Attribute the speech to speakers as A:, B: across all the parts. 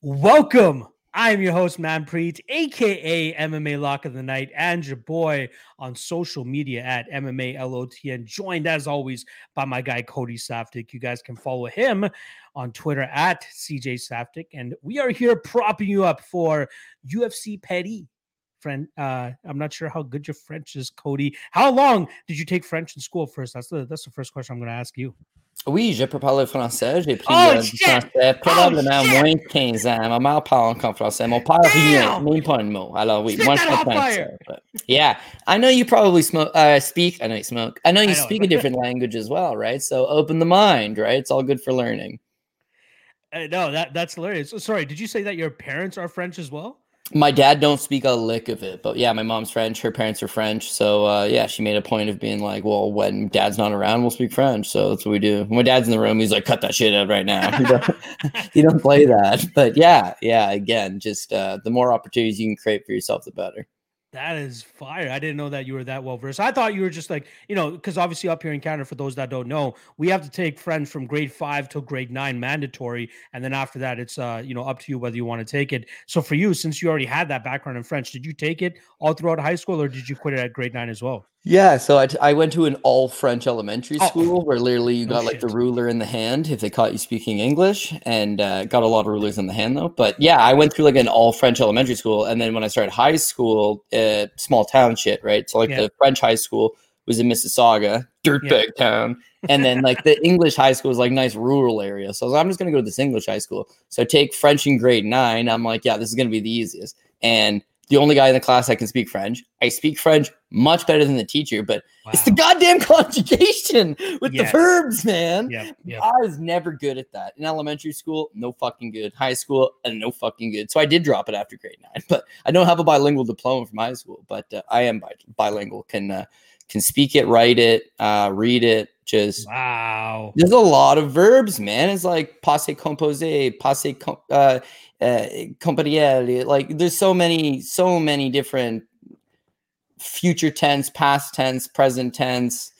A: Welcome. I'm your host, Manpreet, aka MMA Lock of the Night, and your boy on social media at MMA LOTN, joined as always by my guy Cody Saftik. You guys can follow him on Twitter at CJ Saftik. And we are here propping you up for UFC Petty. Friend, uh, I'm not sure how good your French is, Cody. How long did you take French in school first? That's the that's the first question I'm gonna ask you.
B: Oui, je peux parler français. J'ai pris
A: Oh,
B: euh, du français probablement
A: Oh,
B: moins de 15 ans. Ma mère parle encore français. Mon père, rien, même pas un mot. Alors oui, moi, je suis
A: on
B: but Yeah, I know you probably smoke, uh, speak. I know you smoke. I know you
A: I know.
B: speak a different language as well, right? So open the mind, right? It's all good for learning.
A: Uh, no, that that's hilarious. Sorry, did you say that your parents are French as well?
B: My dad don't speak a lick of it, but yeah, my mom's French. Her parents are French, so uh, yeah, she made a point of being like, "Well, when dad's not around, we'll speak French." So that's what we do. When my dad's in the room, he's like, "Cut that shit out right now." you, don't, he don't play that, but yeah, yeah. Again, just uh, the more opportunities you can create for yourself, the better.
A: That is fire. I didn't know that you were that well versed. I thought you were just like, you know, because obviously up here in Canada, for those that don't know, we have to take French from grade five till grade nine mandatory. And then after that, it's, uh, you know, up to you whether you want to take it. So for you, since you already had that background in French, did you take it all throughout high school or did you quit it at grade nine as well?
B: Yeah, so I, t- I went to an all French elementary
A: Oh,
B: school where literally you got like the ruler in the hand if they caught you speaking English, and uh, got a lot of rulers in the hand though. But yeah, I went through like an all French elementary school, and then when I started high school, uh, small town shit, right? So like
A: Yeah.
B: the French high school was in Mississauga, dirtbag town, and then like the English high school was like nice rural area. So I was like, I'm just gonna go to this English high school. So I take French in grade nine. I'm like, yeah, this is gonna be the easiest, and the only guy in the class that can speak French. I speak French much better than the teacher, but it's the goddamn conjugation with
A: Yes.
B: the verbs, man.
A: Yeah. Yeah.
B: I was never good at that. In elementary school, no fucking good. High school, and no fucking good. So I did drop it after grade nine. But I don't have a bilingual diploma from high school, but uh, I am bi- bilingual. Can uh, can speak it, write it, uh, read it. Just
A: Wow.
B: there's a lot of verbs, man. It's like passé composé, passé com- uh, uh. Like there's so many, so many different future tense, past tense, present tense.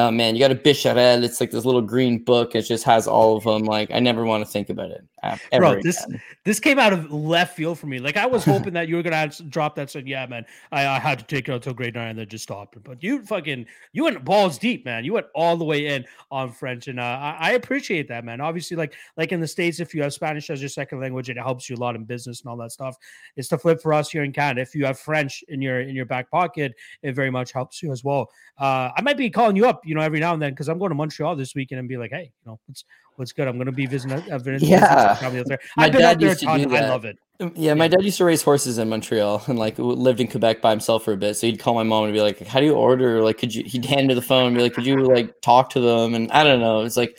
B: Oh man, you got a Bescherelle. It's like this little green book. It just has all of them. Like I never want to think about it
A: Bro, this
B: again.
A: this came out of left field for me. Like I was hoping that you were gonna drop that. Said, yeah, man, I, I had to take it until grade nine and then just stopped. But you fucking you went balls deep, man. You went all the way in on French, and uh, I, I appreciate that, man. Obviously, like like in the states, if you have Spanish as your second language, it helps you a lot in business and all that stuff. It's the flip for us here in Canada. If you have French in your in your back pocket, it very much helps you as well. Uh, I might be calling you up, you know, every now and then because I'm going to Montreal this weekend and be like, hey, you know, what's what's good? I'm going to be visiting. Uh, visiting
B: Yeah.
A: some out there.
B: My
A: I've been
B: dad
A: out there a
B: used to
A: ton.
B: do
A: I love it.
B: Yeah, my dad used to race horses in Montreal and like lived in Quebec by himself for a bit. So he'd call my mom and be like, "How do you order?" Like, could you? He'd hand her the phone and be like, "Could you like talk to them?" And I don't know. It's like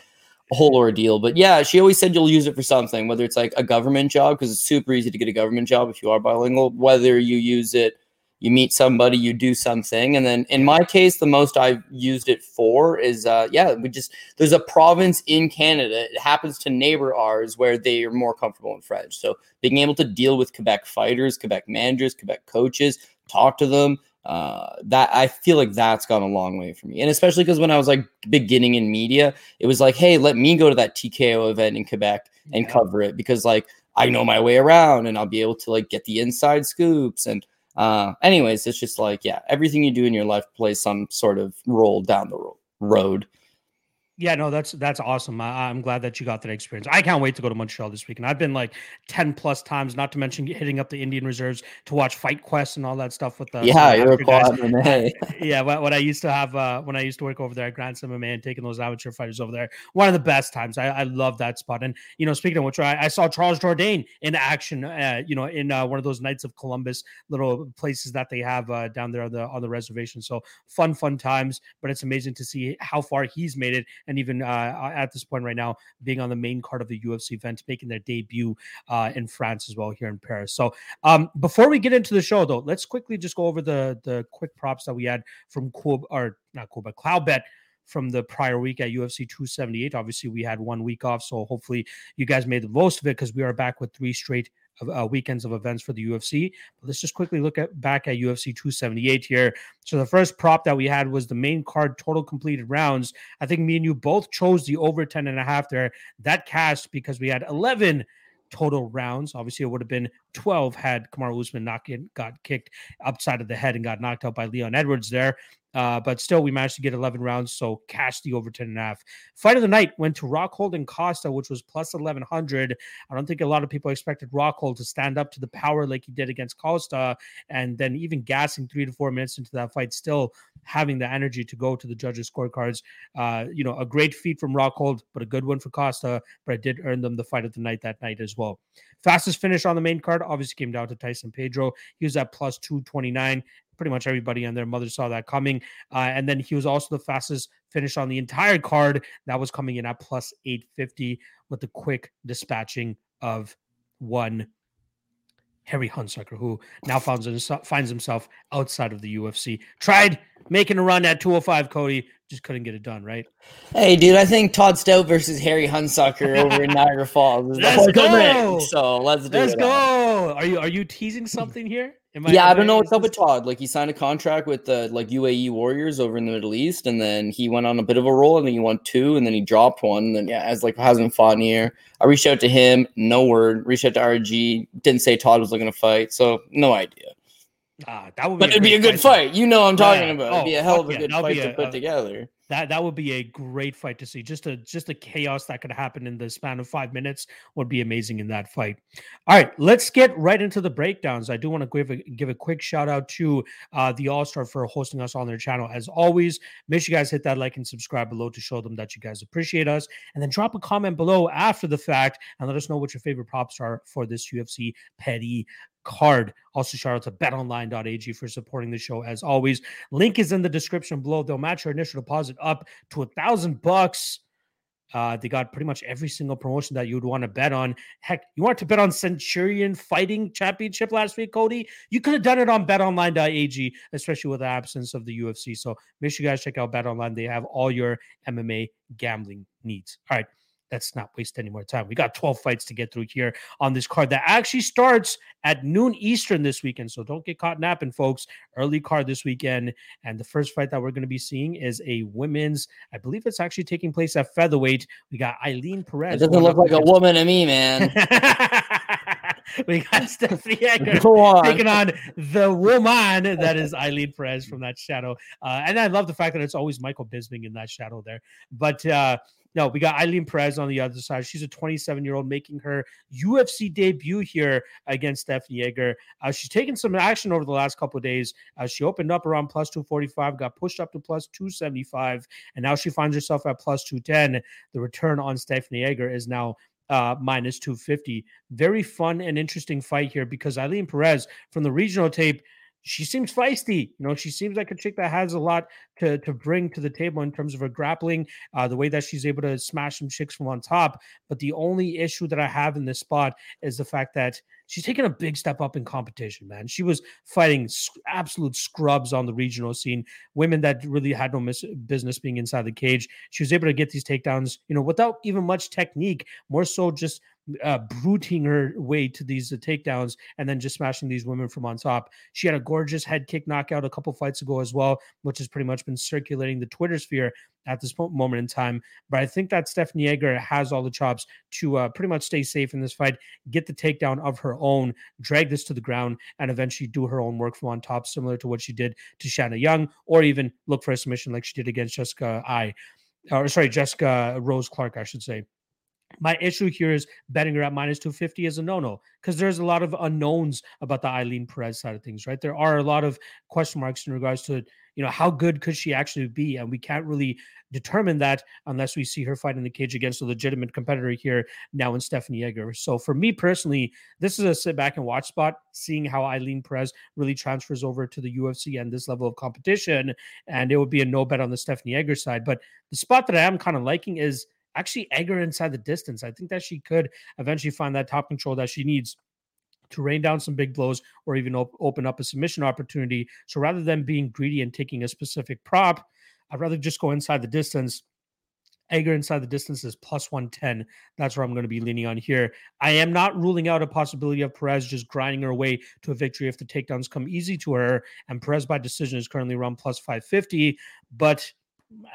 B: a whole ordeal. But yeah, she always said you'll use it for something, whether it's like a government job because it's super easy to get a government job if you are bilingual. Whether you use it, you meet somebody, you do something, and then in my case, the most I've used it for is uh, yeah, we just there's a province in Canada. It happens to neighbor ours where they are more comfortable in French. So being able to deal with Quebec fighters, Quebec managers, Quebec coaches, talk to them. Uh, that I feel like that's gone a long way for me, and especially because when I was like beginning in media, it was like, hey, let me go to that TKO event in Quebec and
A: Yeah.
B: cover it because like I know my way around and I'll be able to like get the inside scoops and uh anyways it's just like yeah everything you do in your life plays some sort of role down the road
A: Yeah, no, that's that's awesome. I, I'm glad that you got that experience. I can't wait to go to Montreal this weekend. I've been like ten plus times, not to mention hitting up the Indian reserves to watch Fight Quest and all that stuff with the
B: yeah
A: South
B: you're a
A: yeah, when, when I used to have uh, when I used to work over there at Grand Slam MMA and taking those amateur fighters over there, one of the best times. I, I love that spot. And you know, speaking of which, I, I saw Charles Jourdain in action. Uh, you know, in uh, one of those Knights of Columbus little places that they have uh, down there on the on the reservation. So fun, fun times. But it's amazing to see how far he's made it, and even uh, at this point right now, being on the main card of the UFC event, making their debut uh, in France as well here in Paris. So um, before we get into the show, though, let's quickly just go over the the quick props that we had from Quob or not Quob, but Cloudbet from the prior week at UFC 278. Obviously, we had one week off, so hopefully you guys made the most of it because we are back with three straight of, uh, weekends of events for the UFC. But let's just quickly look at back at UFC 278 here. So the first prop that we had was the main card total completed rounds. I think me and you both chose the over 10 and a half there. That cast because we had 11 total rounds. Obviously, it would have been 12 had Kamaru Usman not get, got kicked upside of the head and got knocked out by Leon Edwards there. Uh, but still, we managed to get 11 rounds, so cash the over 10 and a half. Fight of the night went to Rockhold and Costa, which was plus 1100. I don't think a lot of people expected Rockhold to stand up to the power like he did against Costa, and then even gassing three to four minutes into that fight, still having the energy to go to the judges' scorecards. Uh, you know, a great feat from Rockhold, but a good one for Costa. But it did earn them the fight of the night that night as well. Fastest finish on the main card obviously came down to Tyson Pedro. He was at plus 229 pretty much everybody and their mother saw that coming. Uh, and then he was also the fastest finish on the entire card. That was coming in at plus 850 with the quick dispatching of one Harry Hunsucker, who now finds himself, finds himself outside of the UFC. Tried making a run at 205, Cody, just couldn't get it done, right?
B: Hey, dude, I think Todd Stout versus Harry Hunsucker over in Niagara Falls is
A: let's go.
B: So let's do
A: let's
B: it.
A: Let's go. Are you are you teasing something here?
B: I, yeah, I don't know what's up with Todd. Like he signed a contract with the like UAE Warriors over in the Middle East, and then he went on a bit of a roll, and then he won two, and then he dropped one, and then yeah, as like hasn't fought in a year. I reached out to him, no word. Reached out to RG, didn't say Todd was looking to fight, so no idea.
A: Ah, that would,
B: be but it'd be a good fight. fight. You know, I'm talking yeah. about. It'd be a oh, hell of a
A: yeah.
B: good
A: That'll
B: fight
A: a,
B: to put together
A: that that would be a great fight to see. Just a just a chaos that could happen in the span of five minutes would be amazing in that fight. All right, let's get right into the breakdowns. I do want to give a give a quick shout out to uh, the All Star for hosting us on their channel. As always, make sure you guys hit that like and subscribe below to show them that you guys appreciate us, and then drop a comment below after the fact and let us know what your favorite props are for this UFC petty card. Also, shout out to betonline.ag for supporting the show as always. Link is in the description below. They'll match your initial deposit up to a thousand bucks. Uh, they got pretty much every single promotion that you would want to bet on. Heck, you want to bet on Centurion Fighting Championship last week, Cody? You could have done it on betonline.ag, especially with the absence of the UFC. So make sure you guys check out betonline. They have all your MMA gambling needs. All right let's not waste any more time. We got 12 fights to get through here on this card that actually starts at noon Eastern this weekend. So don't get caught napping, folks. Early card this weekend. And the first fight that we're going to be seeing is a women's, I believe it's actually taking place at featherweight. We got Ailin Perez.
B: It doesn't look like a woman to me, man.
A: we got Stephanie Egger on. taking on the woman that is Ailin Perez from that shadow. Uh, and I love the fact that it's always Michael Bisping in that shadow there. But uh, no, we got Ailin Perez on the other side. She's a 27 year old making her UFC debut here against Stephanie Egger. Uh, she's taken some action over the last couple days. Uh, she opened up around plus 245, got pushed up to plus 275, and now she finds herself at plus 210. The return on Stephanie Egger is now uh, minus 250. Very fun and interesting fight here because Ailin Perez from the regional tape she seems feisty. You know, she seems like a chick that has a lot to, to bring to the table in terms of her grappling, uh, the way that she's able to smash some chicks from on top. But the only issue that I have in this spot is the fact that she's taken a big step up in competition, man. She was fighting absolute scrubs on the regional scene, women that really had no mis- business being inside the cage. She was able to get these takedowns, you know, without even much technique, more so just uh, bruting her way to these uh, takedowns and then just smashing these women from on top. She had a gorgeous head kick knockout a couple fights ago as well, which has pretty much been circulating the Twitter sphere at this moment in time. But I think that Stephanie Egger has all the chops to uh, pretty much stay safe in this fight, get the takedown of her own, drag this to the ground, and eventually do her own work from on top, similar to what she did to Shanna Young, or even look for a submission like she did against Jessica I, or sorry, Jessica Rose Clark, I should say. My issue here is betting her at minus 250 is a no no because there's a lot of unknowns about the Ailin Perez side of things, right? There are a lot of question marks in regards to, you know, how good could she actually be? And we can't really determine that unless we see her fight in the cage against a legitimate competitor here now in Stephanie Egger. So for me personally, this is a sit back and watch spot, seeing how Ailin Perez really transfers over to the UFC and this level of competition. And it would be a no bet on the Stephanie Egger side. But the spot that I am kind of liking is actually Egger inside the distance. I think that she could eventually find that top control that she needs to rain down some big blows or even op- open up a submission opportunity. So rather than being greedy and taking a specific prop, I'd rather just go inside the distance. Egger inside the distance is plus 110. That's where I'm going to be leaning on here. I am not ruling out a possibility of Perez just grinding her way to a victory if the takedowns come easy to her. And Perez by decision is currently around plus 550. But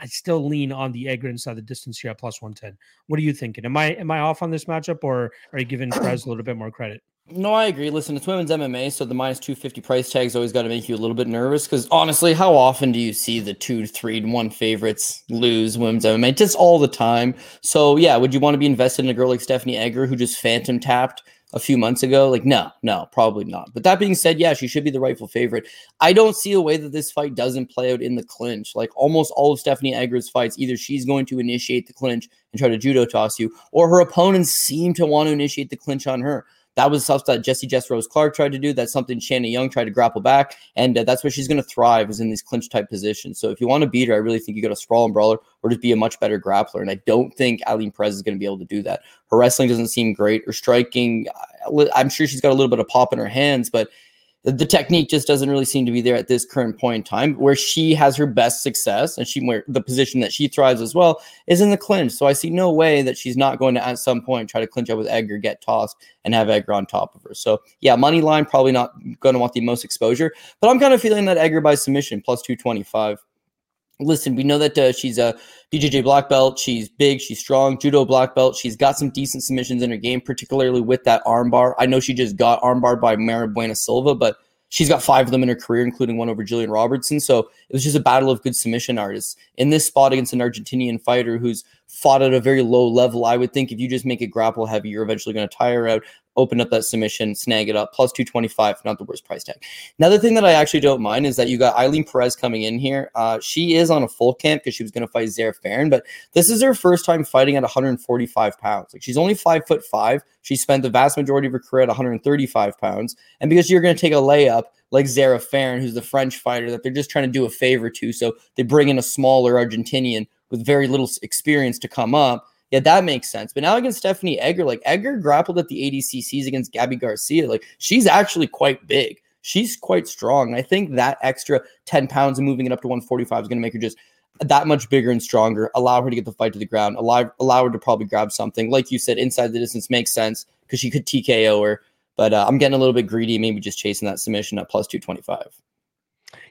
A: I still lean on the Egger inside the distance here at plus 110. What are you thinking? Am I am I off on this matchup or are you giving Perez a little bit more credit?
B: No, I agree. Listen, it's women's MMA, so the minus 250 price tag's always got to make you a little bit nervous because honestly, how often do you see the two, three, and one favorites lose women's MMA? Just all the time. So, yeah, would you want to be invested in a girl like Stephanie Egger who just phantom tapped a few months ago? Like, no, no, probably not. But that being said, yeah, she should be the rightful favorite. I don't see a way that this fight doesn't play out in the clinch. Like, almost all of Stephanie Egger's fights, either she's going to initiate the clinch and try to judo toss you, or her opponents seem to want to initiate the clinch on her. That was stuff that Jessie Jess Rose Clark tried to do. That's something Shanna Young tried to grapple back. And uh, that's where she's going to thrive is in these clinch type positions. So if you want to beat her, I really think you got to sprawl and brawler or just be a much better grappler. And I don't think Ailin Perez is going to be able to do that. Her wrestling doesn't seem great. Her striking, I'm sure she's got a little bit of pop in her hands, but the technique just doesn't really seem to be there at this current point in time. Where she has her best success and she where the position that she thrives as well is in the clinch. So i see no way that she's not going to at some point try to clinch up with Egger get tossed and have Egger on top of her. So yeah money line probably not going to want the most exposure but i'm kind of feeling that Egger by submission plus 225 listen, we know that uh, she's a BJJ black belt. She's big, she's strong, judo black belt. She's got some decent submissions in her game, particularly with that armbar. I know she just got armbarred by Mayra Bueno Silva, but she's got five of them in her career, including one over Jillian Robertson. So it was just a battle of good submission artists. In this spot against an Argentinian fighter who's fought at a very low level, I would think if you just make it grapple heavy, you're eventually going to tire out open up that submission, snag it up, plus 225, not the worst price tag. Another thing that I actually don't mind is that you got Ailin Perez coming in here. Uh, she is on a full camp because she was going to fight Zarah Fairn, but this is her first time fighting at 145 pounds. Like she's only five foot five. She spent the vast majority of her career at 135 pounds. And because you're going to take a layup like Zarah Fairn, who's the French fighter that they're just trying to do a favor to, so they bring in a smaller Argentinian with very little experience to come up yeah, that makes sense. But now against Stephanie Egger, like Egger grappled at the ADCCs against Gabi Garcia. Like she's actually quite big. She's quite strong. And I think that extra 10 pounds and moving it up to 145 is going to make her just that much bigger and stronger, allow her to get the fight to the ground, allow, allow her to probably grab something. Like you said, inside the distance makes sense because she could TKO her. But uh, I'm getting a little bit greedy, maybe just chasing that submission at plus 225.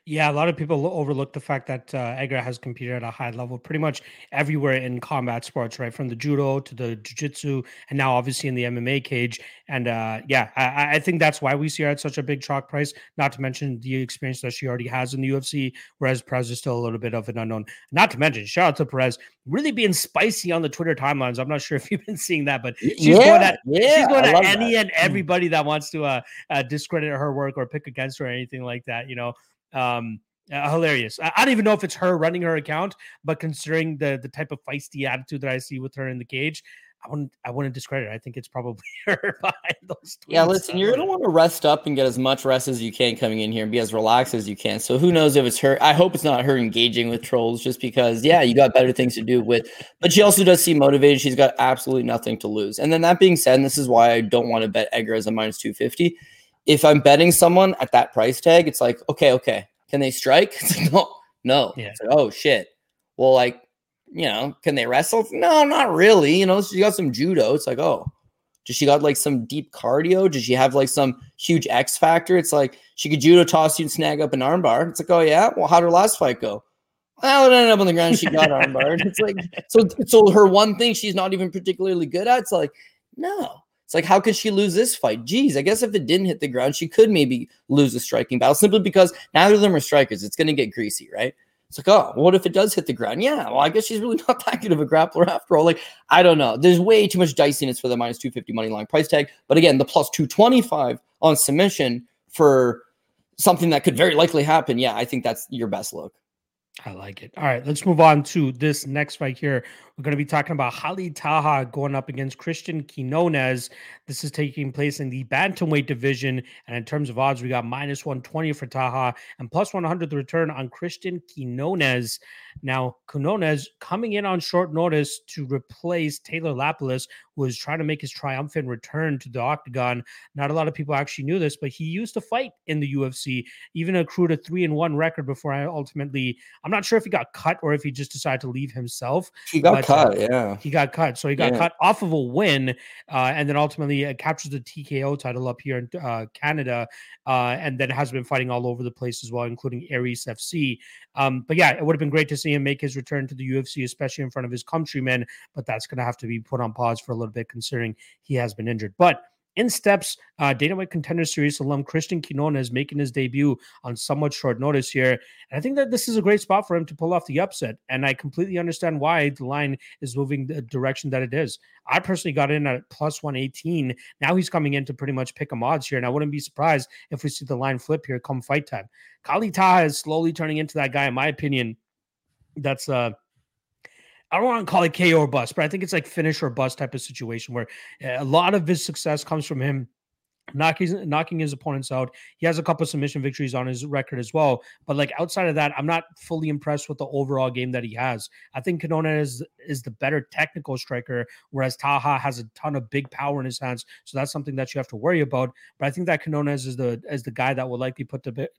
A: Yeah, a lot of people overlook the fact that uh, Egger has competed at a high level pretty much everywhere in combat sports, right? From the judo to the jiu-jitsu and now obviously in the MMA cage. And uh, yeah, I, I, think that's why we see her at such a big chalk price, not to mention the experience that she already has in the UFC, whereas Perez is still a little bit of an unknown. Not to mention, shout out to Perez, really being spicy on the Twitter timelines. I'm not sure if you've been seeing that, but she's yeah, going at, yeah, she's going at any that. and hmm. everybody that wants to uh, uh, discredit her work or pick against her or anything like that, you know. Um, uh, hilarious. I, I, don't even know if it's her running her account, but considering the the type of feisty attitude that I see with her in the cage, I wouldn't I wouldn't discredit. It. I think it's probably her behind those.
B: Yeah, listen, you're gonna want to rest up and get as much rest as you can coming in here and be as relaxed as you can. So who knows if it's her? I hope it's not her engaging with trolls, just because yeah, you got better things to do with. But she also does seem motivated. She's got absolutely nothing to lose. And then that being said, and this is why I don't want to bet Egger as a minus two fifty. If I'm betting someone at that price tag, it's like okay, okay, can they strike? It's like, no, no. Yeah. Like, oh shit. Well, like, you know, can they wrestle? No, not really. You know, she got some judo. It's like, oh, does she got like some deep cardio? Does she have like some huge X factor? It's like she could judo toss you and snag up an armbar. It's like, oh yeah. Well, how'd her last fight go? Well, it ended up on the ground. She got armbar. It's like so. So her one thing she's not even particularly good at. It's like no. It's like, how could she lose this fight? Geez, I guess if it didn't hit the ground, she could maybe lose a striking battle simply because neither of them are strikers. It's going to get greasy, right? It's like, oh, what if it does hit the ground? Yeah, well, I guess she's really not that good of a grappler after all. Like, I don't know. There's way too much diciness for the minus 250 money line price tag. But again, the plus 225 on submission for something that could very likely happen. Yeah, I think that's your best look.
A: I like it. All right, let's move on to this next fight here. We're going to be talking about Khalid Taha going up against Christian Quinones. This is taking place in the bantamweight division, and in terms of odds, we got minus one twenty for Taha and plus one hundred the return on Christian Quinones. Now, Quinones coming in on short notice to replace Taylor Lapilus, who is trying to make his triumphant return to the octagon. Not a lot of people actually knew this, but he used to fight in the UFC, even accrued a three and one record before I ultimately I'm not sure if he got cut or if he just decided to leave himself.
B: He got but, cut, uh, yeah.
A: He got cut. So he got yeah. cut off of a win uh, and then ultimately uh, captures the TKO title up here in uh, Canada uh, and then has been fighting all over the place as well, including Ares FC. Um, but yeah, it would have been great to see him make his return to the UFC, especially in front of his countrymen. But that's going to have to be put on pause for a little bit, considering he has been injured. But in steps, uh, Dana White Contender Series alum Christian Quinones making his debut on somewhat short notice here. And I think that this is a great spot for him to pull off the upset. And I completely understand why the line is moving the direction that it is. I personally got in at plus 118. Now he's coming in to pretty much pick a odds here. And I wouldn't be surprised if we see the line flip here come fight time. Khalid Taha is slowly turning into that guy, in my opinion. That's uh I don't want to call it KO or bust, but I think it's like finish or bust type of situation where eh, a lot of his success comes from him knocking knocking his opponents out. He has a couple submission victories on his record as well. But like outside of that, I'm not fully impressed with the overall game that he has. I think Quinones is is the better technical striker, whereas Taha has a ton of big power in his hands. So that's something that you have to worry about. But I think that Quinones is the is the guy that will likely put to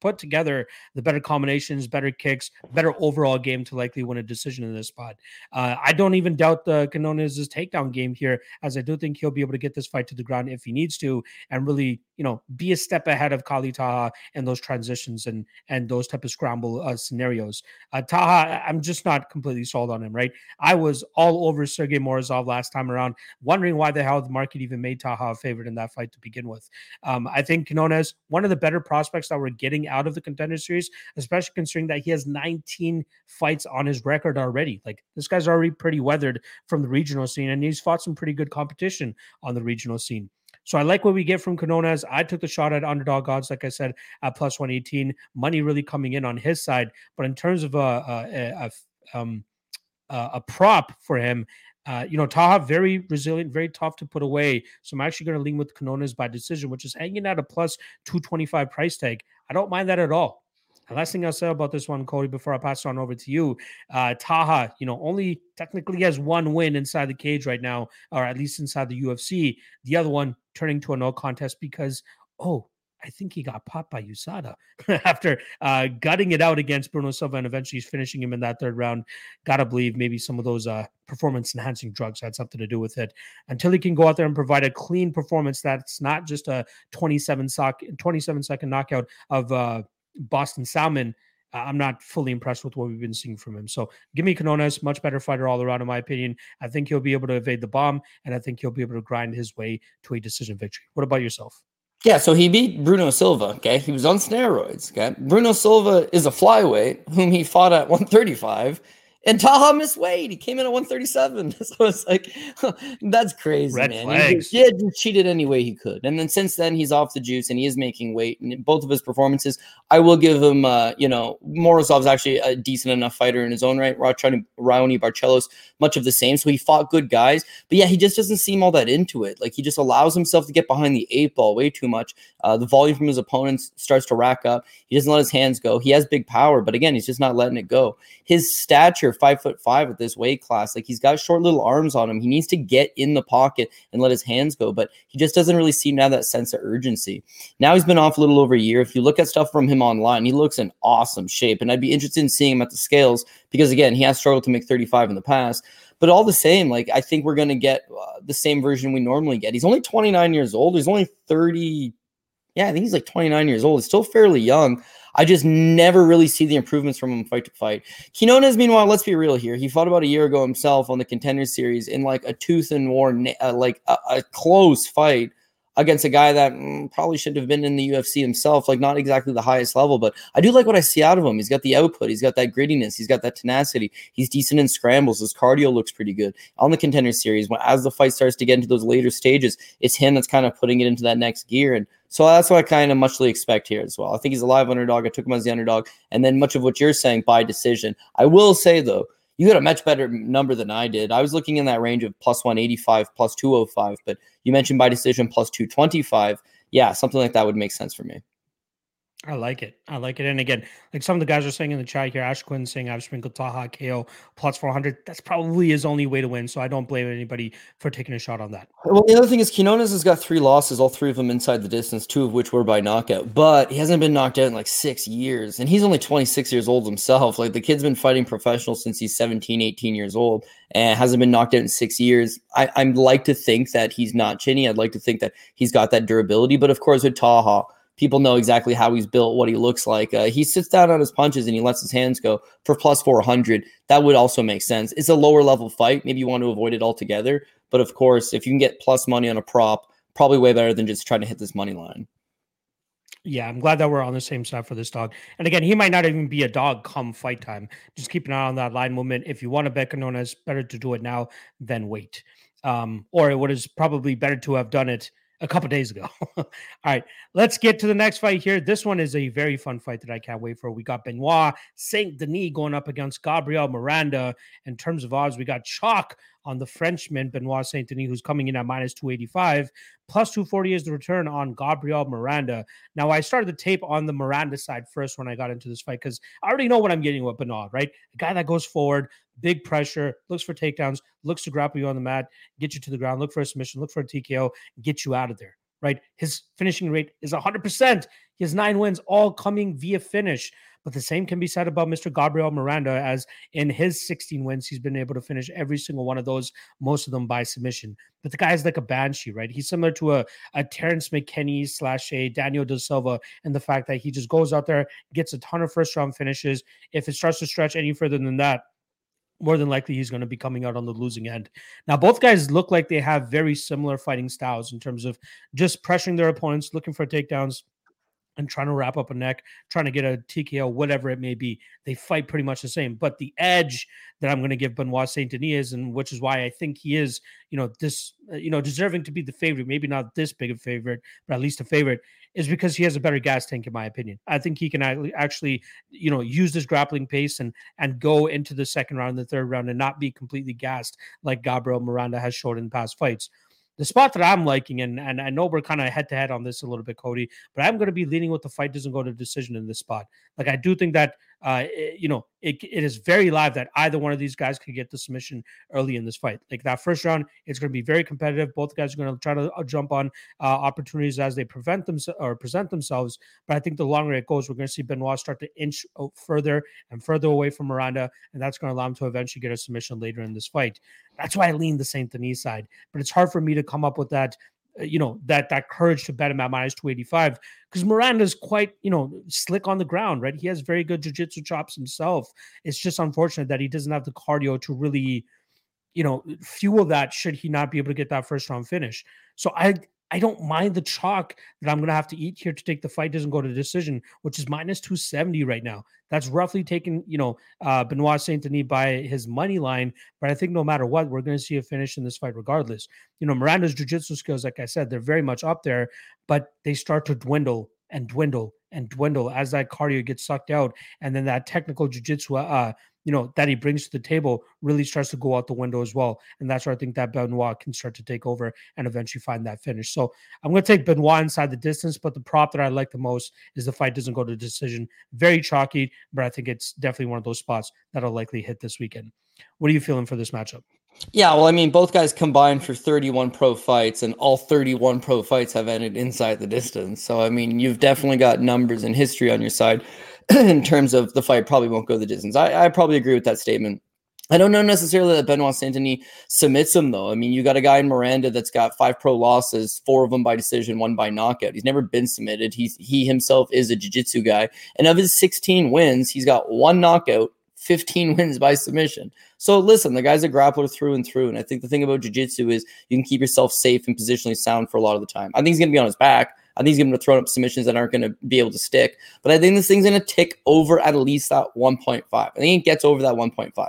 A: put together the better combinations, better kicks, better overall game to likely win a decision in this spot. Uh, I don't even doubt the Quinones' takedown game here, as I do think he'll be able to get this fight to the ground if he needs to and really, you know, be a step ahead of Khalid Taha in those transitions and and those type of scramble uh, scenarios. Uh, Taha, I'm just not completely sold on him, right? I was all over Sergey Morozov last time around, wondering why the hell the market even made Taha a favorite in that fight to begin with. Um, I think Quinones, one of the better prospects that we're getting out of the contender series, especially considering that he has 19 fights on his record already. Like this guy's already pretty weathered from the regional scene, and he's fought some pretty good competition on the regional scene. So I like what we get from Quinones. I took the shot at underdog odds, like I said, at plus 118. Money really coming in on his side. But in terms of a, a, a, um, a prop for him, uh, you know, Taha, very resilient, very tough to put away. So I'm actually going to lean with Quinones by decision, which is hanging at a plus 225 price tag. I don't mind that at all. The last thing I'll say about this one, Cody, before I pass on over to you, uh, Taha, you know, only technically has one win inside the cage right now, or at least inside the UFC. The other one turning to a no contest because, oh, I think he got popped by USADA after uh, gutting it out against Bruno Silva and eventually finishing him in that third round. Gotta believe maybe some of those uh, performance enhancing drugs had something to do with it. Until he can go out there and provide a clean performance that's not just a 27 sock, 27 second knockout of uh, Boston Salmon, uh, I'm not fully impressed with what we've been seeing from him. So give me Quinones, much better fighter all around, in my opinion. I think he'll be able to evade the bomb, and I think he'll be able to grind his way to a decision victory. What about yourself?
B: Yeah, so he beat Bruno Silva. Okay, he was on steroids. Okay, Bruno Silva is a flyweight whom he fought at 135 and Taha missed weight. He came in at 137. So it's like, that's crazy, Red man. Flags. He, he cheated any way he could. And then since then, he's off the juice and he is making weight. And both of his performances, I will give him, uh, you know, Morozov's actually a decent enough fighter in his own right. Raoni Barcelos, much of the same. So he fought good guys. But yeah, he just doesn't seem all that into it. Like he just allows himself to get behind the eight ball way too much. Uh, the volume from his opponents starts to rack up. He doesn't let his hands go. He has big power, but again, he's just not letting it go. His stature, five foot five at this weight class. Like he's got short little arms on him. He needs to get in the pocket and let his hands go, but he just doesn't really seem to have that sense of urgency. Now he's been off a little over a year. If you look at stuff from him online, he looks in awesome shape. And I'd be interested in seeing him at the scales because again, he has struggled to make 35 in the past. But all the same, like I think we're going to get uh, the same version we normally get. He's only 29 years old. He's only 30. Yeah, I think he's like 29 years old. He's still fairly young. I just never really see the improvements from him fight to fight. Quinones, meanwhile, let's be real here. He fought about a year ago himself on the contender series in like a tooth and war, uh, like a, a, close fight against a guy that mm, probably should have been in the UFC himself, like not exactly the highest level, but I do like what I see out of him. He's got the output, he's got that grittiness, he's got that tenacity. He's decent in scrambles. His cardio looks pretty good on the contender series. When as the fight starts to get into those later stages, it's him that's kind of putting it into that next gear and. So that's what I kind of muchly expect here as well. I think he's a live underdog. I took him as the underdog. And then much of what you're saying by decision. I will say, though, you got a much better number than I did. I was looking in that range of plus 185, plus 205, but you mentioned by decision plus 225. Yeah, something like that would make sense for me.
A: I like it. I like it. And again, like some of the guys are saying in the chat here, Ash Quinn saying I've sprinkled Taha KO plus 400. That's probably his only way to win. So I don't blame anybody for taking a shot on that.
B: Well, the other thing is Quinones has got three losses, all three of them inside the distance, two of which were by knockout. But he hasn't been knocked out in like six years. And he's only 26 years old himself. Like the kid's been fighting professional since he's 17, 18 years old and hasn't been knocked out in six years. I, I'd like to think that he's not chinny. I'd like to think that he's got that durability. But of course, with Taha, people know exactly how he's built, what he looks like. Uh, he sits down on his punches and he lets his hands go for plus 400. That would also make sense. It's a lower level fight. Maybe you want to avoid it altogether. But of course, if you can get plus money on a prop, probably way better than just trying to hit this money line.
A: Yeah, I'm glad that we're on the same side for this dog. And again, he might not even be a dog come fight time. Just keep an eye on that line movement. If you want to bet Quinones, better to do it now than wait. Um, or it would is probably better to have done it a couple days ago. All right, let's get to the next fight here. This one is a very fun fight that I can't wait for. We got Benoit Saint Denis going up against Gabriel Miranda. In terms of odds, we got chalk on the Frenchman Benoit Saint Denis, who's coming in at minus 285. Plus 240 is the return on Gabriel Miranda. Now, I started the tape on the Miranda side first when I got into this fight because I already know what I'm getting with Benoit, right? A guy that goes forward, big pressure, looks for takedowns, looks to grapple you on the mat, get you to the ground, look for a submission, look for a TKO, get you out of there, right? His finishing rate is 100%. He has nine wins, all coming via finish. But the same can be said about Mr. Gabriel Miranda, as in his 16 wins, he's been able to finish every single one of those, most of them by submission. But the guy is like a banshee, right? He's similar to a, a Terrence McKinney slash a Daniel Da Silva, and the fact that he just goes out there, gets a ton of first round finishes. If it starts to stretch any further than that, more than likely he's going to be coming out on the losing end. Now, both guys look like they have very similar fighting styles in terms of just pressuring their opponents, looking for takedowns, and trying to wrap up a neck, trying to get a TKO, whatever it may be. They fight pretty much the same. But the edge that I'm going to give Benoit Saint Denis is, and which is why I think he is, you know, this, uh, you know, deserving to be the favorite, maybe not this big a favorite, but at least a favorite, is because he has a better gas tank, in my opinion. I think he can actually, you know, use this grappling pace and and go into the second round, the third round, and not be completely gassed like Gabriel Miranda has showed in past fights the spot that I'm liking, and, and I know we're kind of head to head on this a little bit, Cody, but I'm going to be leaning with the fight doesn't go to decision in this spot. Like I do think that uh, it, you know, it, it is very live that either one of these guys could get the submission early in this fight. Like that first round, it's going to be very competitive. Both guys are going to try to uh, jump on uh, opportunities as they prevent them or present themselves. But I think the longer it goes, we're going to see Benoit start to inch further and further away from Miranda, and that's going to allow him to eventually get a submission later in this fight. That's why I lean the Saint Denis side. But it's hard for me to come up with that you know that that courage to bet him at minus 285 because Miranda's quite you know slick on the ground right? He has very good jiu-jitsu chops himself. It's just unfortunate that he doesn't have the cardio to really you know fuel that should he not be able to get that first round finish. So I I don't mind the chalk that I'm going to have to eat here to take the fight doesn't go to decision, which is minus 270 right now. That's roughly taking, you know, uh, Benoit Saint Denis by his money line. But I think no matter what, we're going to see a finish in this fight regardless. You know, Miranda's jiu-jitsu skills, like I said, they're very much up there, but they start to dwindle and dwindle and dwindle as that cardio gets sucked out. And then that technical jiu-jitsu uh, you know that he brings to the table really starts to go out the window as well and that's where i think that benoit can start to take over and eventually find that finish so i'm going to take benoit inside the distance but the prop that i like the most is the fight doesn't go to decision very chalky but i think it's definitely one of those spots that'll likely hit this weekend what are you feeling for this matchup
B: yeah, well, I mean, both guys combined for 31 pro fights, and all 31 pro fights have ended inside the distance. So, I mean, you've definitely got numbers and history on your side. in terms of the fight probably won't go the distance. I, I probably agree with that statement. I don't know necessarily that Benoit Saint Denis submits him though. I mean, you got a guy in Miranda that's got five pro losses, four of them by decision, one by knockout. He's never been submitted. He's he himself is a jiu-jitsu guy. And of his 16 wins, he's got one knockout, 15 wins by submission. So listen, the guy's a grappler through and through. And I think the thing about jiu-jitsu is you can keep yourself safe and positionally sound for a lot of the time. I think he's gonna be on his back. I think he's going to throw up submissions that aren't going to be able to stick. But I think this thing's going to tick over at least that 1.5. I think it gets over that 1.5.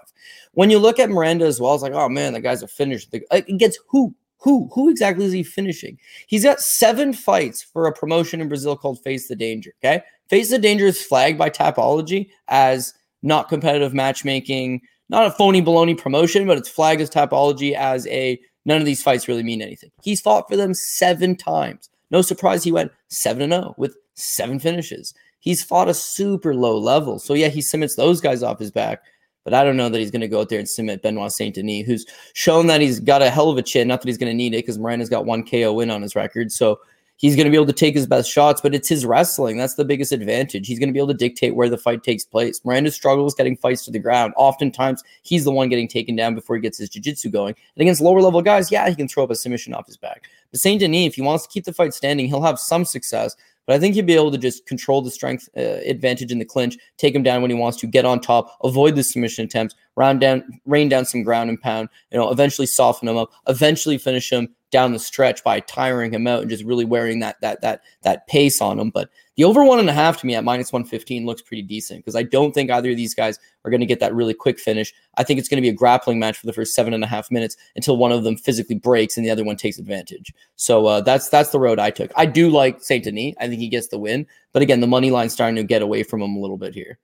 B: When you look at Miranda as well, it's like, oh man, the guy's a finisher. It gets who? Who? Who exactly is he finishing? He's got seven fights for a promotion in Brazil called Face the Danger. Okay. Face the Danger is flagged by Tapology as not competitive matchmaking, not a phony baloney promotion, but it's flagged as Tapology as a none of these fights really mean anything. He's fought for them seven times. No surprise he went 7 0 with seven finishes. he's fought a super low level. So yeah, he submits those guys off his back. But I don't know that he's going to go out there and submit Benoit Saint Denis, who's shown that he's got a hell of a chin. Not that he's going to need it because Miranda's got one KO win on his record. So he's going to be able to take his best shots, but it's his wrestling. That's the biggest advantage. He's going to be able to dictate where the fight takes place. Miranda struggles getting fights to the ground. Oftentimes, he's the one getting taken down before he gets his jiu-jitsu going. And against lower level guys, yeah, he can throw up a submission off his back. Saint Denis, if he wants to keep the fight standing, he'll have some success. But I think he'll be able to just control the strength uh, advantage in the clinch, take him down when he wants to, get on top, avoid the submission attempts, round down, rain down some ground and pound, you know, eventually soften him up, eventually finish him down the stretch by tiring him out and just really wearing that that that that pace on him. But the over one and a half to me at minus 115 looks pretty decent because I don't think either of these guys are going to get that really quick finish. I think it's going to be a grappling match for the first seven and a half minutes until one of them physically breaks and the other one takes advantage. So uh, that's that's the road I took. I do like Saint Denis. I think he gets the win, but again, the money line's starting to get away from him a little bit here.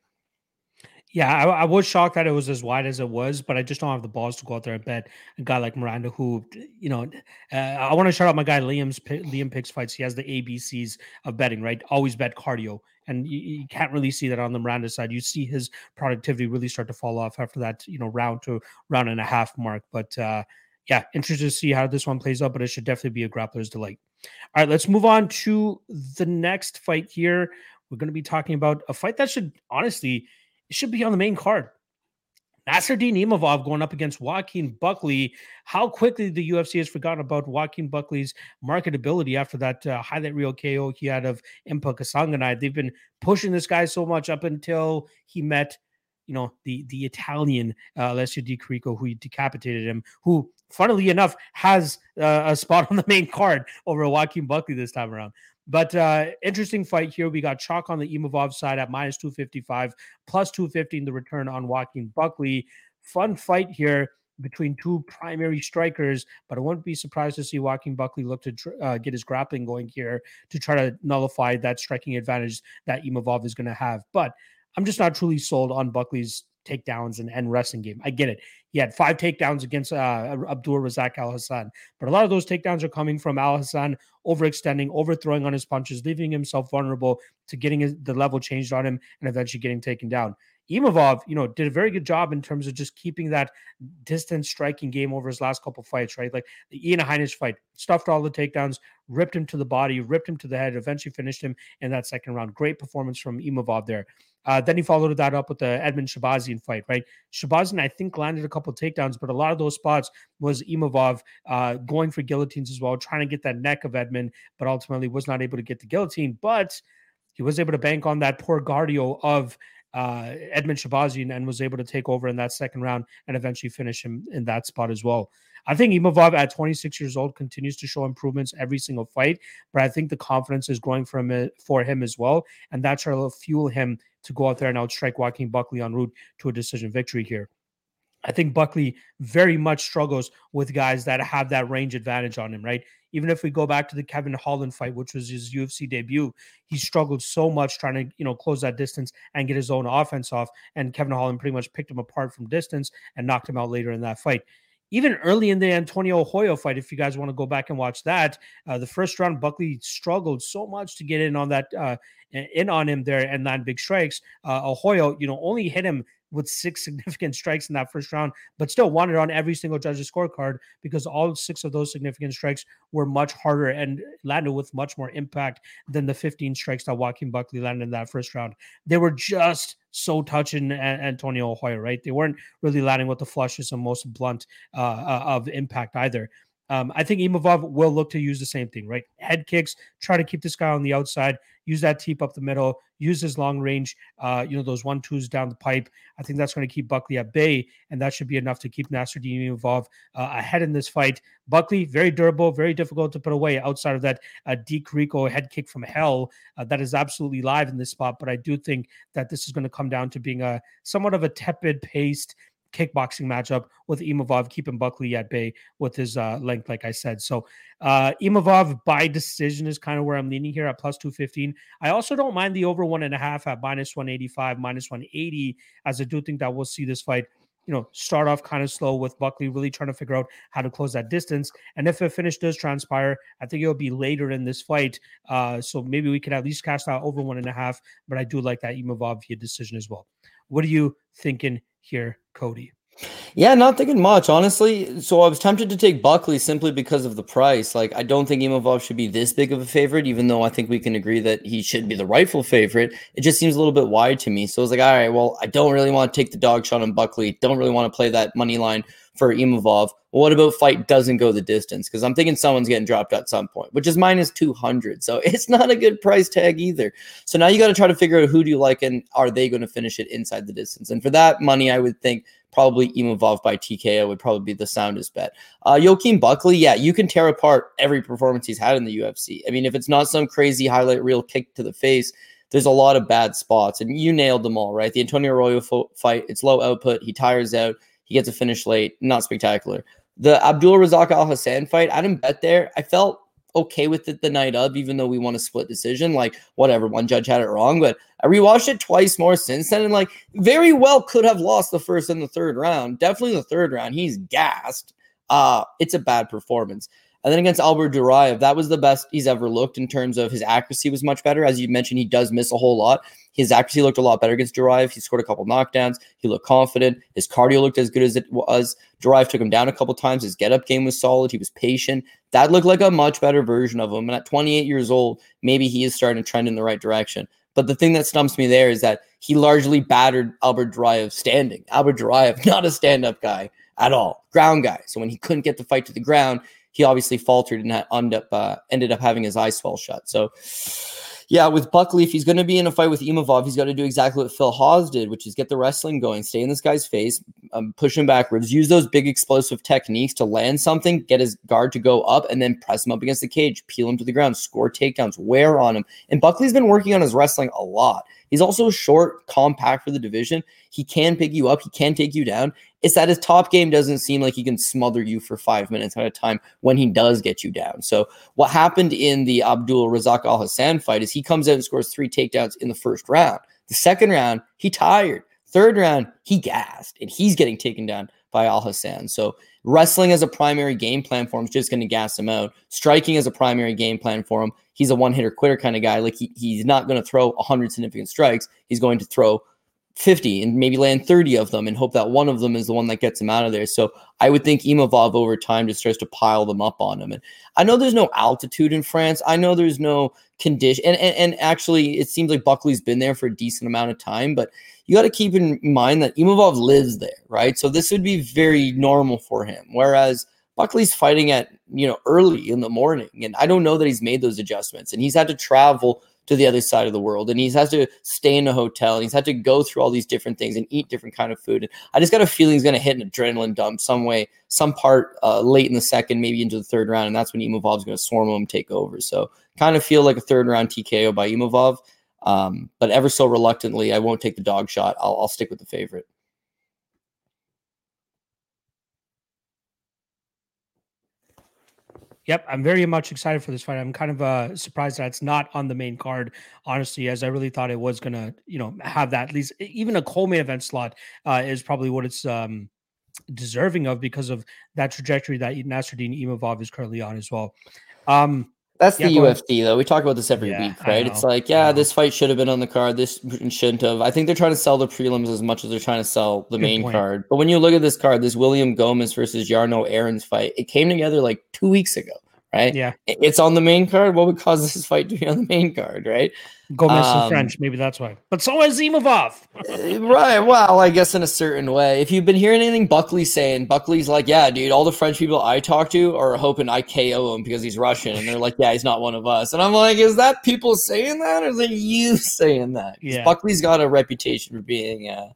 A: Yeah, I, I, was shocked that it was as wide as it was, but I just don't have the balls to go out there and bet a guy like Miranda, who, you know, uh, I want to shout out my guy Liam's Liam picks fights. He has the ABCs of betting, right? Always bet cardio, and you, you, can't really see that on the Miranda side. You see his productivity really start to fall off after that, you know, round to round and a half mark. But uh, yeah, interested to see how this one plays out, but it should definitely be a grappler's delight. All right, let's move on to the next fight here. We're going to be talking about a fight that should honestly it should be on the main card. Nassourdine Imavov going up against Joaquin Buckley. How quickly the UFC has forgotten about Joaquin Buckley's marketability after that uh, highlight reel KO he had of Impa Kasanganay. They've been pushing this guy so much up until he met, you know, the the Italian uh, Alessio Di Chirico, who decapitated him, who, funnily enough, has uh, a spot on the main card over Joaquin Buckley this time around. But uh, interesting fight here. We got chalk on the Imavov side at minus 255, plus 250 in the return on Joaquin Buckley. Fun fight here between two primary strikers, but I wouldn't be surprised to see Joaquin Buckley look to uh, get his grappling going here to try to nullify that striking advantage that Imavov is going to have. But I'm just not truly sold on Buckley's takedowns and, and wrestling game. I get it. He had five takedowns against uh, Abdul Razak Alhassan, but a lot of those takedowns are coming from Alhassan overextending, overthrowing on his punches, leaving himself vulnerable to getting his, the level changed on him and eventually getting taken down. Imavov, you know, did a very good job in terms of just keeping that distance striking game over his last couple fights, right? Like the Ian Heinisch fight, stuffed all the takedowns, ripped him to the body, ripped him to the head, eventually finished him in that second round. Great performance from Imavov there. Uh, then he followed that up with the Edmen Shahbazyan fight, right? Shahbazyan, I think, landed a couple takedowns, but a lot of those spots was Imavov uh, going for guillotines as well, trying to get that neck of Edmen, but ultimately was not able to get the guillotine. But he was able to bank on that poor cardio of uh, Edmen Shahbazyan and was able to take over in that second round and eventually finish him in that spot as well. I think Imavov at 26 years old continues to show improvements every single fight, but I think the confidence is growing for him, for him as well, and that's will fuel him to go out there and outstrike Joaquin Buckley en route to a decision victory here. I think Buckley very much struggles with guys that have that range advantage on him, right? Even if we go back to the Kevin Holland fight, which was his UFC debut, he struggled so much trying to, you know, close that distance and get his own offense off. And Kevin Holland pretty much picked him apart from distance and knocked him out later in that fight even early in the Antonio Arroyo fight, if you guys want to go back and watch that, uh, the first round, Buckley struggled so much to get in on that, uh, in on him there and land big strikes. Uh, Arroyo, you know, only hit him with six significant strikes in that first round, but still wanted on every single judge's scorecard because all six of those significant strikes were much harder and landed with much more impact than the 15 strikes that Joaquin Buckley landed in that first round. They were just so touching Antonio Arroyo, right? They weren't really landing with the flushes and most blunt uh, uh, of impact either. Um, I think Imavov will look to use the same thing, right? Head kicks, try to keep this guy on the outside, use that teep up the middle, use his long range, uh, you know, those one twos down the pipe. I think that's going to keep Buckley at bay, and that should be enough to keep Nassourdine Imavov uh, ahead in this fight. Buckley, very durable, very difficult to put away outside of that uh, Di Chirico head kick from hell. Uh, that is absolutely live in this spot, but I do think that this is going to come down to being a somewhat of a tepid paced kickboxing matchup with Imavov, keeping Buckley at bay with his uh, length, like I said. So uh, Imavov by decision is kind of where I'm leaning here at plus 215. I also don't mind the over one and a half at minus 185, minus 180, as I do think that we'll see this fight you know, start off kind of slow with Buckley really trying to figure out how to close that distance. And if a finish does transpire, I think it'll be later in this fight. Uh, so maybe we could at least cast out over one and a half. But I do like that Imavov via decision as well. What are you thinking here, Cody?
B: Yeah, not thinking much, honestly. So I was tempted to take Buckley simply because of the price. Like, I don't think Imavov should be this big of a favorite, even though I think we can agree that he should be the rightful favorite. It just seems a little bit wide to me. So I was like, all right, well, I don't really want to take the dog shot on Buckley. Don't really want to play that money line for Imavov. Well, what about fight doesn't go the distance? Because I'm thinking someone's getting dropped at some point, which is minus 200. So it's not a good price tag either. So now you got to try to figure out who do you like and are they going to finish it inside the distance? And for that money, I would think probably Imavov by TKO would probably be the soundest bet. Uh, Joaquin Buckley, yeah, you can tear apart every performance he's had in the UFC. I mean, if it's not some crazy highlight reel kick to the face, there's a lot of bad spots, and you nailed them all, right? The Antonio Arroyo fo- fight, it's low output. He tires out. He gets a finish late. Not spectacular. The Abdul Razak Al Hassan fight, I didn't bet there. I felt okay with it the night of, even though we won a split decision. Like, whatever, one judge had it wrong. But I rewatched it twice more since then, and like, very well could have lost the first and the third round. Definitely the third round. He's gassed. Uh, it's a bad performance. And then against Albert Duraev, that was the best he's ever looked in terms of his accuracy was much better. As you mentioned, he does miss a whole lot. His accuracy looked a lot better against Duraev. He scored a couple knockdowns. He looked confident. His cardio looked as good as it was. Duraev took him down a couple times. His get up game was solid. He was patient. That looked like a much better version of him. And at 28 years old, maybe he is starting to trend in the right direction. But the thing that stumps me there is that he largely battered Albert Duraev standing. Albert Duraev, not a stand up guy at all, ground guy. So when he couldn't get the fight to the ground, he obviously faltered and ended up uh, ended up having his eyes swell shut. So yeah, with Buckley, if he's going to be in a fight with Imavov, he's got to do exactly what Phil Hawes did, which is get the wrestling going, stay in this guy's face, um, push him backwards, use those big explosive techniques to land something, get his guard to go up, and then press him up against the cage, peel him to the ground, score takedowns, wear on him. And Buckley's been working on his wrestling a lot. He's also short, compact for the division. He can pick you up, he can take you down. It's that his top game doesn't seem like he can smother you for five minutes at a time when he does get you down. So, what happened in the Abdul Razak Al Hassan fight is he comes out and scores three takedowns in the first round. The second round, he tired. Third round, he gassed and he's getting taken down by Al Hassan. So, wrestling as a primary game plan for him is just going to gas him out. Striking as a primary game plan for him, he's a one hitter quitter kind of guy. Like, he, he's not going to throw 100 significant strikes. He's going to throw 50 and maybe land 30 of them and hope that one of them is the one that gets him out of there. So I would think Imavov over time just starts to pile them up on him. And I know there's no altitude in France. I know there's no condition. And, and, and actually, it seems like Buckley's been there for a decent amount of time, but you got to keep in mind that Imavov lives there, right? So this would be very normal for him. Whereas Buckley's fighting at, you know, early in the morning. And I don't know that he's made those adjustments. And he's had to travel to the other side of the world and he has to stay in a hotel and he's had to go through all these different things and eat different kind of food and i just got a feeling he's going to hit an adrenaline dump some way some part uh, late in the second maybe into the third round and that's when Imavov is going to swarm him take over so kind of feel like a third round tko by Imavov um, but ever so reluctantly i won't take the dog shot i'll, I'll stick with the favorite
A: Yep, I'm very much excited for this fight. I'm kind of uh, surprised that it's not on the main card, honestly, as I really thought it was gonna, you know, have that at least even a co-main event slot uh, is probably what it's um, deserving of because of that trajectory that Nassourdine Imavov is currently on as well. Um,
B: that's the yeah, UFC though. We talk about this every yeah, week, right? It's like, yeah, this fight should have been on the card. This shouldn't have. I think they're trying to sell the prelims as much as they're trying to sell the Good main point. card. But when you look at this card, this William Gomis versus Jarno Errens fight, it came together like two weeks ago right?
A: Yeah.
B: It's on the main card. What would cause this fight to be on the main card, right?
A: Gomis um, French, maybe that's why. But so is Imavov.
B: Eh, right. Well, I guess in a certain way. If you've been hearing anything Buckley saying, Buckley's like, yeah, dude, all the French people I talk to are hoping I KO him because he's Russian. And they're like, yeah, he's not one of us. And I'm like, is that people saying that or is it you saying that? Yeah. Buckley's got a reputation for being uh,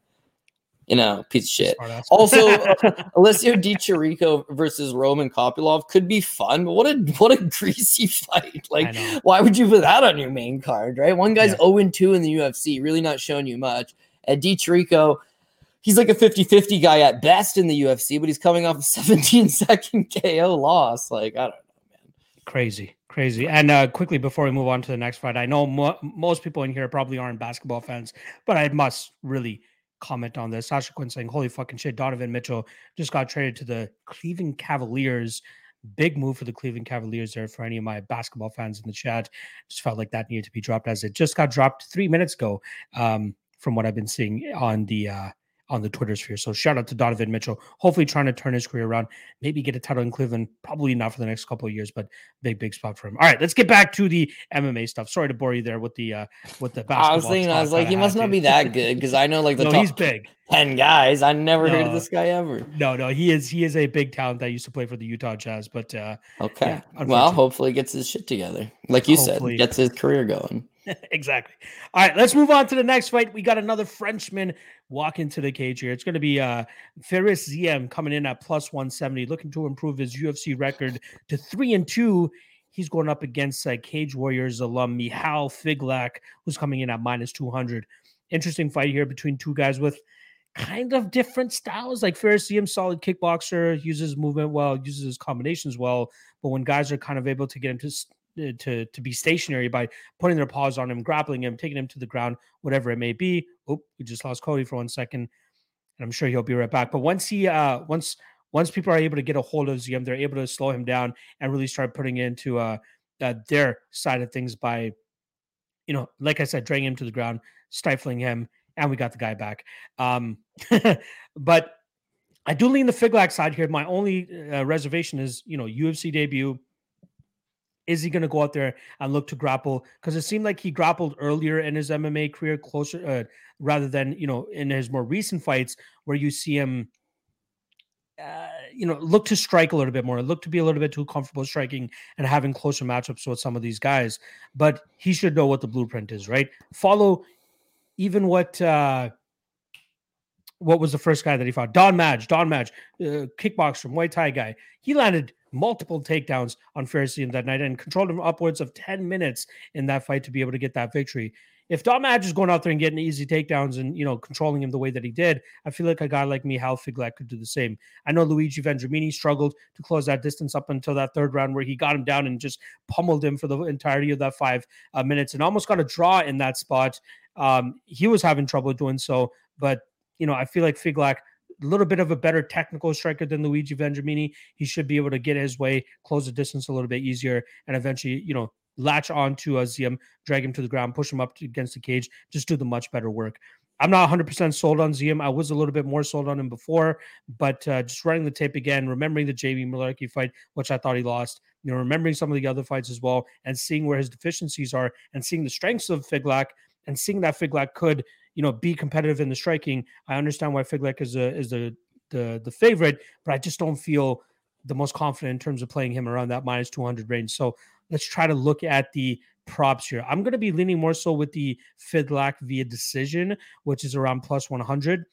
B: you know, piece of shit. Also, Alessio Di Chirico versus Roman Kopylov could be fun, but what a what a greasy fight! Like, why would you put that on your main card, right? One guy's yeah. 0 2 in the UFC, really not showing you much. And Di Chirico, he's like a 50-50 guy at best in the UFC, but he's coming off a 17 second KO loss. Like, I don't know, man.
A: Crazy. Crazy. And uh, quickly before we move on to the next fight, I know mo- most people in here probably aren't basketball fans, but I must really comment on this. Sasha Quinn saying, "Holy fucking shit!" Donovan Mitchell just got traded to the Cleveland Cavaliers. Big move for the Cleveland Cavaliers there for any of my basketball fans in the chat. Just felt like that needed to be dropped as it just got dropped three minutes ago. Um, from what I've been seeing on the uh, on the Twitter sphere. So shout out to Donovan Mitchell. Hopefully trying to turn his career around. Maybe get a title in Cleveland. Probably not for the next couple of years, but big, big spot for him. All right, let's get back to the MMA stuff. Sorry to bore you there with the uh with the basketball.
B: I was thinking, I was like, he must not be that good because I know like the
A: no,
B: top
A: he's big.
B: 10 guys. I never heard of this guy ever.
A: No, no, he is he is a big talent that used to play for the Utah Jazz, but uh
B: Okay.
A: Yeah,
B: well, hopefully gets his shit together. Like you
A: Hopefully.
B: said, gets his career going.
A: exactly. All right, let's move on to the next fight. We got another Frenchman walk into the cage here. It's going to be uh Fares Ziam coming in at plus 170, looking to improve his UFC record to three and two. He's going up against uh, Cage Warriors alum Michal Figlak, who's coming in at minus 200. Interesting fight here between two guys with kind of different styles. Like Fares Ziam, solid kickboxer, uses movement well, uses his combinations well. But when guys are kind of able to get him to uh, to to be stationary by putting their paws on him, grappling him, taking him to the ground, whatever it may be. Oh, we just lost Cody for one second, and I'm sure he'll be right back. But once he uh once once people are able to get a hold of Ziam, they're able to slow him down and really start putting into uh, uh their side of things by, you know, like I said, dragging him to the ground, stifling him, and we got the guy back. Um, but I do lean the Figlak side here. My only uh, reservation is, you know, UFC debut. Is he going to go out there and look to grapple? Because it seemed like he grappled earlier in his MMA career, closer uh, rather than you know in his more recent fights where you see him, uh, you know, look to strike a little bit more, look to be a little bit too comfortable striking and having closer matchups with some of these guys. But he should know what the blueprint is, right? Follow even what. uh what was the first guy that he fought? Don Madge. Don Madge, uh, kickboxer, Muay Thai guy. He landed multiple takedowns on Ferguson that night and controlled him upwards of 10 minutes in that fight to be able to get that victory. If Don Madge is going out there and getting easy takedowns and you know controlling him the way that he did, I feel like a guy like Michal Figlak, could do the same. I know Luigi Vendramini struggled to close that distance up until that third round where he got him down and just pummeled him for the entirety of that five uh, minutes and almost got a draw in that spot. Um, he was having trouble doing so, but you know, I feel like Figlak, little bit of a better technical striker than Luigi Vendramini. He should be able to get his way, close the distance a little bit easier, and eventually, you know, latch on to Ziam, drag him to the ground, push him up against the cage, just do the much better work. I'm not 100% sold on Ziam. I was a little bit more sold on him before, but uh, just running the tape again, remembering the Jamie Mullarkey fight, which I thought he lost, you know, remembering some of the other fights as well, and seeing where his deficiencies are, and seeing the strengths of Figlak, and seeing that Figlak could you know be competitive in the striking. I understand why Figlak is a, is the the the favorite, but I just don't feel the most confident in terms of playing him around that minus 200 range. So let's try to look at the props here. I'm going to be leaning more so with the Figlak via decision, which is around plus 100,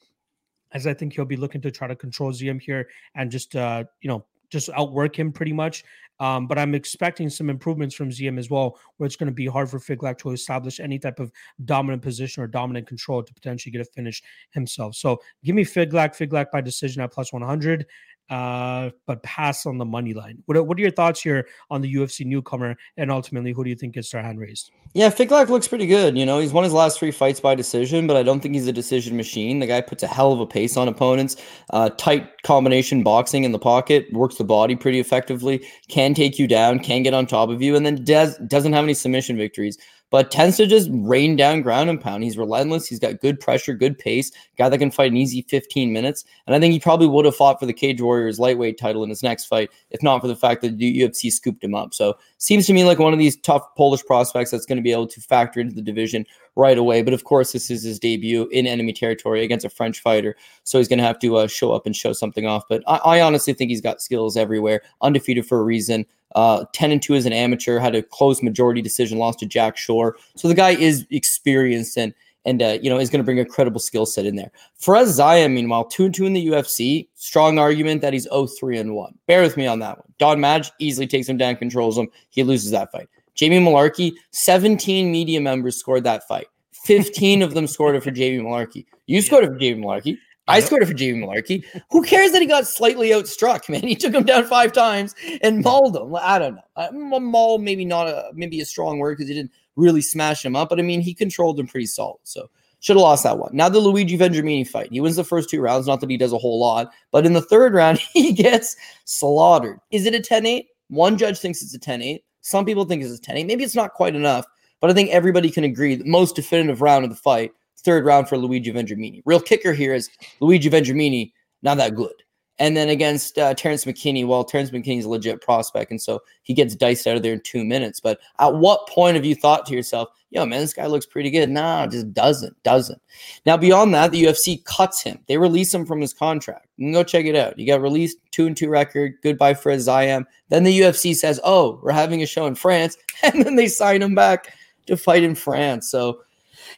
A: as I think he'll be looking to try to control Ziam here and just uh you know just outwork him pretty much. Um, but I'm expecting some improvements from Ziam as well, where it's going to be hard for Figlak to establish any type of dominant position or dominant control to potentially get a finish himself. So give me Figlak, Figlak by decision at plus 100, uh, but pass on the money line. What are, what are your thoughts here on the UFC newcomer? And ultimately, who do you think gets their hand raised?
B: Yeah, Figlak looks pretty good. You know, he's won his last three fights by decision, but I don't think he's a decision machine. The guy puts a hell of a pace on opponents. Uh, tight combination boxing in the pocket, works the body pretty effectively, can take you down, can get on top of you, and then does doesn't have any submission victories, but tends to just rain down ground and pound. He's relentless. He's got good pressure, good pace. Guy that can fight an easy 15 minutes. And I think he probably would have fought for the Cage Warriors lightweight title in his next fight, if not for the fact that the UFC scooped him up. So seems to me like one of these tough Polish prospects that's going to be able to factor into the division right away. But of course, this is his debut in enemy territory against a French fighter. So he's going to have to uh, show up and show something off. But I, I honestly think he's got skills everywhere, undefeated for a reason. Uh, 10 and 2 as an amateur, had a close majority decision, lost to Jack Shore. So the guy is experienced and and uh, you know is going to bring a credible skill set in there. Fares Ziam, meanwhile, two and two in the UFC. Strong argument that he's 0-3 and one. Bear with me on that one. Don Madge easily takes him down, controls him. He loses that fight. Jamie Mullarkey, 17 media members scored that fight. 15 of them scored it for Jamie Mullarkey. You scored it for Jamie Mullarkey. I
A: Yep.
B: scored it for Jamie Mullarkey. Who cares that he got slightly outstruck, man? He took him down five times and mauled him. I don't know. Maul, maybe not a maybe a strong word because he didn't really smash him up, but I mean he controlled him pretty solid. So Should have lost that one. Now the Luigi Vendramini fight. He wins the first two rounds. Not that he does a whole lot, but in the third round, he gets slaughtered. Is it a 10 8? One judge thinks it's a 10 8. Some people think it's a 10 8. Maybe it's not quite enough, but I think everybody can agree the most definitive round of the fight, third round for Luigi Vendramini. Real kicker here is Luigi Vendramini, not that good. And then against uh, Terrence McKinney, well, Terrence McKinney's a legit prospect, and so he gets diced out of there in two minutes. But at what point have you thought to yourself, yo, man, this guy looks pretty good? Nah, just doesn't, doesn't. Now, beyond that, the UFC cuts him. They release him from his contract. You can go check it out. He got released, two and two record, goodbye Fares Ziam. Then the UFC says, oh, we're having a show in France, and then they sign him back to fight in France. So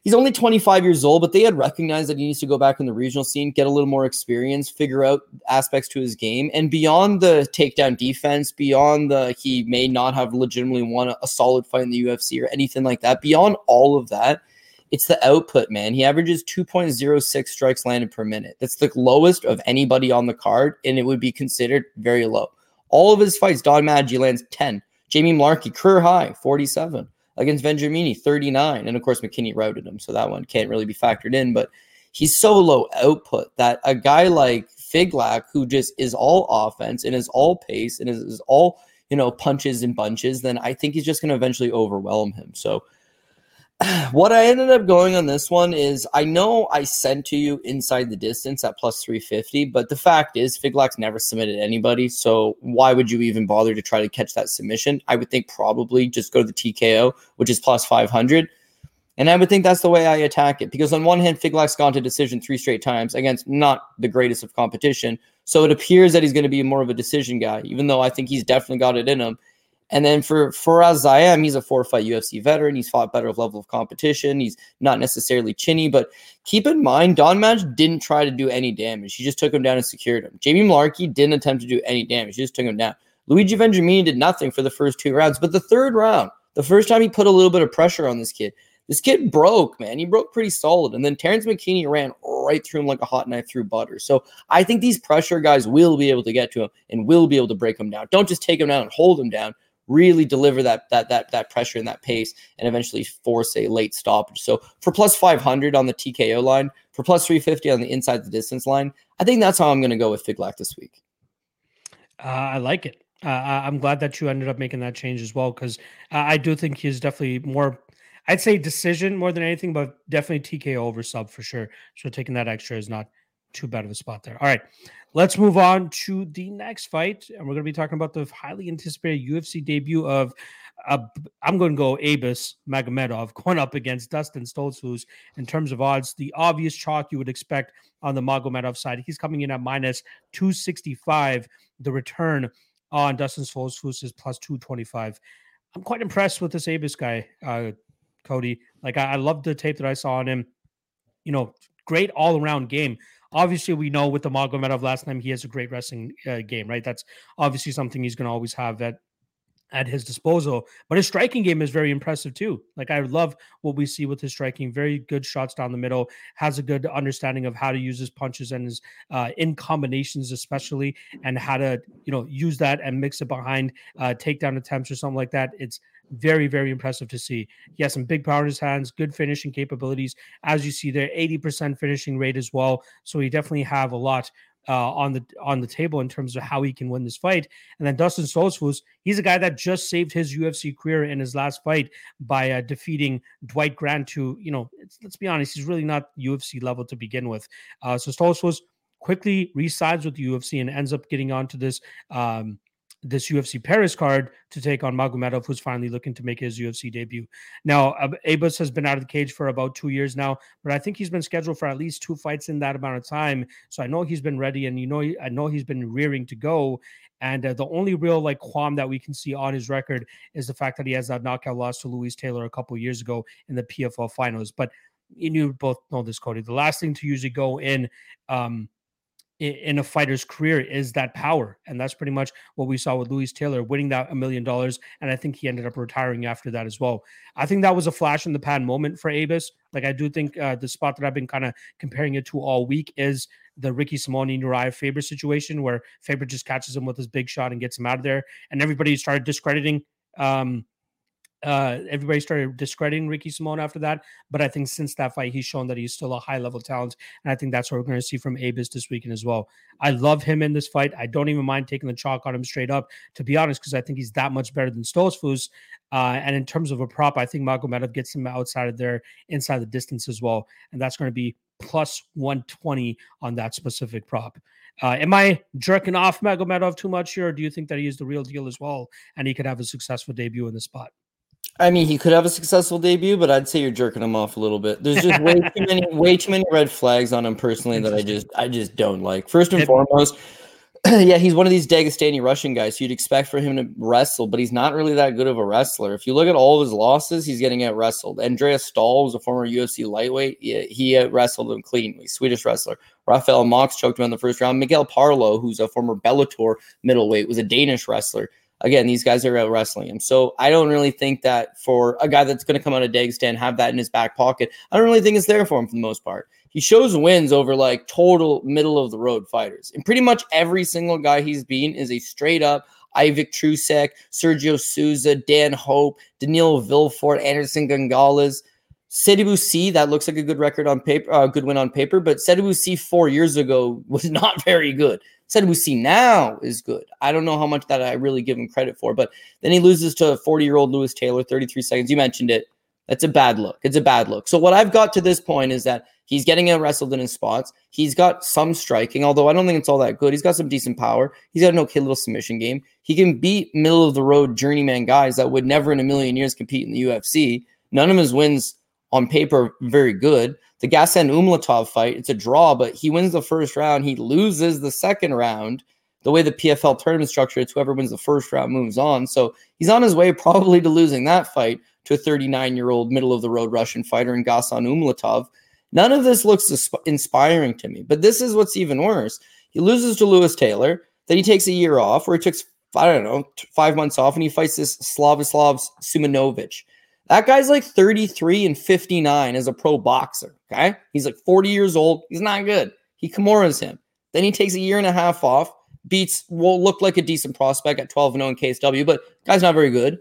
B: he's only 25 years old, but they had recognized that he needs to go back in the regional scene, get a little more experience, figure out aspects to his game. And beyond the takedown defense, beyond the he may not have legitimately won a, a solid fight in the UFC or anything like that, beyond all of that, it's the output, man. He averages 2.06 strikes landed per minute. That's the lowest of anybody on the card, and it would be considered very low. All of his fights, Don Madge lands 10. Jamie Mullarkey, career high, 47 against Vendramini, 39. And of course, McKinney routed him. So that one can't really be factored in. But he's so low output that a guy like Figlak, who just is all offense and is all pace and is, is all, you know, punches and bunches, then I think he's just going to eventually overwhelm him. So what I ended up going on this one is I know I sent to you inside the distance at plus 350, but the fact is Figlak's never submitted anybody. So why would you even bother to try to catch that submission? I would think probably just go to the TKO, which is plus 500. And I would think that's the way I attack it because on one hand, Figlak's gone to decision three straight times against not the greatest of competition. So it appears that he's going to be more of a decision guy, even though I think he's definitely got it in him. And then for Fares Ziam, he's a four fight UFC veteran. He's fought better level of competition. He's not necessarily chinny, but keep in mind, Don Madge didn't try to do any damage. He just took him down and secured him. Jamie Mullarkey didn't attempt to do any damage. He just took him down. Luigi Vendramini did nothing for the first two rounds, but the third round, the first time he put a little bit of pressure on this kid, this kid broke, man. He broke pretty solid. And then Terrence McKinney ran right through him like a hot knife through butter. So I think these pressure guys will be able to get to him and will be able to break him down. Don't just take him down and hold him down really deliver that that that that pressure and that pace and eventually force a late stoppage. So for plus 500 on the TKO line, for plus 350 on the inside the distance line, I think that's how I'm going to go with Figlak this week.
A: Uh, I like it. Uh, I'm glad that you ended up making that change as well because uh, I do think he's definitely more. I'd say decision more than anything, but definitely TKO over sub for sure. So taking that extra is not too bad of a spot there. All right, let's move on to the next fight, and we're going to be talking about the highly anticipated UFC debut of. Uh, I'm going to go Abus Magomedov going up against Dustin Stoltzfus in terms of odds. The obvious chalk you would expect on the Magomedov side. He's coming in at minus 265. The return on Dustin Stoltzfus is plus 225. I'm quite impressed with this Abus guy, uh, Cody. Like I, I love the tape that I saw on him. You know, great all around game. Obviously, we know with the Magomedov last time, he has a great wrestling uh, game, right? That's obviously something he's going to always have at at his disposal. But his striking game is very impressive too. Like I love what we see with his striking. Very good shots down the middle. Has a good understanding of how to use his punches and his uh, in combinations, especially, and how to you know use that and mix it behind uh, takedown attempts or something like that. It's very, very impressive to see. He has some big power in his hands, good finishing capabilities. As you see there, 80% finishing rate as well. So he definitely have a lot uh, on the on the table in terms of how he can win this fight. And then Dustin Stoltzfus, he's a guy that just saved his UFC career in his last fight by uh, defeating Dwight Grant. To you know, let's be honest, he's really not UFC level to begin with. Uh, so Stoltzfus quickly resides with the UFC and ends up getting onto this um, this UFC Paris card to take on Magomedov, who's finally looking to make his UFC debut. Now, Abus has been out of the cage for about two years now, but I think he's been scheduled for at least two fights in that amount of time. So I know he's been ready, and you know, I know he's been rearing to go. And uh, the only real like qualm that we can see on his record is the fact that he has that knockout loss to Louis Taylor a couple years ago in the PFL finals. But you both know this, Cody. The last thing to usually go in um, in a fighter's career is that power. And that's pretty much what we saw with Louis Taylor winning that a million dollars. And I think he ended up retiring after that as well. I think that was a flash in the pan moment for Abus. Like, I do think uh, the spot that I've been kind of comparing it to all week is the Ricky Simon Urijah Faber situation where Faber just catches him with his big shot and gets him out of there. And everybody started discrediting um, uh, everybody started discrediting Ricky Simon after that. But I think since that fight, he's shown that he's still a high level talent. And I think that's what we're going to see from Abus this weekend as well. I love him in this fight. I don't even mind taking the chalk on him straight up, to be honest, because I think he's that much better than Stoltzfus. Uh, and in terms of a prop, I think Magomedov gets him outside of there, inside the distance as well. And that's going to be plus 120 on that specific prop. Uh, am I jerking off Magomedov too much here, or do you think that he is the real deal as well and he could have a successful debut in the spot?
B: I mean, he could have a successful debut, but I'd say you're jerking him off a little bit. There's just way too many, way too many red flags on him personally that I just, I just don't like. First and foremost, yeah, he's one of these Dagestani Russian guys. So You'd expect for him to wrestle, but he's not really that good of a wrestler. If you look at all of his losses, he's getting out wrestled. Andreas Stahl was a former UFC lightweight. He, he wrestled him cleanly. Swedish wrestler. Rafael Moks choked him in the first round. Mikkel Parlo, who's a former Bellator middleweight, was a Danish wrestler. Again, these guys are out wrestling him. So I don't really think that for a guy that's going to come out of Dagestan, have that in his back pocket, I don't really think it's there for him for the most part. He shows wins over like total middle of the road fighters. And pretty much every single guy he's beaten is a straight up Ivic Trusek, Sergio Souza, Dan Hope, Daniel Villefort, Anderson Gonzalez. Sadibou Sy, that looks like a good record on paper, a uh, good win on paper, but Sadibou Sy four years ago was not very good. Sadibou Sy now is good. I don't know how much that I really give him credit for, but then he loses to 40 year old Louis Taylor, 33 seconds. You mentioned it. That's a bad look. It's a bad look. So what I've got to this point is that he's getting wrestled in his spots. He's got some striking, although I don't think it's all that good. He's got some decent power. He's got an okay little submission game. He can beat middle of the road journeyman guys that would never in a million years compete in the UFC. None of his wins on paper very good. The Gassan Umalatov fight, it's a draw, but he wins the first round. He loses the second round. The way the PFL tournament structure, it's whoever wins the first round moves on. So he's on his way probably to losing that fight to a 39 year old middle of the road Russian fighter in Gassan Umalatov. None of this looks inspiring to me, but this is what's even worse. He loses to Lewis Taylor, then he takes a year off, or he took, I don't know, five months off, and he fights this Slavislav Simonovic. That guy's like 33 and 59 as a pro boxer. Okay. He's like 40 years old. He's not good. He Kimuras him. Then he takes a year and a half off, beats, will look like a decent prospect at 12 and 0 in KSW, but guy's not very good.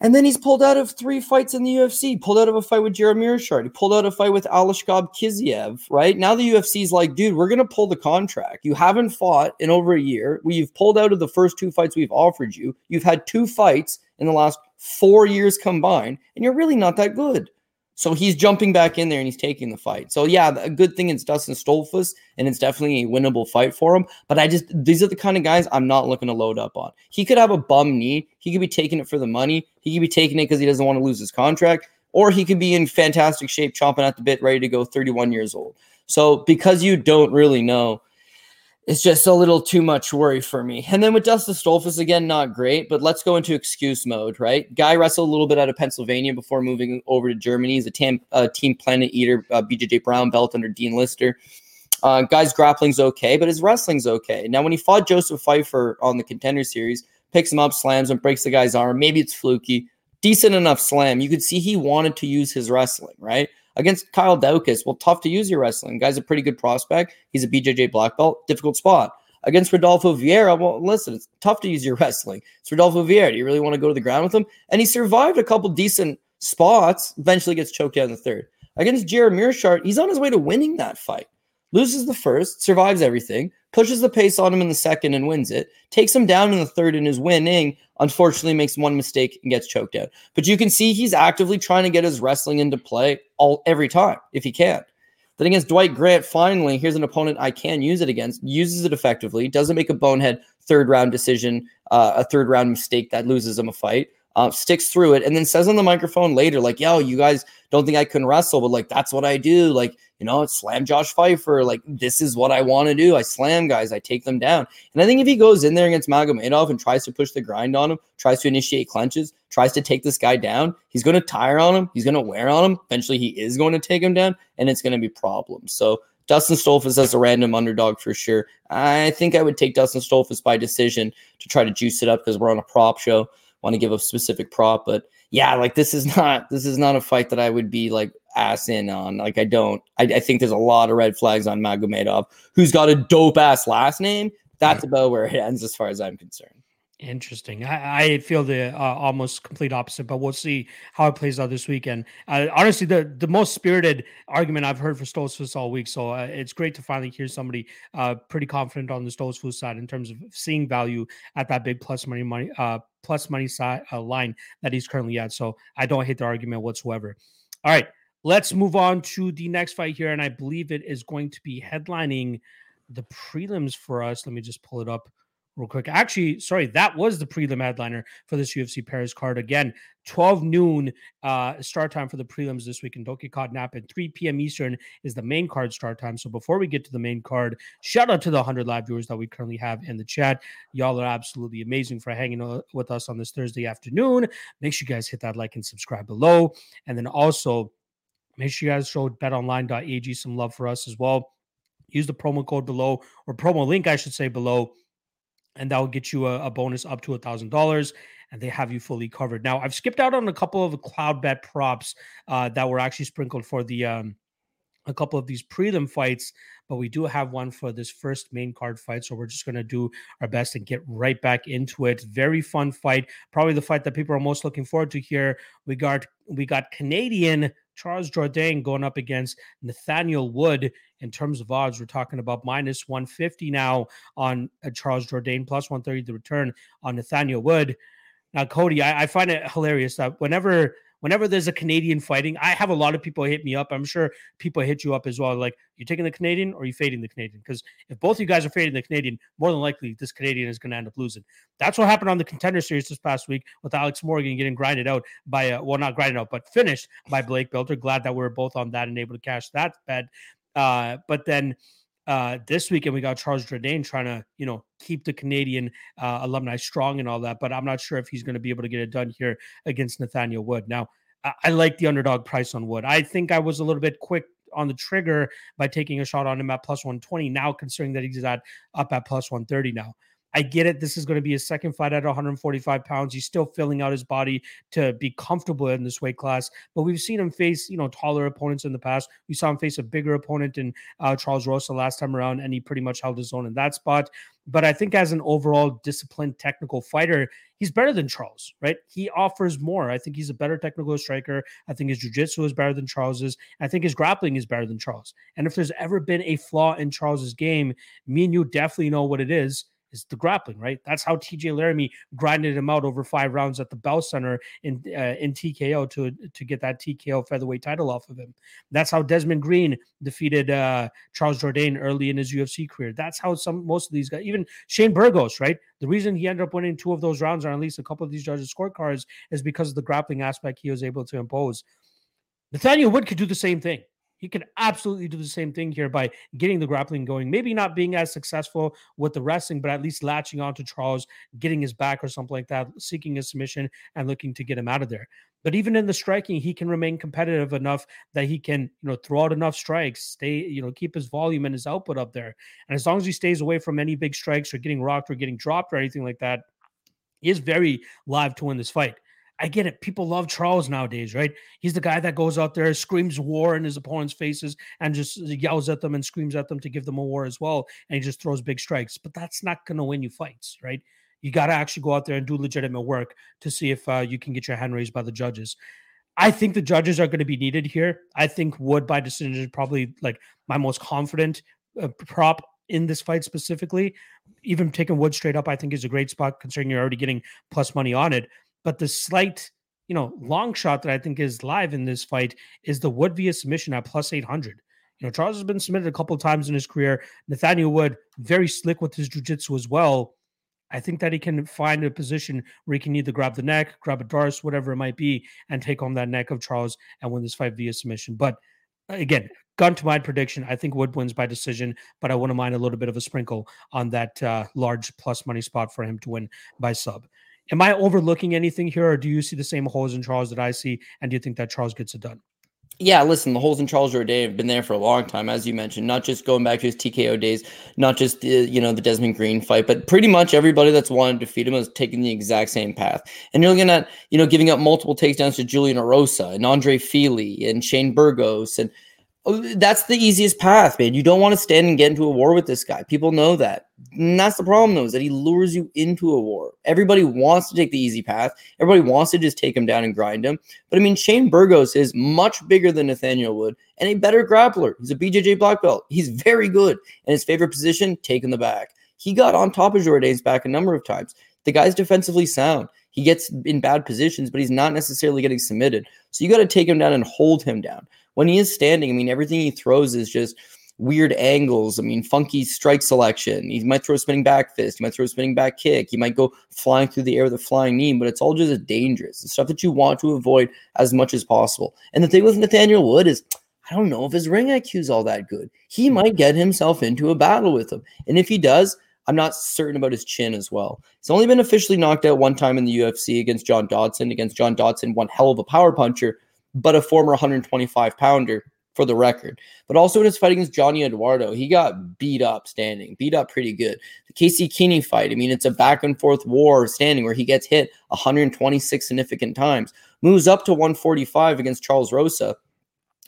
B: And then he's pulled out of three fights in the UFC, pulled out of a fight with Gerald Meerschaert. He pulled out a fight with Alishkab Kiziev, right? Now the UFC's like, dude, we're going to pull the contract. You haven't fought in over a year. We've pulled out of the first two fights we've offered you. You've had two fights in the last four years combined, and you're really not that good. So he's jumping back in there and he's taking the fight. So yeah, a good thing it's Dustin Stoltzfus, and it's definitely a winnable fight for him. But I just these are the kind of guys I'm not looking to load up on. He could have a bum knee. He could be taking it for the money. He could be taking it because he doesn't want to lose his contract, or he could be in fantastic shape, chomping at the bit, ready to go, 31 years old. So because you don't really know it's just a little too much worry for me. And then with Dustin Stoltzfus, again, not great, but let's go into excuse mode, right? Guy wrestled a little bit out of Pennsylvania before moving over to Germany. He's a tam, uh, Team Planet Eater, uh, BJJ Brown belt under Dean Lister. Uh, guy's grappling's okay, but his wrestling's okay. Now, when he fought Joseph Pfeiffer on the Contender Series, picks him up, slams him, breaks the guy's arm. Maybe it's fluky. Decent enough slam. You could see he wanted to use his wrestling, right? Against Kyle Daukaus, well, tough to use your wrestling. Guy's a pretty good prospect. He's a BJJ black belt, difficult spot. Against Rodolfo Vieira, well, listen, it's tough to use your wrestling. It's Rodolfo Vieira. Do you really want to go to the ground with him? And he survived a couple decent spots, eventually gets choked out in the third. Against Gerald Meerschaert, he's on his way to winning that fight. Loses the first, survives everything, pushes the pace on him in the second and wins it, takes him down in the third and is winning. Unfortunately, makes one mistake and gets choked out. But you can see he's actively trying to get his wrestling into play all every time if he can. Then against Dwight Grant, finally, here's an opponent I can use it against, uses it effectively, doesn't make a bonehead third round decision, uh, a third round mistake that loses him a fight uh, sticks through it, and then says on the microphone later, like, yo, you guys don't think I can wrestle, but like, that's what I do. Like, you know, slam Josh Pfeiffer. Like, this is what I want to do. I slam guys, I take them down. And I think if he goes in there against Magomedov and tries to push the grind on him, tries to initiate clenches, tries to take this guy down, he's going to tire on him. He's going to wear on him. Eventually, he is going to take him down, and it's going to be problems. So, Dustin Stoltzfus as a random underdog for sure. I think I would take Dustin Stoltzfus by decision to try to juice it up because we're on a prop show want to give a specific prop, but yeah, like this is not this is not a fight that I would be like ass in on. Like I don't. I, I think there's a lot of red flags on Magomedov, who's got a dope ass last name. That's about where it ends as far as I'm concerned.
A: Interesting. I, I feel the uh, almost complete opposite, but we'll see how it plays out this weekend. Uh, honestly, the, the most spirited argument I've heard for Stoltzfus all week. So uh, it's great to finally hear somebody uh, pretty confident on the Stoltzfus side in terms of seeing value at that big plus money money uh, plus money side uh, line that he's currently at. So I don't hate the argument whatsoever. All right, let's move on to the next fight here, and I believe it is going to be headlining the prelims for us. Let me just pull it up real quick. Actually, sorry, that was the prelim headliner for this UFC Paris card. Again, 12 noon uh, start time for the prelims this week, in Doki Nap caught 3 p.m. Eastern is the main card start time. So before we get to the main card, shout out to the 100 live viewers that we currently have in the chat. Y'all are absolutely amazing for hanging out with us on this Thursday afternoon. Make sure you guys hit that like and subscribe below. And then also, make sure you guys show betonline.ag some love for us as well. Use the promo code below, or promo link, I should say, below and that will get you a, a bonus up to a thousand dollars and they have you fully covered. Now i've skipped out on a couple of Cloudbet props uh, that were actually sprinkled for the um, a couple of these prelim fights but we do have one for this first main card fight so we're just going to do our best and get right back into it. Very fun fight probably the fight that people are most looking forward to here. We got we got canadian Charles Jourdain going up against Nathaniel Wood in terms of odds. We're talking about minus 150 now on uh, Charles Jourdain, plus 130 the return on Nathaniel Wood. Now, Cody, I, I find it hilarious that whenever whenever there's a Canadian fighting, I have a lot of people hit me up. I'm sure people hit you up as well. Like, you're taking the Canadian or you fading the Canadian? Because if both of you guys are fading the Canadian, more than likely this Canadian is going to end up losing. That's what happened on the contender series this past week with Alex Morgan getting grinded out by, uh, well, not grinded out, but finished by Blake Bilder. Glad that we are both on that and able to cash that bet. Uh, but then uh, this weekend we got Charles Jourdain trying to, you know, keep the Canadian uh, alumni strong and all that. But I'm not sure if he's going to be able to get it done here against Nathaniel Wood. Now, I, I like the underdog price on Wood. I think I was a little bit quick on the trigger by taking a shot on him at plus 120. Now, considering that he's at up at plus 130 now. I get it. This is going to be his second fight at 145 pounds. He's still filling out his body to be comfortable in this weight class. But we've seen him face, you know, taller opponents in the past. We saw him face a bigger opponent in uh, Charles Rosa last time around, and he pretty much held his own in that spot. But I think as an overall disciplined technical fighter, he's better than Charles, right? He offers more. I think he's a better technical striker. I think his jiu-jitsu is better than Charles's. I think his grappling is better than Charles. And if there's ever been a flaw in Charles's game, me and you definitely know what it is is the grappling, right? That's how TJ Laramie grinded him out over five rounds at the Bell Center in uh, in TKO to to get that TKO featherweight title off of him. That's how Desmond Green defeated uh, Charles Jourdain early in his UFC career. That's how some most of these guys, even Shane Burgos, right? The reason he ended up winning two of those rounds, or at least a couple of these judges' scorecards, is because of the grappling aspect he was able to impose. Nathaniel Wood could do the same thing. He could absolutely do the same thing here by getting the grappling going. Maybe not being as successful with the wrestling, but at least latching on to Charles, getting his back or something like that, seeking a submission and looking to get him out of there. But even in the striking, he can remain competitive enough that he can, you know, throw out enough strikes, stay, you know, keep his volume and his output up there. And as long as he stays away from any big strikes or getting rocked or getting dropped or anything like that, he is very live to win this fight. I get it. People love Charles nowadays, right? He's the guy that goes out there, screams war in his opponent's faces, and just yells at them and screams at them to give them a war as well. And he just throws big strikes. But that's not going to win you fights, right? You got to actually go out there and do legitimate work to see if uh, you can get your hand raised by the judges. I think the judges are going to be needed here. I think Wood by decision is probably like my most confident uh, prop in this fight specifically. Even taking Wood straight up, I think is a great spot considering you're already getting plus money on it. But the slight, you know, long shot that I think is live in this fight is the Wood via submission at plus 800. You know, Charles has been submitted a couple times in his career. Nathaniel Wood, very slick with his jiu-jitsu as well. I think that he can find a position where he can either grab the neck, grab a darce, whatever it might be, and take home that neck of Charles and win this fight via submission. But again, gun to my prediction, I think Wood wins by decision, but I wouldn't mind a little bit of a sprinkle on that uh, large plus money spot for him to win by sub. Am I overlooking anything here, or do you see the same holes in Charles that I see? And do you think that Charles gets it done?
B: Yeah, listen, the holes in Charles Jourdain have been there for a long time, as you mentioned. Not just going back to his TKO days, not just the you know the Desmond Green fight, but pretty much everybody that's wanted to defeat him has taken the exact same path. And you're looking at you know giving up multiple takedowns to Julian Erosa and Andre Fili and Shane Burgos and that's the easiest path, man. You don't want to stand and get into a war with this guy. People know that. And that's the problem, though, is that he lures you into a war. Everybody wants to take the easy path. Everybody wants to just take him down and grind him. But I mean, Shane Burgos is much bigger than Nathaniel Wood and a better grappler. He's a BJJ black belt. He's very good. And his favorite position, taking the back. He got on top of Jourdain's back a number of times. The guy's defensively sound. He gets in bad positions, but he's not necessarily getting submitted. So you got to take him down and hold him down when he is standing, I mean, everything he throws is just weird angles. I mean, funky strike selection. He might throw a spinning back fist. He might throw a spinning back kick. He might go flying through the air with a flying knee, but it's all just dangerous. The stuff that you want to avoid as much as possible. And the thing with Nathaniel Wood is, I don't know if his ring IQ is all that good. He hmm. might get himself into a battle with him. And if he does, I'm not certain about his chin as well. He's only been officially knocked out one time in the UFC against John Dodson. Against John Dodson, one hell of a power puncher but a former 125 pounder for the record. But also in his fight against Johnny Eduardo, he got beat up standing, beat up pretty good. The Casey Kenney fight, I mean, it's a back and forth war standing where he gets hit 126 significant times, moves up to 145 against Charles Rosa.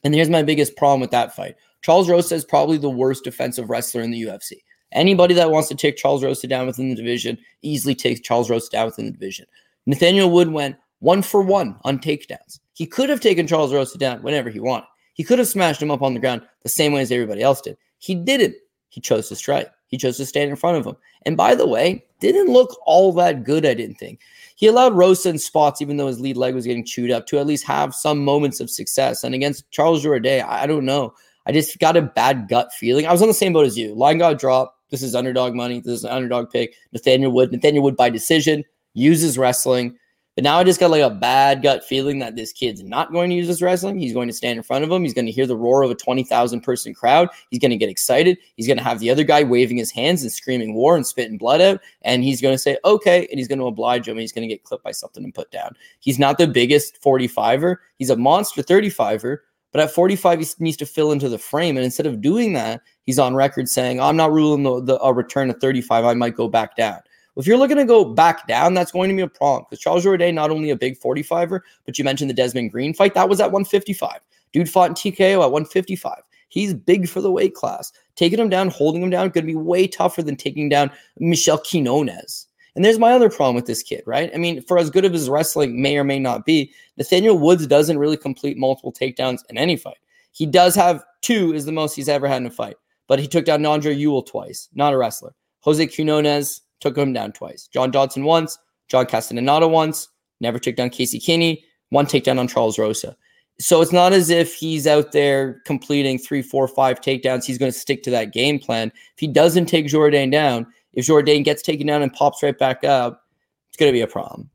B: And here's my biggest problem with that fight Charles Rosa is probably the worst defensive wrestler in the UFC. Anybody that wants to take Charles Rosa down within the division easily takes Charles Rosa down within the division. Nathaniel Wood went one for one on takedowns. He could have taken Charles Rosa down whenever he wanted. He could have smashed him up on the ground the same way as everybody else did. He didn't. He chose to strike. He chose to stand in front of him. And by the way, didn't look all that good, I didn't think. He allowed Rosa in spots, even though his lead leg was getting chewed up, to at least have some moments of success. And against Charles Jourdain, I don't know. I just got a bad gut feeling. I was on the same boat as you. Line got dropped. This is underdog money. This is an underdog pick. Nathaniel Wood. Nathaniel Wood by decision uses wrestling. But now I just got like a bad gut feeling that this kid's not going to use this wrestling. He's going to stand in front of him. He's going to hear the roar of a 20,000 person crowd. He's going to get excited. He's going to have the other guy waving his hands and screaming war and spitting blood out. And he's going to say, okay. And he's going to oblige him. And he's going to get clipped by something and put down. He's not the biggest 45er. He's a monster 35er. But at 45, he needs to fill into the frame. And instead of doing that, he's on record saying, I'm not ruling the, the a return of 35. I might go back down. If you're looking to go back down, that's going to be a problem because Charles Jourdain, not only a big 45er, but you mentioned the Desmond Green fight, that was at 155. Dude fought in TKO at 155. He's big for the weight class. Taking him down, holding him down, going to be way tougher than taking down Michel Quinones. And there's my other problem with this kid, right? I mean, for as good of his wrestling may or may not be, Nathaniel Woods doesn't really complete multiple takedowns in any fight. He does have two, is the most he's ever had in a fight. But he took down Andre Ewell twice, not a wrestler. Jose Quinones, took him down twice. John Dodson once, John Castellano once, never took down Casey Kenney, one takedown on Charles Rosa. So it's not as if he's out there completing three, four, five takedowns. He's going to stick to that game plan. If he doesn't take Jourdain down, if Jourdain gets taken down and pops right back up, it's going to be a problem.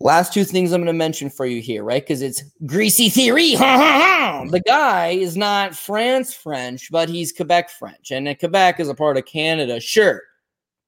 B: Last two things I'm going to mention for you here, right? Because it's greasy theory. the guy is not France French, but he's Quebec French. And Quebec is a part of Canada. Sure,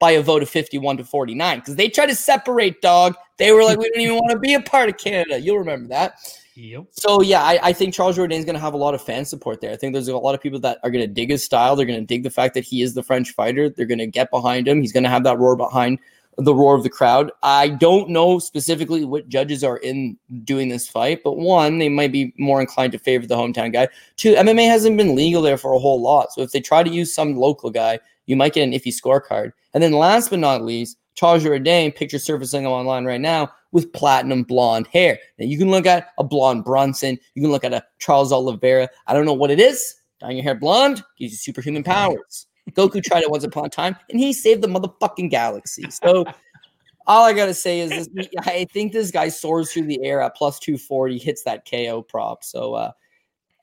B: by a vote of 51 to 49 because they tried to separate dog. They were like, we don't even want to be a part of Canada. You'll remember that. Yep. So yeah, I, I think Charles Jourdain is going to have a lot of fan support there. I think there's a lot of people that are going to dig his style. They're going to dig the fact that he is the French fighter. They're going to get behind him. He's going to have that roar behind the roar of the crowd. I don't know specifically what judges are in doing this fight, but one, they might be more inclined to favor the hometown guy. Two, MMA hasn't been legal there for a whole lot. So if they try to use some local guy, you might get an iffy scorecard. And then last but not least, Charles Jourdain, picture surfacing online right now with platinum blonde hair. Now you can look at a blonde Brunson, you can look at a Charles Oliveira. I don't know what it is. Dyeing your hair blonde gives you superhuman powers. Goku tried it once upon a time, and he saved the motherfucking galaxy. So all I gotta say is, this, I think this guy soars through the air at plus two forty, hits that KO prop. So uh,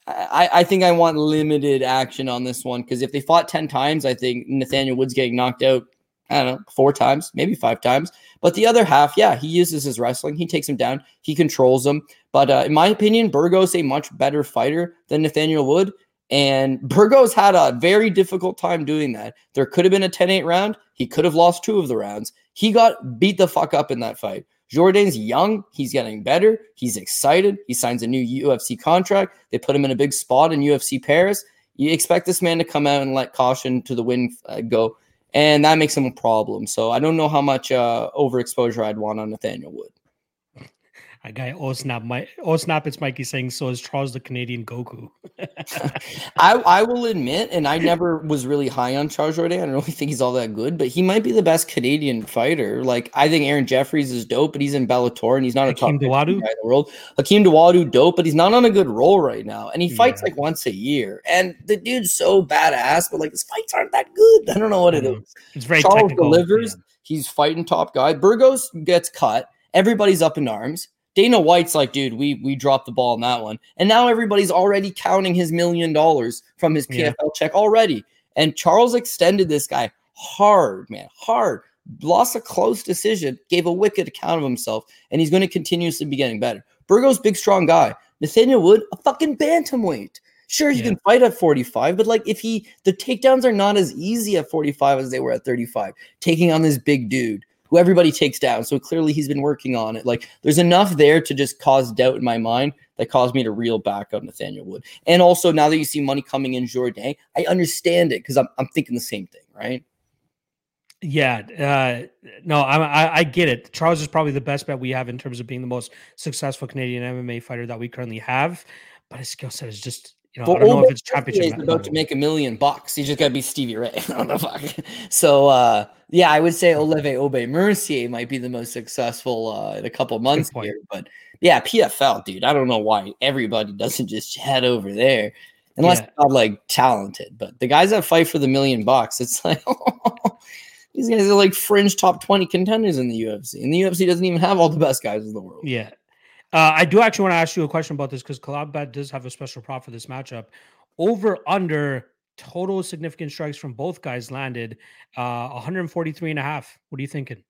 B: I, I think I want limited action on this one because if they fought 10 times, I think Nathaniel Woods getting knocked out, I don't know, four times, maybe five times. But the other half, yeah, he uses his wrestling. He takes him down, he controls him. But uh, in my opinion, Burgos a much better fighter than Nathaniel Wood. And Burgos had a very difficult time doing that. There could have been a 10 8 round. He could have lost two of the rounds. He got beat the fuck up in that fight. Jourdain's young. He's getting better. He's excited. He signs a new UFC contract. They put him in a big spot in UFC Paris. You expect this man to come out and let caution to the wind uh, go, and that makes him a problem. So I don't know how much uh, overexposure I'd want on Nathaniel Wood.
A: A guy, oh snap, my oh snap, it's Mikey saying so is Charles the Canadian Goku.
B: I I will admit, and I never was really high on Charles Jourdain. I don't really think he's all that good, but he might be the best Canadian fighter. Like I think Aaron Jeffery is dope, but he's in Bellator and he's not Hakeem a top guy in the world. Hakeem Dawodu dope, but he's not on a good roll right now, and he fights yeah. like once a year. And the dude's so badass, but like his fights aren't that good. I don't know what it is.
A: It's very
B: Charles
A: technical,
B: delivers. Yeah. He's fighting top guy. Burgos gets cut. Everybody's up in arms. Dana White's like, dude, we we dropped the ball on that one. And now everybody's already counting his million dollars from his PFL yeah. check already. And Charles extended this guy hard, man, hard. Lost a close decision, gave a wicked account of himself, and he's going to continuously be getting better. Burgo's big, strong guy. Nathaniel Wood, a fucking bantamweight. Sure, he yeah. can fight at 45, but like if he the takedowns are not as easy at 45 as they were at 35, taking on this big dude who everybody takes down. So clearly he's been working on it. Like there's enough there to just cause doubt in my mind that caused me to reel back on Nathaniel Wood. And also now that you see money coming in Jourdain, I understand it because I'm, I'm thinking the same thing, right?
A: Yeah, uh, no, I, I, I get it. Charles is probably the best bet we have in terms of being the most successful Canadian MMA fighter that we currently have. But his skill set is just you know, I don't know if it's championship.
B: He's about to make a million bucks. He's just got to be Stevie Ray. I don't know. Fuck. So uh, yeah, I would say Olivier Aubé-Mercier might be the most successful uh, in a couple months here. But yeah, PFL, dude. I don't know why everybody doesn't just head over there unless yeah. they're like talented. But the guys that fight for the million bucks, it's like these guys are like fringe top twenty contenders in the UFC, and the UFC doesn't even have all the best guys in the world.
A: Yeah, uh, I do actually want to ask you a question about this because Bet does have a special prop for this matchup. Over under total significant strikes from both guys landed uh, 143 and a half. What are you thinking?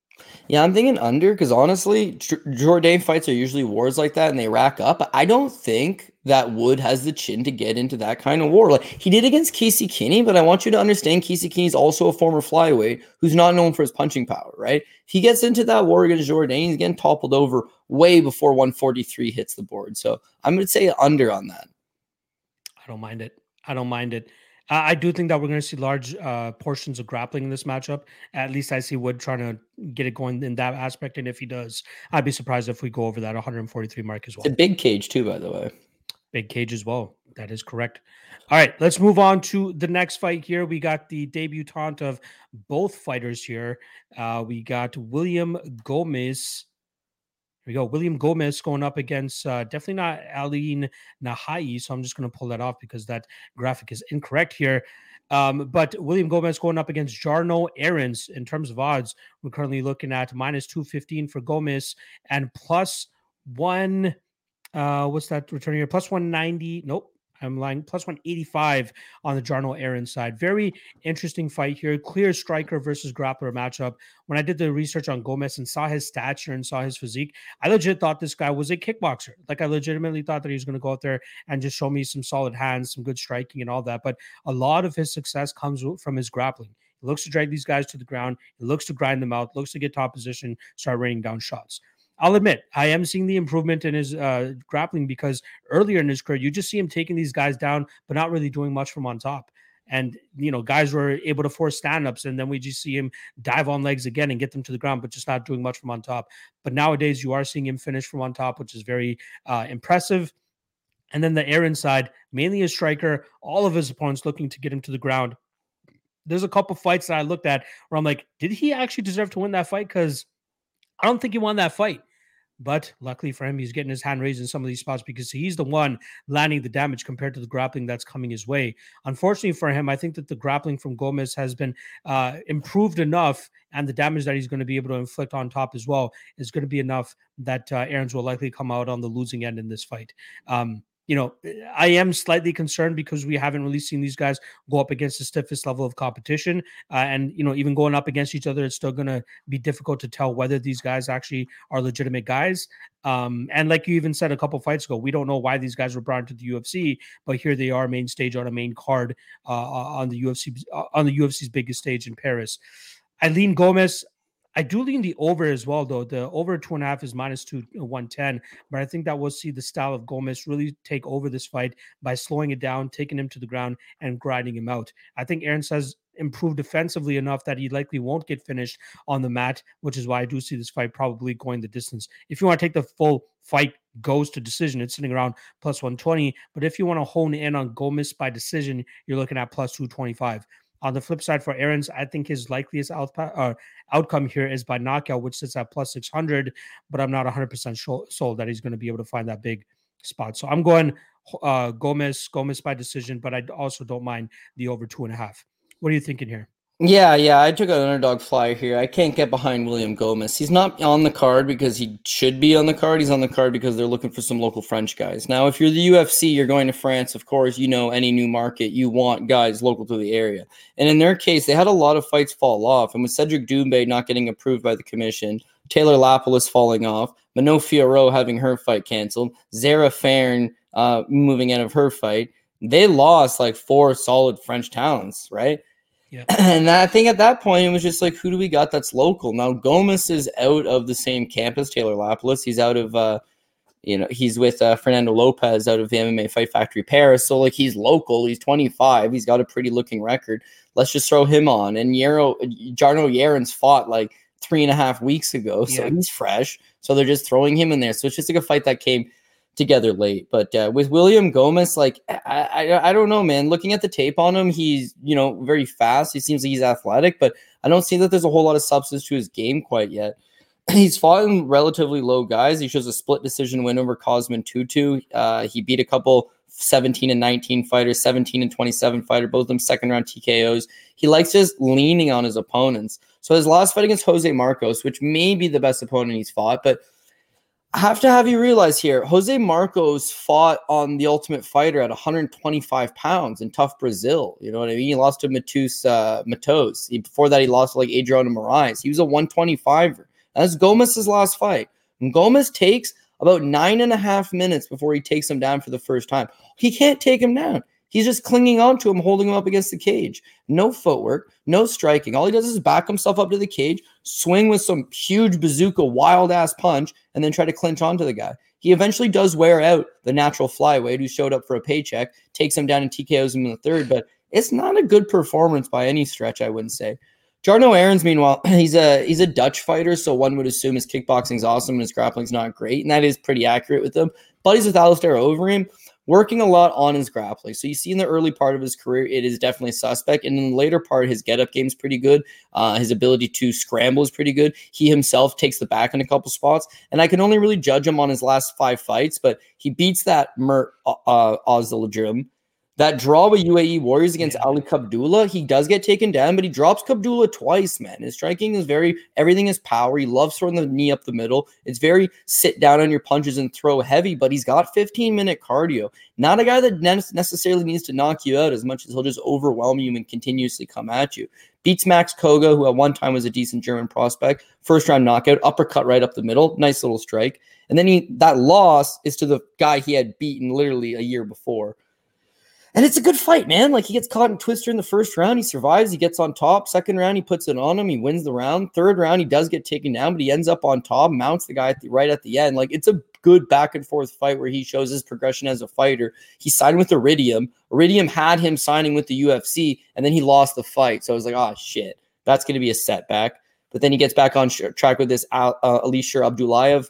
B: Yeah, I'm thinking under because honestly, Jourdain fights are usually wars like that and they rack up. I don't think that Wood has the chin to get into that kind of war. Like he did against Casey Kenney, but I want you to understand Casey Kenney is also a former flyweight who's not known for his punching power, right? He gets into that war against Jourdain, he's getting toppled over way before 143 hits the board. So I'm going to say under on that.
A: I don't mind it. I don't mind it. I do think that we're going to see large uh, portions of grappling in this matchup. At least I see Wood trying to get it going in that aspect. And if he does, I'd be surprised if we go over that 143 mark as well.
B: It's a big cage, too, by the way.
A: Big cage as well. That is correct. All right, let's move on to the next fight here. We got the debutante of both fighters here. Uh, we got William Gomez we go. William Gomez going up against uh, definitely not Aline Nahai. So I'm just going to pull that off because that graphic is incorrect here. Um, but William Gomez going up against Jarno Errens in terms of odds. We're currently looking at minus 215 for Gomez and plus one. Uh, what's that return here? Plus 190. Nope. I'm lying plus 185 on the Jarno Errens side. Very interesting fight here. Clear striker versus grappler matchup. When I did the research on Gomez and saw his stature and saw his physique, I legit thought this guy was a kickboxer. Like I legitimately thought that he was going to go out there and just show me some solid hands, some good striking, and all that. But a lot of his success comes from his grappling. He looks to drag these guys to the ground. He looks to grind them out. Looks to get top position, start raining down shots. I'll admit, I am seeing the improvement in his uh, grappling because earlier in his career, you just see him taking these guys down, but not really doing much from on top. And, you know, guys were able to force stand ups, and then we just see him dive on legs again and get them to the ground, but just not doing much from on top. But nowadays, you are seeing him finish from on top, which is very uh, impressive. And then the air inside, mainly a striker, all of his opponents looking to get him to the ground. There's a couple fights that I looked at where I'm like, did he actually deserve to win that fight? Because I don't think he won that fight. But luckily for him, he's getting his hand raised in some of these spots because he's the one landing the damage compared to the grappling that's coming his way. Unfortunately for him, I think that the grappling from Gomez has been uh, improved enough, and the damage that he's going to be able to inflict on top as well is going to be enough that uh, Errens will likely come out on the losing end in this fight. Um, you know, I am slightly concerned because we haven't really seen these guys go up against the stiffest level of competition. Uh, and, you know, even going up against each other, it's still going to be difficult to tell whether these guys actually are legitimate guys. Um, and like you even said a couple fights ago, we don't know why these guys were brought into the UFC, but here they are, main stage on a main card uh, on the UFC on the UFC's biggest stage in Paris. Eileen Gomez, I do lean the over as well, though. The over two and a half is minus two uh, one ten, but I think that we'll see the style of Gomez really take over this fight by slowing it down, taking him to the ground, and grinding him out. I think Aaron says improved defensively enough that he likely won't get finished on the mat, which is why I do see this fight probably going the distance. If you want to take the full fight goes to decision, it's sitting around plus 120. But if you want to hone in on Gomez by decision, you're looking at plus 225. On the flip side for Errens, I think his likeliest out, uh, outcome here is by knockout, which sits at plus 600, but I'm not 100% sold that he's going to be able to find that big spot. So I'm going uh, Gomez, Gomez by decision, but I also don't mind the over two and a half. What are you thinking here?
B: Yeah, yeah, I took an underdog flyer here. I can't get behind William Gomez. He's not on the card because he should be on the card. He's on the card because they're looking for some local French guys. Now, if you're the UFC, you're going to France, of course, you know any new market, you want guys local to the area. And in their case, they had a lot of fights fall off. And with Cedric Doumbé not getting approved by the commission, Taylor Lapilus falling off, Manon Fiorot having her fight canceled, Zarah Fairn uh, moving out of her fight, they lost like four solid French talents, right? Yeah. And I think at that point it was just like, who do we got that's local? Now Gomez is out of the same campus, Taylor Lapilus. He's out of uh, you know, he's with uh, Fernando Lopez out of the MMA Fight Factory Paris. So like he's local. He's 25. He's got a pretty looking record. Let's just throw him on. And Yero Jarno Yarins fought like three and a half weeks ago, so yeah. he's fresh. So they're just throwing him in there. So it's just like a fight that came together late. But uh, with William Gomez, like I, I, I don't know, man. Looking at the tape on him, he's you know very fast. He seems like he's athletic, but I don't see that there's a whole lot of substance to his game quite yet. He's fought in relatively low guys. He shows a split decision win over Khamzat Tutu. Uh, he beat a couple 17 and 19 fighters, 17 and 27 fighter, both of them second round TKOs. He likes just leaning on his opponents. So his last fight against Jose Marcos, which may be the best opponent he's fought, but have to have you realize here, Jose Marcos fought on the Ultimate Fighter at 125 pounds in tough Brazil. You know what I mean? He lost to Matus uh, Matos. He, before that, he lost to like Adriano Moraes. He was a 125er. That's Gomez's last fight. And Gomez takes about nine and a half minutes before he takes him down for the first time. He can't take him down. He's just clinging on to him, holding him up against the cage. No footwork, no striking. All he does is back himself up to the cage, swing with some huge bazooka, wild ass punch, and then try to clinch onto the guy. He eventually does wear out the natural flyweight who showed up for a paycheck, takes him down and TKOs him in the third, but it's not a good performance by any stretch, I wouldn't say. Jarno Errens, meanwhile, he's a he's a Dutch fighter, so one would assume his kickboxing's awesome and his grappling's not great, and that is pretty accurate with him. But he's with Alistair Overeem working a lot on his grappling. So you see in the early part of his career, it is definitely suspect. And in the later part, his get up game is pretty good. Uh, his ability to scramble is pretty good. He himself takes the back in a couple spots. And I can only really judge him on his last five fights, but he beats that Mert uh, uh that draw with UAE Warriors against yeah. Ali Khabdullah, he does get taken down, but he drops Khabdullah twice, man. His striking is very, everything is power. He loves throwing the knee up the middle. It's very sit down on your punches and throw heavy, but he's got 15 minute cardio. Not a guy that necessarily needs to knock you out as much as he'll just overwhelm you and continuously come at you. Beats Max Koga, who at one time was a decent German prospect. First round knockout, uppercut right up the middle. Nice little strike. And then he that loss is to the guy he had beaten literally a year before. And it's a good fight, man. Like he gets caught in twister in the first round, he survives, he gets on top. Second round, he puts it on him, he wins the round. Third round, he does get taken down, but he ends up on top, mounts the guy at the, right at the end. Like it's a good back and forth fight where he shows his progression as a fighter. He signed with Iridium. Iridium had him signing with the UFC, and then he lost the fight. So I was like, oh shit, that's going to be a setback. But then he gets back on track with this uh, Alisher Abdulayev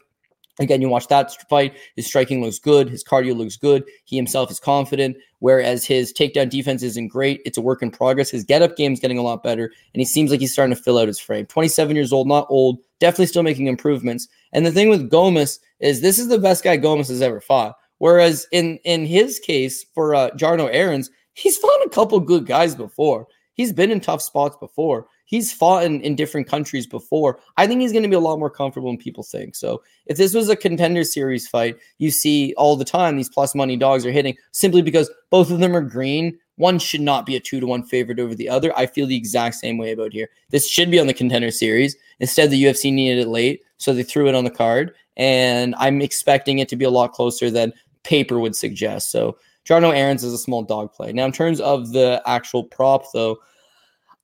B: Again, you watch that fight. His striking looks good. His cardio looks good. He himself is confident, whereas his takedown defense isn't great. It's a work in progress. His get up game is getting a lot better, and he seems like he's starting to fill out his frame. 27 years old, not old, definitely still making improvements. And the thing with Gomez is this is the best guy Gomez has ever fought. Whereas in in his case for uh, Jarno Errens, he's fought a couple good guys before. He's been in tough spots before he's fought in, in different countries before. I think he's going to be a lot more comfortable than people think. So if this was a contender series fight, you see all the time these plus money dogs are hitting simply because both of them are green. One should not be a two to one favorite over the other. I feel the exact same way about here. This should be on the contender series. Instead, the UFC needed it late, so they threw it on the card. And I'm expecting it to be a lot closer than paper would suggest. So Jarno Errens is a small dog play. Now, in terms of the actual prop, though,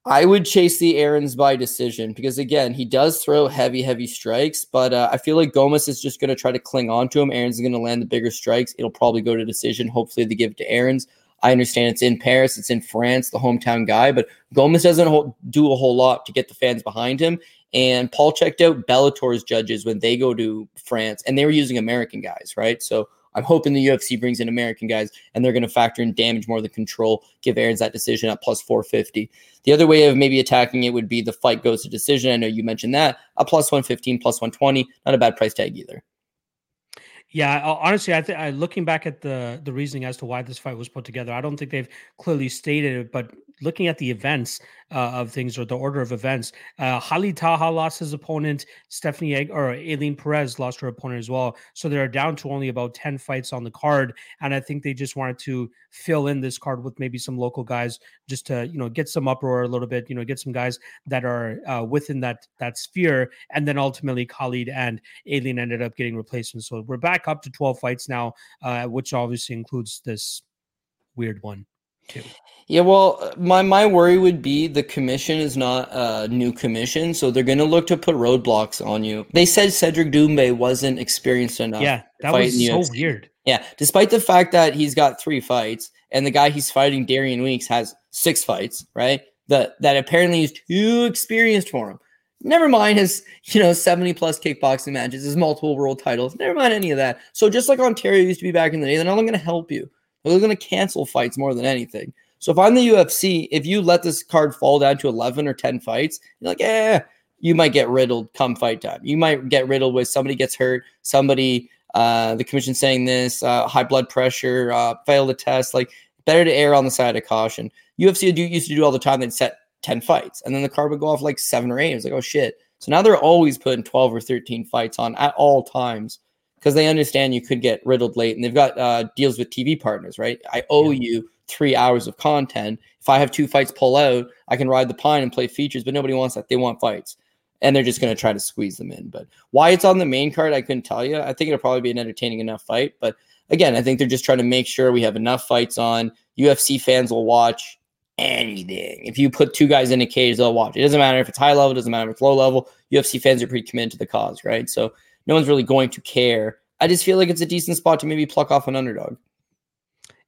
B: I would chase the Errens by decision because again, he does throw heavy, heavy strikes, but uh, I feel like Gomez is just going to try to cling on to him. Errens going to land the bigger strikes. It'll probably go to decision. Hopefully, they give it to Errens. I understand it's in Paris, it's in France, the hometown guy, but Gomez doesn't do a whole lot to get the fans behind him. And Paul checked out Bellator's judges when they go to France, and they were using American guys, right? So I'm hoping the UFC brings in American guys and they're going to factor in damage more than control, give Errens that decision at plus 450. The other way of maybe attacking it would be the fight goes to decision. I know you mentioned that. A plus 115, plus 120, not a bad price tag either.
A: Yeah, honestly, I think looking back at the the reasoning as to why this fight was put together, I don't think they've clearly stated it, but looking at the events uh, of things or the order of events, uh, Khalid Taha lost his opponent. Stephanie Egg or Ailin Perez lost her opponent as well. So they're down to only about 10 fights on the card. And I think they just wanted to fill in this card with maybe some local guys just to, you know, get some uproar a little bit, you know, get some guys that are uh, within that that sphere. And then ultimately Khalid and Ailin ended up getting replacements. So we're back up to 12 fights now, uh, which obviously includes this weird one too.
B: Yeah, well, my my worry would be the commission is not a new commission, so they're going to look to put roadblocks on you. They said Cedric Doumbé wasn't experienced enough.
A: Yeah, that was so UFC. weird.
B: Yeah, despite the fact that he's got three fights, and the guy he's fighting, Darian Weeks, has six fights, right? That that apparently is too experienced for him. Never mind his, you know, 70 plus kickboxing matches, his multiple world titles. Never mind any of that. So just like Ontario used to be back in the day, they're not going to help you. They're going to cancel fights more than anything. So if I'm the UFC, if you let this card fall down to 11 or 10 fights, you're like, eh, you might get riddled come fight time. You might get riddled with somebody gets hurt, somebody, uh, the commission saying this, uh, high blood pressure, uh, fail the test. Like, better to err on the side of caution. UFC used to do all the time. They'd set 10 fights, and then the card would go off like seven or eight. It's like, oh shit. So now they're always putting 12 or 13 fights on at all times because they understand you could get riddled late and they've got uh, deals with TV partners, right? I owe yeah. you three hours of content. If I have two fights pull out, I can ride the pine and play features, but nobody wants that. They want fights. And they're just going to try to squeeze them in. But why it's on the main card, I couldn't tell you. I think it'll probably be an entertaining enough fight. But again, I think they're just trying to make sure we have enough fights on. UFC fans will watch anything. If you put two guys in a cage, they'll watch. It doesn't matter if it's high level, it doesn't matter if it's low level. UFC fans are pretty committed to the cause, right? So no one's really going to care. I just feel like it's a decent spot to maybe pluck off an underdog.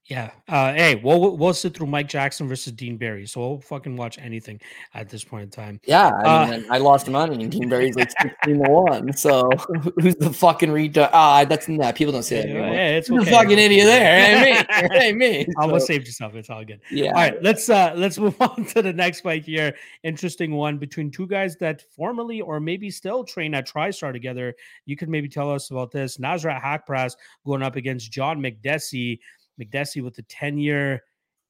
A: Yeah. Uh, hey, we'll we'll sit through Mike Jackson versus Dean Barry, so we'll fucking watch anything at this point in time.
B: Yeah, I, mean, uh, I lost money, and Dean Barry's like sixteen to one. So who's the fucking retard? Ah, that's not. Nah, people don't say that anymore. Yeah, it's okay. the fucking idiot there. Hey me, hey me.
A: So. Almost saved yourself. It's all good. Yeah. All right, let's uh let's move on to the next fight here. Interesting one between two guys that formerly or maybe still train at TriStar together. You could maybe tell us about this. Nasrat Haqparast going up against John Makdessi. Makdessi with the 10 year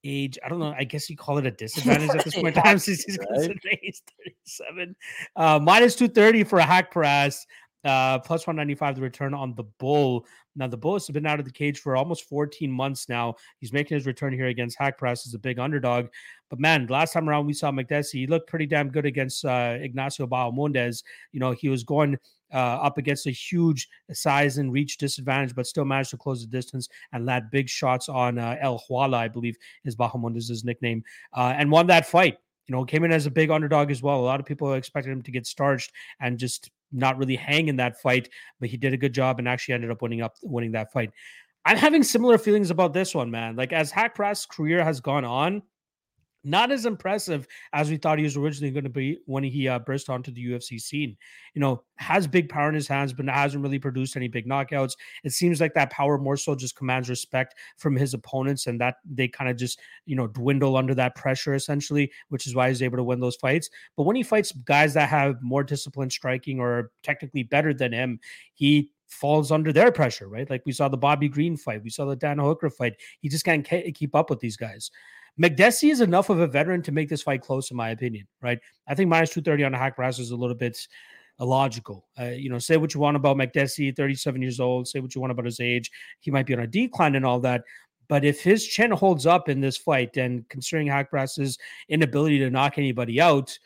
A: age. I don't know. I guess you call it a disadvantage at this point in time since he's right? he's 37. Uh, minus 230 for a Haqparast. Uh, plus 195 the return on the bull. Now the bull has been out of the cage for almost 14 months now. He's making his return here against hack press as a big underdog. But man, last time around we saw Makdessi, he looked pretty damn good against uh, Ignacio Bahamondes. You know, he was going uh, up against a huge size and reach disadvantage, but still managed to close the distance and land big shots on uh, El Huala, I believe is Bahamondes' nickname, uh, and won that fight. You know, came in as a big underdog as well. A lot of people expected him to get starched and just not really hang in that fight, but he did a good job and actually ended up winning up winning that fight. I'm having similar feelings about this one, man. Like as Haqparast's career has gone on, not as impressive as we thought he was originally going to be when he uh, burst onto the UFC scene. You know, has big power in his hands, but hasn't really produced any big knockouts. It seems like that power more so just commands respect from his opponents, and that they kind of just you know dwindle under that pressure essentially, which is why he's able to win those fights. But when he fights guys that have more disciplined striking or technically better than him, he falls under their pressure, right? Like we saw the Bobby Green fight, we saw the Dan Hooker fight. He just can't keep up with these guys. Makdessi is enough of a veteran to make this fight close, in my opinion. Right? I think minus two thirty on a Haqparast is a little bit illogical. Uh, you know, say what you want about Makdessi, thirty seven years old. Say what you want about his age. He might be on a decline and all that. But if his chin holds up in this fight, and considering Haqparast's inability to knock anybody out,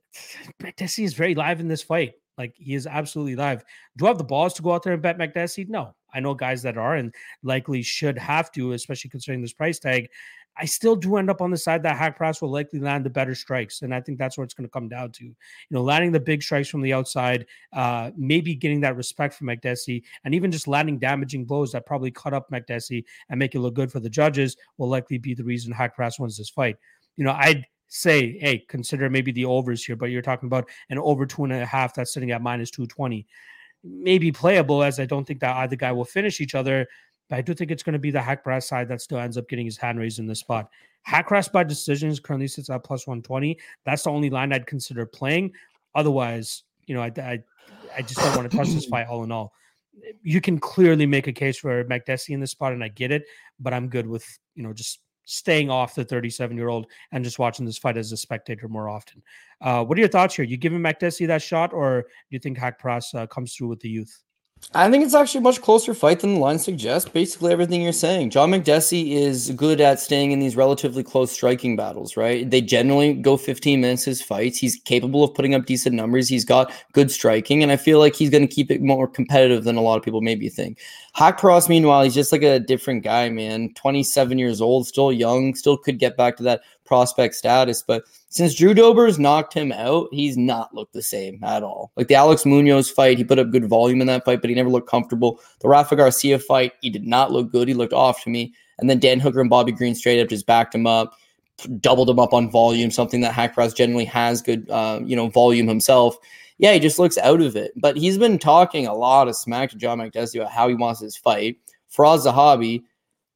A: Makdessi is very live in this fight. Like he is absolutely live. Do I have the balls to go out there and bet Makdessi? No. I know guys that are and likely should have to, especially considering this price tag. I still do end up on the side that Haqparast will likely land the better strikes. And I think that's what it's going to come down to. You know, landing the big strikes from the outside, uh, maybe getting that respect from Makdessi, and even just landing damaging blows that probably cut up Makdessi and make it look good for the judges will likely be the reason Haqparast wins this fight. You know, I'd say, hey, consider maybe the overs here, but you're talking about an over two and a half that's sitting at minus 220. Maybe playable, as I don't think that either guy will finish each other. But I do think it's going to be the Haqparast side that still ends up getting his hand raised in this spot. Haqparast by decisions currently sits at plus 120. That's the only line I'd consider playing. Otherwise, you know, I, I, I just don't want to touch this fight all in all. You can clearly make a case for Makdessi in this spot, and I get it, but I'm good with, you know, just staying off the 37 year old and just watching this fight as a spectator more often. Uh, what are your thoughts here? You giving Makdessi that shot, or do you think Haqparast uh, comes through with the youth?
B: I think it's actually a much closer fight than the line suggests. Basically, everything you're saying. John Makdessi is good at staying in these relatively close striking battles, right? They generally go 15 minutes his fights. He's capable of putting up decent numbers. He's got good striking, and I feel like he's going to keep it more competitive than a lot of people maybe think. Haqparast, meanwhile, he's just like a different guy, man. 27 years old, still young, still could get back to that prospect status, but since Drew Dober's knocked him out, he's not looked the same at all. Like the Alex Munoz fight, he put up good volume in that fight, but he never looked comfortable. The Rafa Garcia fight, he did not look good. He looked off to me. And then Dan Hooker and Bobby Green straight up just backed him up, doubled him up on volume, something that Haqparast generally has good, uh, you know, volume himself. Yeah, he just looks out of it. But he's been talking a lot of smack to John Makdessi about how he wants his fight. Firas Zahabi,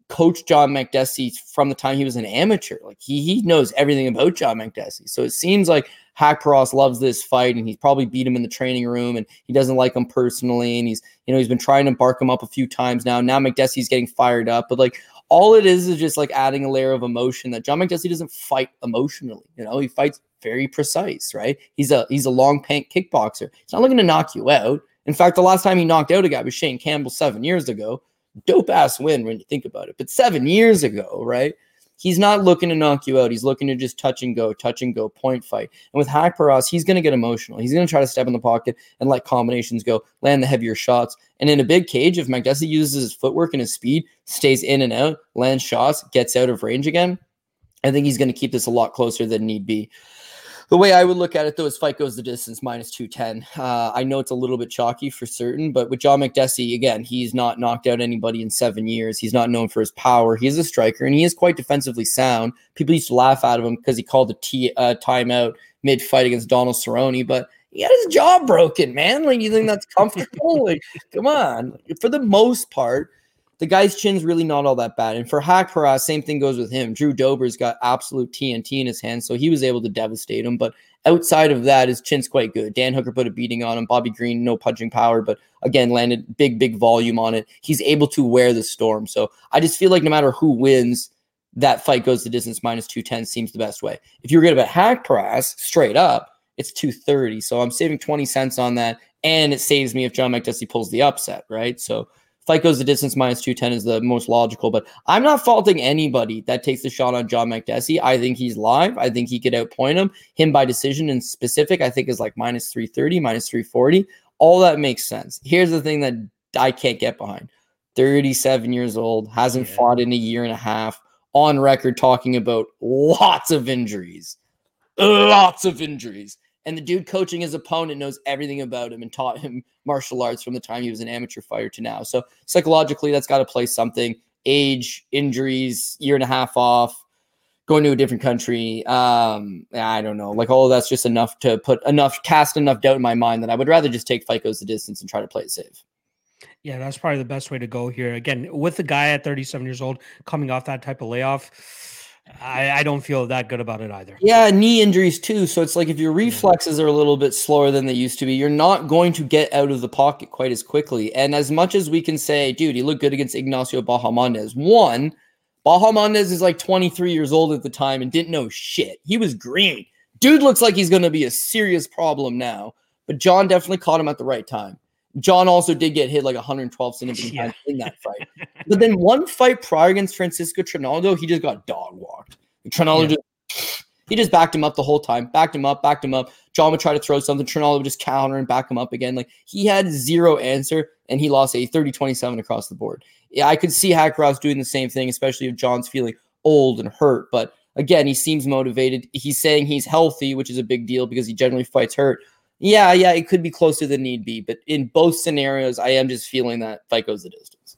B: coached John Makdessi from the time he was an amateur. Like he he knows everything about John Makdessi. So it seems like Haqparast loves this fight and he's probably beat him in the training room and he doesn't like him personally. And he's, you know, he's been trying to bark him up a few times now. Now Makdessi's getting fired up. But like all it is is just like adding a layer of emotion that John Makdessi doesn't fight emotionally. You know, he fights very precise, right? He's a he's a long pant kickboxer. He's not looking to knock you out. In fact, the last time he knocked out a guy was Shane Campbell seven years ago dope ass win when you think about it. But seven years ago, right? He's not looking to knock you out. He's looking to just touch and go, touch and go, point fight. And with Haqparast, he's going to get emotional. He's going to try to step in the pocket and let combinations go, land the heavier shots. And in a big cage, if Makdessi uses his footwork and his speed, stays in and out, lands shots, gets out of range again, I think he's going to keep this a lot closer than need be. The way I would look at it, though, is fight goes the distance minus 210. Uh, I know it's a little bit chalky for certain, but with John Makdessi, again, he's not knocked out anybody in seven years. He's not known for his power. He is a striker, and he is quite defensively sound. People used to laugh at him because he called a t- uh, timeout mid fight against Donald Cerrone, but he had his jaw broken, man. Like, you think that's comfortable? like, come on. For the most part, the guy's chin's really not all that bad. And for Haqparast, same thing goes with him. Drew Dober's got absolute TNT in his hands, so he was able to devastate him. But outside of that, his chin's quite good. Dan Hooker put a beating on him. Bobby Green, no punching power, but again, landed big, big volume on it. He's able to wear the storm. So I just feel like no matter who wins, that fight goes the distance minus 210 seems the best way. If you're going to bet Haqparast straight up, it's 230. So I'm saving 20 cents on that. And it saves me if John Makdessi pulls the upset, right? So Fight goes the distance minus 210 is the most logical, but I'm not faulting anybody that takes the shot on John Makdessi. I think he's live. I think he could outpoint him. Him by decision in specific, I think is like minus 330, minus 340. All that makes sense. Here's the thing that I can't get behind 37 years old, hasn't yeah. fought in a year and a half, on record talking about lots of injuries. Lots of injuries and the dude coaching his opponent knows everything about him and taught him martial arts from the time he was an amateur fighter to now. So psychologically, that's got to play something. Age, injuries, year and a half off, going to a different country. Um, I don't know. Like all of that's just enough to put enough cast enough doubt in my mind that I would rather just take Fico's the distance and try to play it safe.
A: Yeah, that's probably the best way to go here. Again, with the guy at 37 years old coming off that type of layoff I, I, don't feel that good about it either.
B: Yeah, knee injuries too. So it's like if your reflexes are a little bit slower than they used to be, you're not going to get out of the pocket quite as quickly. And as much as we can say, dude, he looked good against Ignacio Bahamondes, one, Bahamondes is like 23 years old at the time and didn't know shit. He was green. Dude looks like he's going to be a serious problem now. But John definitely caught him at the right time. John also did get hit like 112 significant yeah. times in that fight. but then one fight prior against Francisco Trinaldo, he just got dog walked. Trinaldo yeah. just he just backed him up the whole time, backed him up, backed him up. John would try to throw something, Trinaldo would just counter and back him up again. Like he had zero answer and he lost a 30 27 across the board. Yeah, I could see Hakarov's doing the same thing, especially if John's feeling old and hurt. But again, he seems motivated. He's saying he's healthy, which is a big deal because he generally fights hurt. Yeah, yeah, it could be closer than need be. But in both scenarios, I am just feeling that fight goes the distance.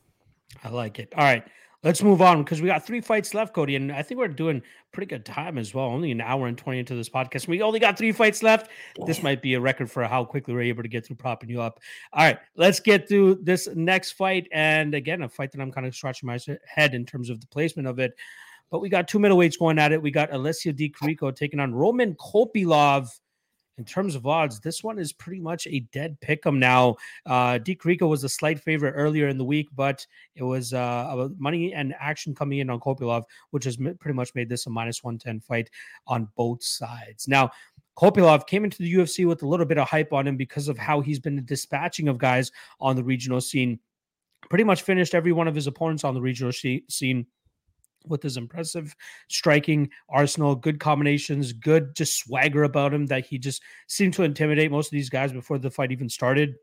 A: I like it. All right. Let's move on because we got three fights left, Cody, and I think we're doing pretty good time as well. Only an hour and 20 into this podcast. We only got three fights left. This might be a record for how quickly we're able to get through propping you up. All right, let's get through this next fight. And again, a fight that I'm kind of scratching my head in terms of the placement of it. But we got two middleweights going at it. We got Alessio Di Chirico taking on Roman Kopylov in terms of odds, this one is pretty much a dead pick'em now. Uh, Di Chirico was a slight favorite earlier in the week, but it was uh, money and action coming in on Kopylov, which has pretty much made this a minus 110 fight on both sides. Now, Kopylov came into the UFC with a little bit of hype on him because of how he's been dispatching of guys on the regional scene. Pretty much finished every one of his opponents on the regional scene with his impressive striking arsenal, good combinations, good just swagger about him that he just seemed to intimidate most of these guys before the fight even started.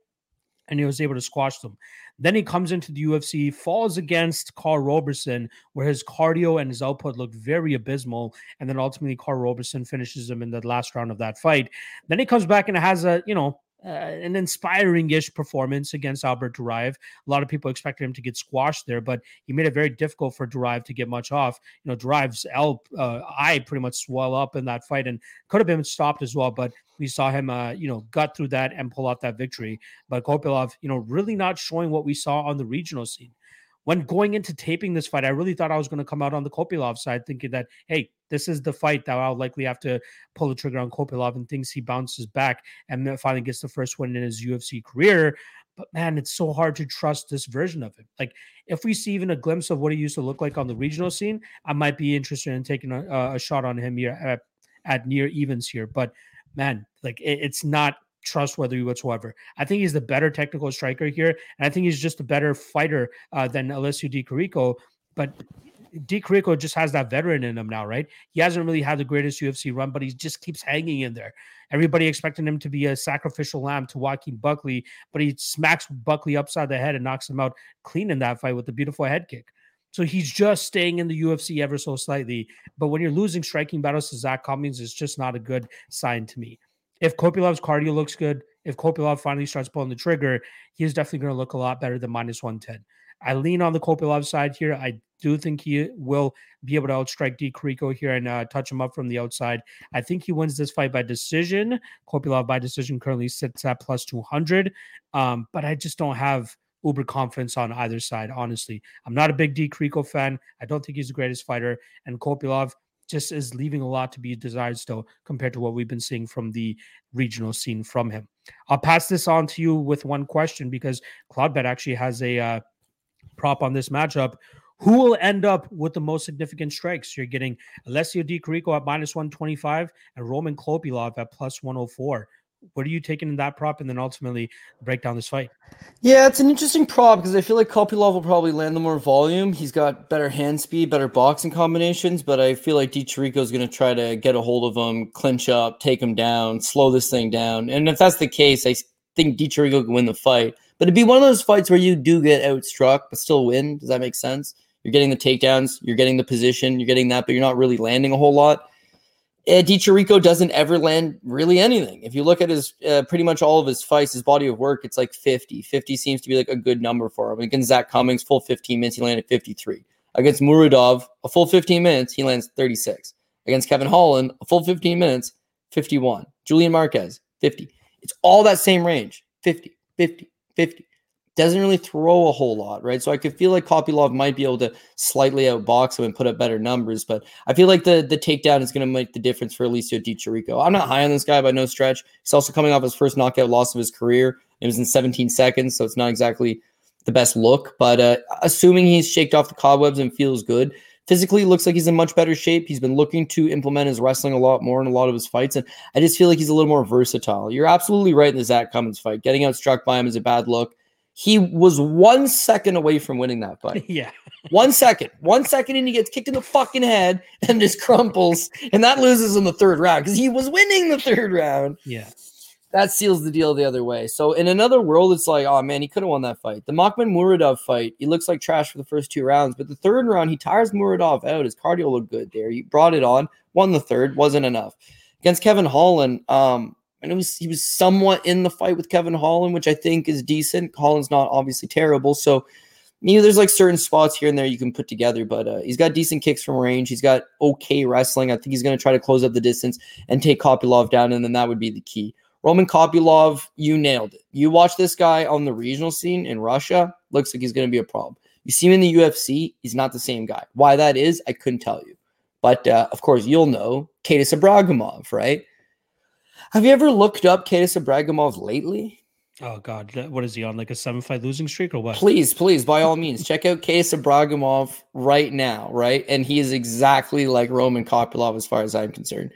A: And he was able to squash them. Then he comes into the UFC, falls against Karl Roberson, where his cardio and his output looked very abysmal. And then ultimately, Karl Roberson finishes him in the last round of that fight. Then he comes back and has a, you know, uh, an inspiring-ish performance against Albert Duraev. A lot of people expected him to get squashed there, but he made it very difficult for Duraev to get much off. You know, Duraev's L, uh, eye pretty much swell up in that fight and could have been stopped as well, but we saw him, uh, you know, gut through that and pull out that victory. But Kopylov, you know, really not showing what we saw on the regional scene when going into taping this fight, I really thought I was going to come out on the Kopylov side, thinking that, hey, this is the fight that I'll likely have to pull the trigger on Kopylov and thinks he bounces back and finally gets the first win in his UFC career. But man, it's so hard to trust this version of him. Like, if we see even a glimpse of what he used to look like on the regional scene, I might be interested in taking a, a shot on him here at, at near evens here. But man, like, it, it's not trustworthy whatsoever. I think he's the better technical striker here, and I think he's just a better fighter uh, than Alessio Di Chirico. But Di Chirico just has that veteran in him now, right? He hasn't really had the greatest UFC run, but he just keeps hanging in there. Everybody expecting him to be a sacrificial lamb to Joaquin Buckley, but he smacks Buckley upside the head and knocks him out clean in that fight with a beautiful head kick. So he's just staying in the UFC ever so slightly. But when you're losing striking battles to Zak Cummings, it's just not a good sign to me if Kopylov's cardio looks good, if Kopylov finally starts pulling the trigger, he's definitely going to look a lot better than minus 110. I lean on the Kopylov side here. I do think he will be able to outstrike Di Chirico here and uh, touch him up from the outside. I think he wins this fight by decision. Kopylov by decision currently sits at plus 200. Um, but I just don't have uber confidence on either side, honestly. I'm not a big Di Chirico fan. I don't think he's the greatest fighter. And Kopylov, just is leaving a lot to be desired still compared to what we've been seeing from the regional scene from him. I'll pass this on to you with one question because Cloudbet actually has a uh, prop on this matchup. Who will end up with the most significant strikes? You're getting Alessio Di Chirico at minus 125 and Roman Kopylov at plus 104 what are you taking in that prop and then ultimately break down this fight?
B: Yeah, it's an interesting prop because I feel like Kopylov will probably land the more volume. He's got better hand speed, better boxing combinations, but I feel like Di Chirico is going to try to get a hold of him, clinch up, take him down, slow this thing down. And if that's the case, I think Di Chirico can win the fight. But it'd be one of those fights where you do get outstruck but still win. Does that make sense? You're getting the takedowns, you're getting the position, you're getting that, but you're not really landing a whole lot uh, Di doesn't ever land really anything. If you look at his uh, pretty much all of his fights, his body of work, it's like 50. 50 seems to be like a good number for him. Against Zak Cummings, full 15 minutes, he landed 53. Against Muradov, a full 15 minutes, he lands 36. Against Kevin Holland, a full 15 minutes, 51. Julian Marquez, 50. It's all that same range 50, 50, 50 doesn't really throw a whole lot, right? So I could feel like Kopylov might be able to slightly outbox him and put up better numbers, but I feel like the the takedown is going to make the difference for Alessio Di Chirico. I'm not high on this guy by no stretch. He's also coming off his first knockout loss of his career. It was in 17 seconds, so it's not exactly the best look. But uh, assuming he's shaked off the cobwebs and feels good, physically looks like he's in much better shape. He's been looking to implement his wrestling a lot more in a lot of his fights, and I just feel like he's a little more versatile. You're absolutely right in the Zak Cummings fight. Getting outstruck by him is a bad look He was one second away from winning that fight.
A: yeah.
B: one second. One second, and he gets kicked in the fucking head and just crumples. And that loses in the third round because he was winning the third round.
A: Yeah.
B: That seals the deal the other way. So in another world, it's like, oh man, he could have won that fight. The Makhmud Muradov fight, he looks like trash for the first two rounds, but the third round, he tires Muradov out. His cardio looked good there. He brought it on, won the third, wasn't enough. Against Kevin Holland, um, and it was he was somewhat in the fight with Kevin Holland, which I think is decent. Holland's not obviously terrible, so you know there's like certain spots here and there you can put together. But uh, he's got decent kicks from range. He's got okay wrestling. I think he's going to try to close up the distance and take Kopylov down, and then that would be the key. Roman Kopylov, you nailed it. You watch this guy on the regional scene in Russia, looks like he's going to be a problem. You see him in the UFC, he's not the same guy. Why that is, I couldn't tell you. But uh, of course, you'll know Khadis Ibragimov, right? Have you ever looked up Khadis Ibragimov lately?
A: Oh God, what is he on? Like a seven fight losing streak or what?
B: Please, please, by all means, check out Khadis Ibragimov right now, right? And he is exactly like Roman Kopylov as far as I'm concerned.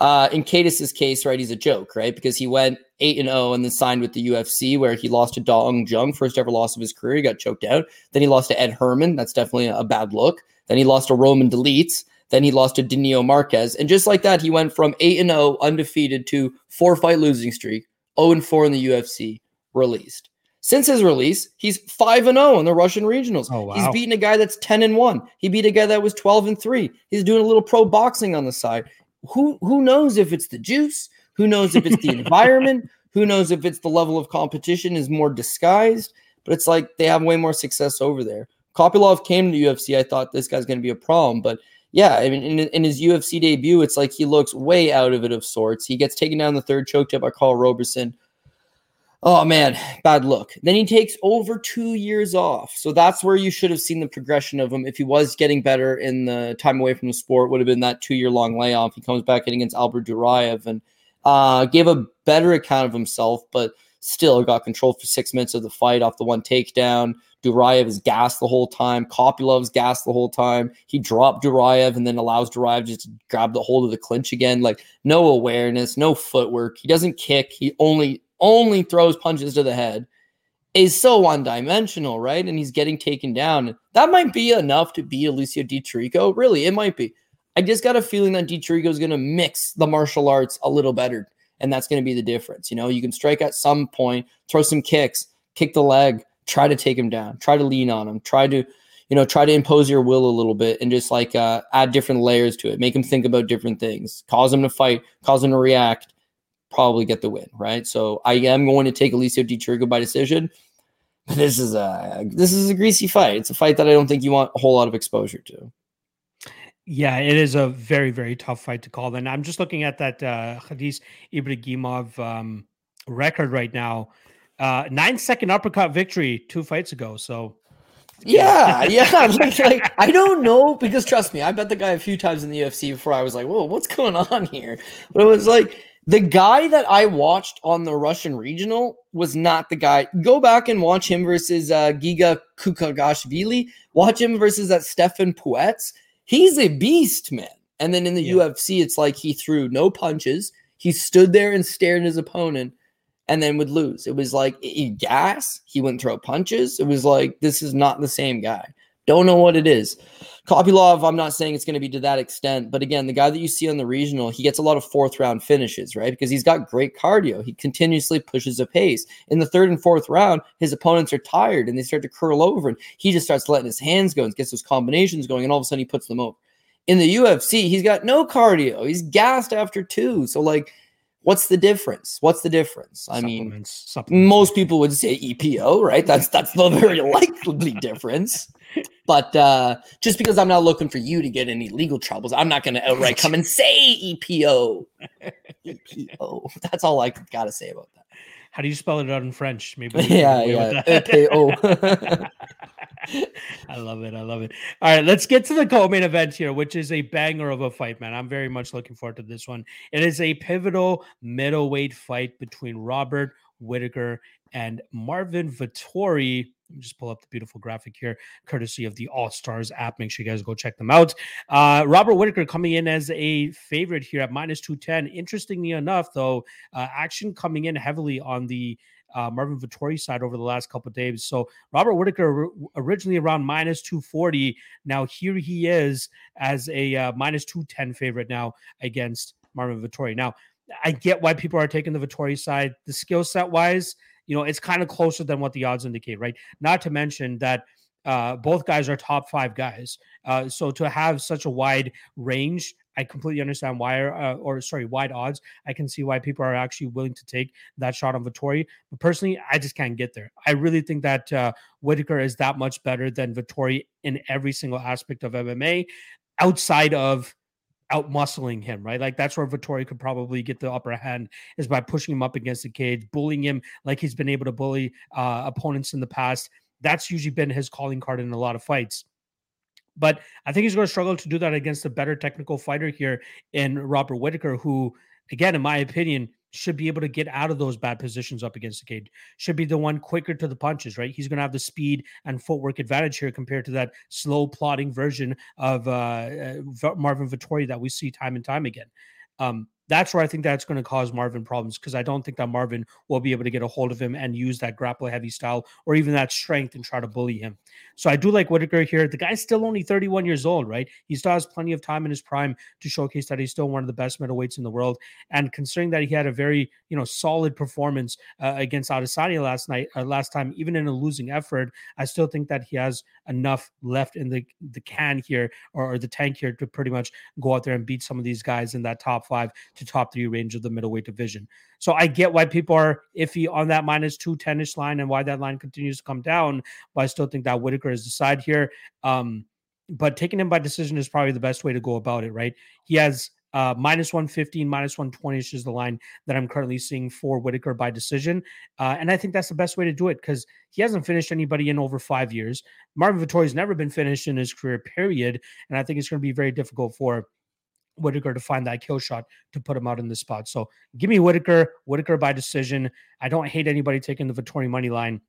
B: Uh, in Khadis's case, right, he's a joke, right? Because he went eight and zero and then signed with the UFC, where he lost to Dong Jung, first ever loss of his career. He got choked out. Then he lost to Ed Herman. That's definitely a bad look. Then he lost to Roman Dolidze. Then he lost to Danilo Marques. And just like that, he went from 8 and 0 undefeated to four fight losing streak, 0 and 4 in the UFC, released. Since his release, he's 5 and 0 in the Russian regionals. Oh, wow. He's beaten a guy that's 10 and 1. He beat a guy that was 12 and 3. He's doing a little pro boxing on the side. Who who knows if it's the juice? Who knows if it's the environment? Who knows if it's the level of competition is more disguised? But it's like they have way more success over there. Kopylov came to the UFC. I thought this guy's going to be a problem, but yeah, I mean, in, in, his UFC debut, it's like he looks way out of it of sorts. He gets taken down the third, choked up by Karl Roberson. Oh man, bad look. Then he takes over two years off. So that's where you should have seen the progression of him. If he was getting better in the time away from the sport, would have been that two year long layoff. He comes back in against Albert Duraev and uh, gave a better account of himself, but still got control for six minutes of the fight off the one takedown. Duraev is gassed the whole time. Kopylov's gassed the whole time. He dropped Duraev and then allows Duraev just to grab the hold of the clinch again. Like no awareness, no footwork. He doesn't kick. He only only throws punches to the head. Is so one dimensional, right? And he's getting taken down. That might be enough to beat Alessio Di Chirico. Really, it might be. I just got a feeling that Di Chirico is going to mix the martial arts a little better, and that's going to be the difference. You know, you can strike at some point, throw some kicks, kick the leg, try to take him down, try to lean on him, try to, you know, try to impose your will a little bit and just like uh, add different layers to it, make him think about different things, cause him to fight, cause him to react, probably get the win, right? So I am going to take Alessio Chirico by decision. This is a this is a greasy fight. It's a fight that I don't think you want a whole lot of exposure to.
A: Yeah, it is a very very tough fight to call. And I'm just looking at that uh, Khadis Ibragimov um, record right now uh, nine second uppercut victory two fights ago. So
B: yeah, yeah. Like, like, I don't know because trust me, I bet the guy a few times in the UFC before I was like, "Whoa, what's going on here?" But it was like the guy that I watched on the Russian regional was not the guy. Go back and watch him versus uh, Giga Kukagashvili. Watch him versus that Stefan Puets. He's a beast, man. And then in the yeah. UFC, it's like he threw no punches. He stood there and stared at his opponent and then would lose. It was like he gas, he wouldn't throw punches. It was like this is not the same guy. Don't know what it is. Kopylov, I'm not saying it's going to be to that extent, but again, the guy that you see on the regional, he gets a lot of fourth round finishes, right? Because he's got great cardio. He continuously pushes a pace. In the third and fourth round, his opponents are tired and they start to curl over, and he just starts letting his hands go and gets those combinations going, and all of a sudden he puts them over. In the UFC, he's got no cardio. He's gassed after two. So, like, What's the difference? What's the difference? I mean, supplements. most people would say EPO, right? That's that's the very likely difference. But uh, just because I'm not looking for you to get any legal troubles, I'm not going to outright come and say EPO. EPO. That's all I got to say about that.
A: How do you spell it out in French? Maybe.
B: Yeah, yeah. EPO.
A: I love it. I love it. All right, let's get to the co-main event here, which is a banger of a fight, man. I'm very much looking forward to this one. It is a pivotal middleweight fight between Robert Whitaker and Marvin Vettori. Just pull up the beautiful graphic here, courtesy of the All Stars app. Make sure you guys go check them out. Uh, Robert Whitaker coming in as a favorite here at minus 210. Interestingly enough, though, uh, action coming in heavily on the uh, Marvin Vettori side over the last couple days. So Robert Whitaker originally around minus 240. Now here he is as a uh, minus 210 favorite now against Marvin Vettori. Now I get why people are taking the Vettori side. The skill set wise, you know, it's kind of closer than what the odds indicate, right? Not to mention that uh, both guys are top five guys. Uh, so to have such a wide range, I completely understand why, uh, or sorry, wide odds. I can see why people are actually willing to take that shot on Vettori. But personally, I just can't get there. I really think that uh, Whitaker is that much better than Vettori in every single aspect of MMA, outside of out muscling him, right? Like that's where Vettori could probably get the upper hand is by pushing him up against the cage, bullying him like he's been able to bully uh, opponents in the past. That's usually been his calling card in a lot of fights. But I think he's going to struggle to do that against a better technical fighter here in Robert Whitaker, who, again, in my opinion, should be able to get out of those bad positions up against the cage. Should be the one quicker to the punches, right? He's going to have the speed and footwork advantage here compared to that slow plodding version of uh, uh Marvin Vettori that we see time and time again. Um, that's where I think that's going to cause Marvin problems because I don't think that Marvin will be able to get a hold of him and use that grapple heavy style or even that strength and try to bully him. So I do like Whitaker here. The guy's still only 31 years old, right? He still has plenty of time in his prime to showcase that he's still one of the best middleweights in the world. And considering that he had a very, you know, solid performance uh, against Adesanya last night, uh, last time, even in a losing effort, I still think that he has enough left in the the can here or, or the tank here to pretty much go out there and beat some of these guys in that top five to top three range of the middleweight division. So I get why people are iffy on that minus two tennis line and why that line continues to come down. But I still think that Whitaker is the side here. Um, but taking him by decision is probably the best way to go about it, right? He has uh, minus 115, minus 120 is the line that I'm currently seeing for Whitaker by decision. Uh, and I think that's the best way to do it because he hasn't finished anybody in over five years. Marvin Vettori's never been finished in his career, period. And I think it's going to be very difficult for Whitaker to find that kill shot to put him out in the spot. So give me Whitaker, Whitaker by decision. I don't hate anybody taking the Vettori money line,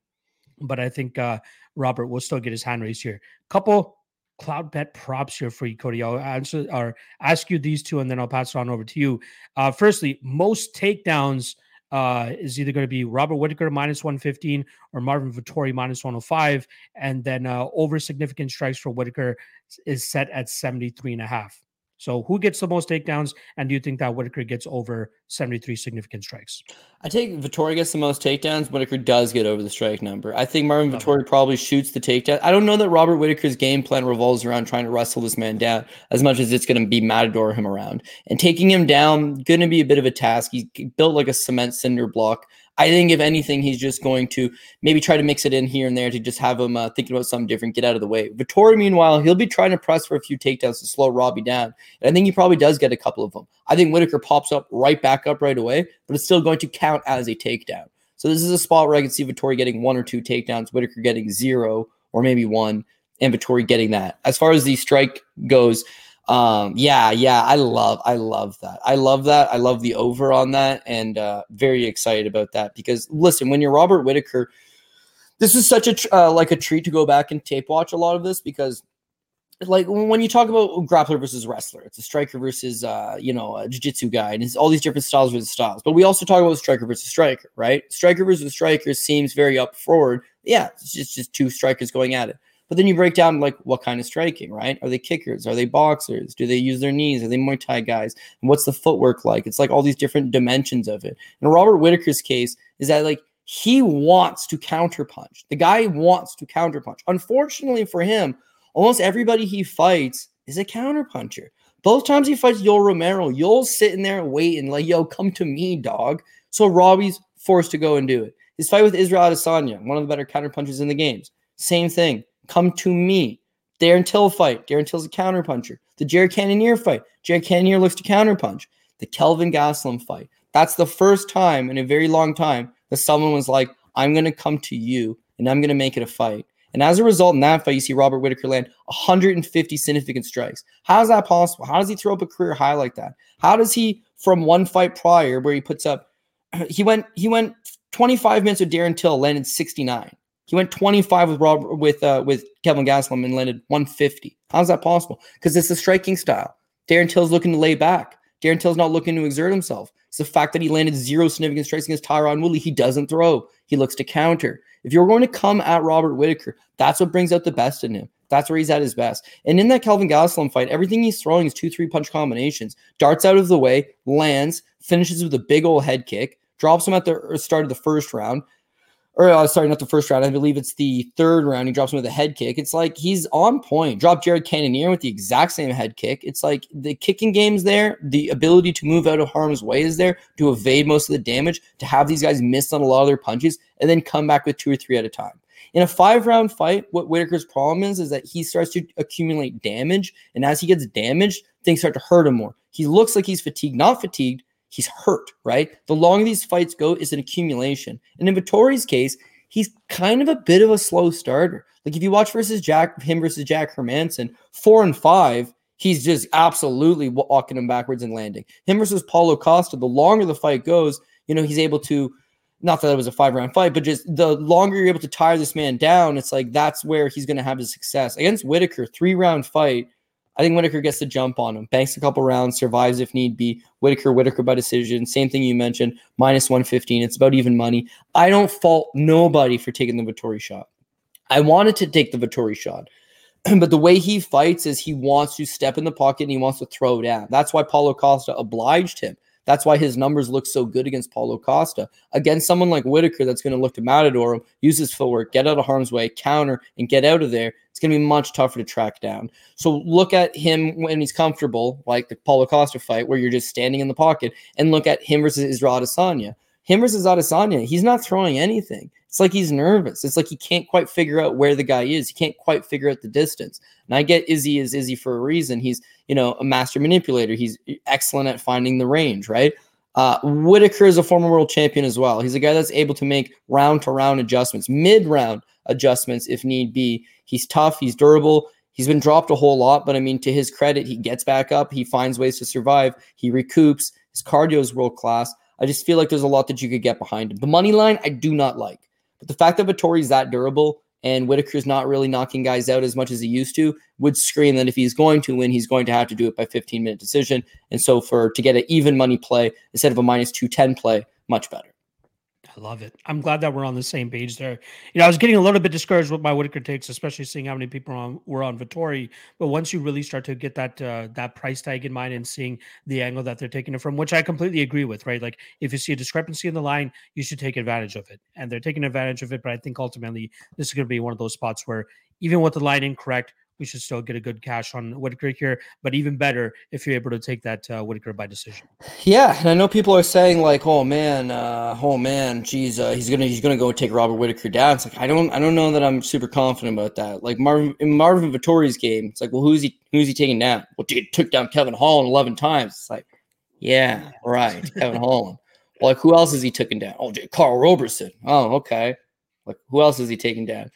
A: but I think uh, Robert will still get his hand raised here. Couple Cloudbet props here for you, Cody. I'll answer or ask you these two, and then I'll pass it on over to you. Uh, firstly, most takedowns uh, is either going to be Robert Whitaker minus 115 or Marvin Vettori minus 105. And then uh, over significant strikes for Whitaker is set at 73 and a half. So, who gets the most takedowns? And do you think that Whitaker gets over 73 significant strikes?
B: I take Vettori gets the most takedowns. Whitaker does get over the strike number. I think Marvin okay. Probably shoots the takedown. I don't know that Robert Whitaker's game plan revolves around trying to wrestle this man down as much as it's going to be matador him around. And taking him down, going to be a bit of a task. He's built like a cement cinder block. I think if anything, he's just going to maybe try to mix it in here and there to just have him uh, thinking about something different, get out of the way. Vettori, meanwhile, he'll be trying to press for a few takedowns to slow Robbie down. And I think he probably does get a couple of them. I think Whitaker pops up right back up right away, but it's still going to count as a takedown. So this is a spot where I can see Vettori getting one or two takedowns, Whitaker getting zero or maybe one, and Vettori getting that. As far as the strike goes, um, yeah, yeah, I love, I love that. I love that. I love the over on that, and uh, very excited about that because listen, when you're Robert Whitaker, this is such a uh, like a treat to go back and tape watch a lot of this because like when you talk about grappler versus wrestler, it's a striker versus uh, you know a jiu-jitsu guy, and it's all these different styles versus styles. But we also talk about striker versus striker, right? Striker versus striker seems very up forward. Yeah, it's just, just two strikers going at it. But then you break down like what kind of striking, right? Are they kickers? Are they boxers? Do they use their knees? Are they Muay Thai guys? And what's the footwork like? It's like all these different dimensions of it. In Robert Whitaker's case, is that like he wants to counterpunch. The guy wants to counterpunch. Unfortunately for him, almost everybody he fights is a counterpuncher. Both times he fights Yoel Romero, Yoel's sitting there waiting, like, yo, come to me, dog. So Robbie's forced to go and do it. His fight with Israel Adesanya, one of the better counterpunchers in the games. Same thing. Come to me. Darren Till fight. Darren Till's a counterpuncher. The Jared Cannonier fight. Jared Cannonier looks to counterpunch. The Kelvin Gastelum fight. That's the first time in a very long time that someone was like, I'm going to come to you and I'm going to make it a fight. And as a result, in that fight, you see Robert Whitaker land 150 significant strikes. How is that possible? How does he throw up a career high like that? How does he, from one fight prior, where he puts up, he went he went 25 minutes with Darren Till, landed 69. He went 25 with Rob with uh, with Kelvin Gastelum and landed 150. How's that possible? Because it's a striking style. Darren Till's looking to lay back. Darren Till's not looking to exert himself. It's the fact that he landed zero significant strikes against Tyron Woodley. He doesn't throw. He looks to counter. If you're going to come at Robert Whitaker, that's what brings out the best in him. That's where he's at his best. And in that Kelvin Gastelum fight, everything he's throwing is two, three punch combinations. Darts out of the way, lands, finishes with a big old head kick, drops him at the start of the first round, or uh, sorry, not the first round. I believe it's the third round. He drops him with a head kick. It's like he's on point. Drop Jared Cannonier with the exact same head kick. It's like the kicking game's there. The ability to move out of harm's way is there to evade most of the damage, to have these guys miss on a lot of their punches, and then come back with two or three at a time. In a five round fight, what Whitaker's problem is is that he starts to accumulate damage, and as he gets damaged, things start to hurt him more. He looks like he's fatigued, not fatigued, he's hurt, right? The longer these fights go, is an accumulation. And in Vettori's case, he's kind of a bit of a slow starter. Like if you watch versus Jack, him versus Jack Hermansson, four and five, he's just absolutely walking him backwards and landing. Him versus Paulo Costa, the longer the fight goes, you know, he's able to, not that it was a five round fight, but just the longer you're able to tire this man down, it's like that's where he's going to have his success. Against Whitaker, three round fight, I think Whitaker gets the jump on him, banks a couple rounds, survives if need be. Whitaker, Whitaker by decision. Same thing you mentioned, minus 115. It's about even money. I don't fault nobody for taking the Vettori shot. I wanted to take the Vettori shot. but the way he fights is he wants to step in the pocket and he wants to throw down. That's why Paulo Costa obliged him. That's why his numbers look so good against Paulo Costa. Against someone like Whitaker that's going to look to Matador use his footwork, get out of harm's way, counter, and get out of there, it's going to be much tougher to track down. So look at him when he's comfortable, like the Paulo Costa fight, where you're just standing in the pocket, and look at him versus Israel Adesanya. Him versus Adesanya, he's not throwing anything. It's like he's nervous. It's like he can't quite figure out where the guy is. He can't quite figure out the distance. And I get Izzy is Izzy for a reason. He's, you know, a master manipulator. He's excellent at finding the range, right? Uh, Whitaker is a former world champion as well. He's a guy that's able to make round to round adjustments, mid round adjustments if need be. He's tough. He's durable. He's been dropped a whole lot, but I mean, to his credit, he gets back up. He finds ways to survive. He recoups. His cardio is world class. I just feel like there's a lot that you could get behind him. The money line, I do not like. But the fact that Vettori's that durable and Whitaker's not really knocking guys out as much as he used to would scream that if he's going to win, he's going to have to do it by 15 minute decision. And so for to get an even money play instead of a minus 210 play, much better.
A: I love it. I'm glad that we're on the same page there. You know, I was getting a little bit discouraged with my Whitaker takes, especially seeing how many people on, were on Vettori. But once you really start to get that uh, that price tag in mind and seeing the angle that they're taking it from, which I completely agree with, right? Like if you see a discrepancy in the line, you should take advantage of it, and they're taking advantage of it. But I think ultimately this is going to be one of those spots where even with the line incorrect, we should still get a good cash on Whitaker here. But even better if you're able to take that uh, Whitaker by decision.
B: Yeah, and I know people are saying like, "Oh man, uh, oh man, geez, uh, he's gonna he's gonna go take Robert Whitaker down." It's like I don't I don't know that I'm super confident about that. Like Marvin in Marvin Vettori's game, it's like, well, who's he who's he taking down? Well, he took down Kevin Holland eleven times. It's like, yeah, right, Kevin Holland. Well, like who else is he taking down? Oh, dude, Karl Roberson. Oh, okay. Like who else is he taking down?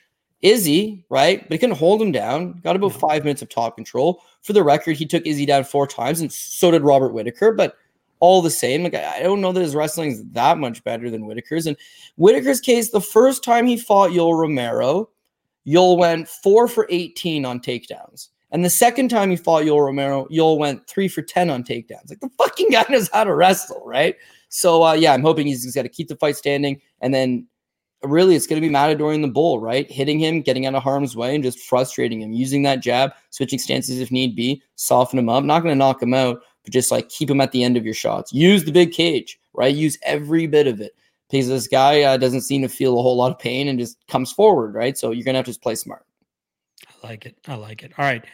B: Izzy, right? But he couldn't hold him down. Got about five minutes of top control. For the record, he took Izzy down four times, and so did Robert Whitaker. But all the same, like I don't know that his wrestling is that much better than Whitaker's. And Whitaker's case, the first time he fought Yoel Romero, Yoel went four for 18 on takedowns. And the second time he fought Yoel Romero, Yoel went three for 10 on takedowns. Like the fucking guy knows how to wrestle, right? So uh, yeah, I'm hoping he's, he's got to keep the fight standing and then really it's going to be Matador in the bull, right? Hitting him, getting out of harm's way, and just frustrating him, using that jab, switching stances if need be, soften him up. Not going to knock him out, but just like keep him at the end of your shots. Use the big cage, right? Use every bit of it because this guy uh, doesn't seem to feel a whole lot of pain and just comes forward, right? So you're going to have to just play smart.
A: I like it. I like it. All right.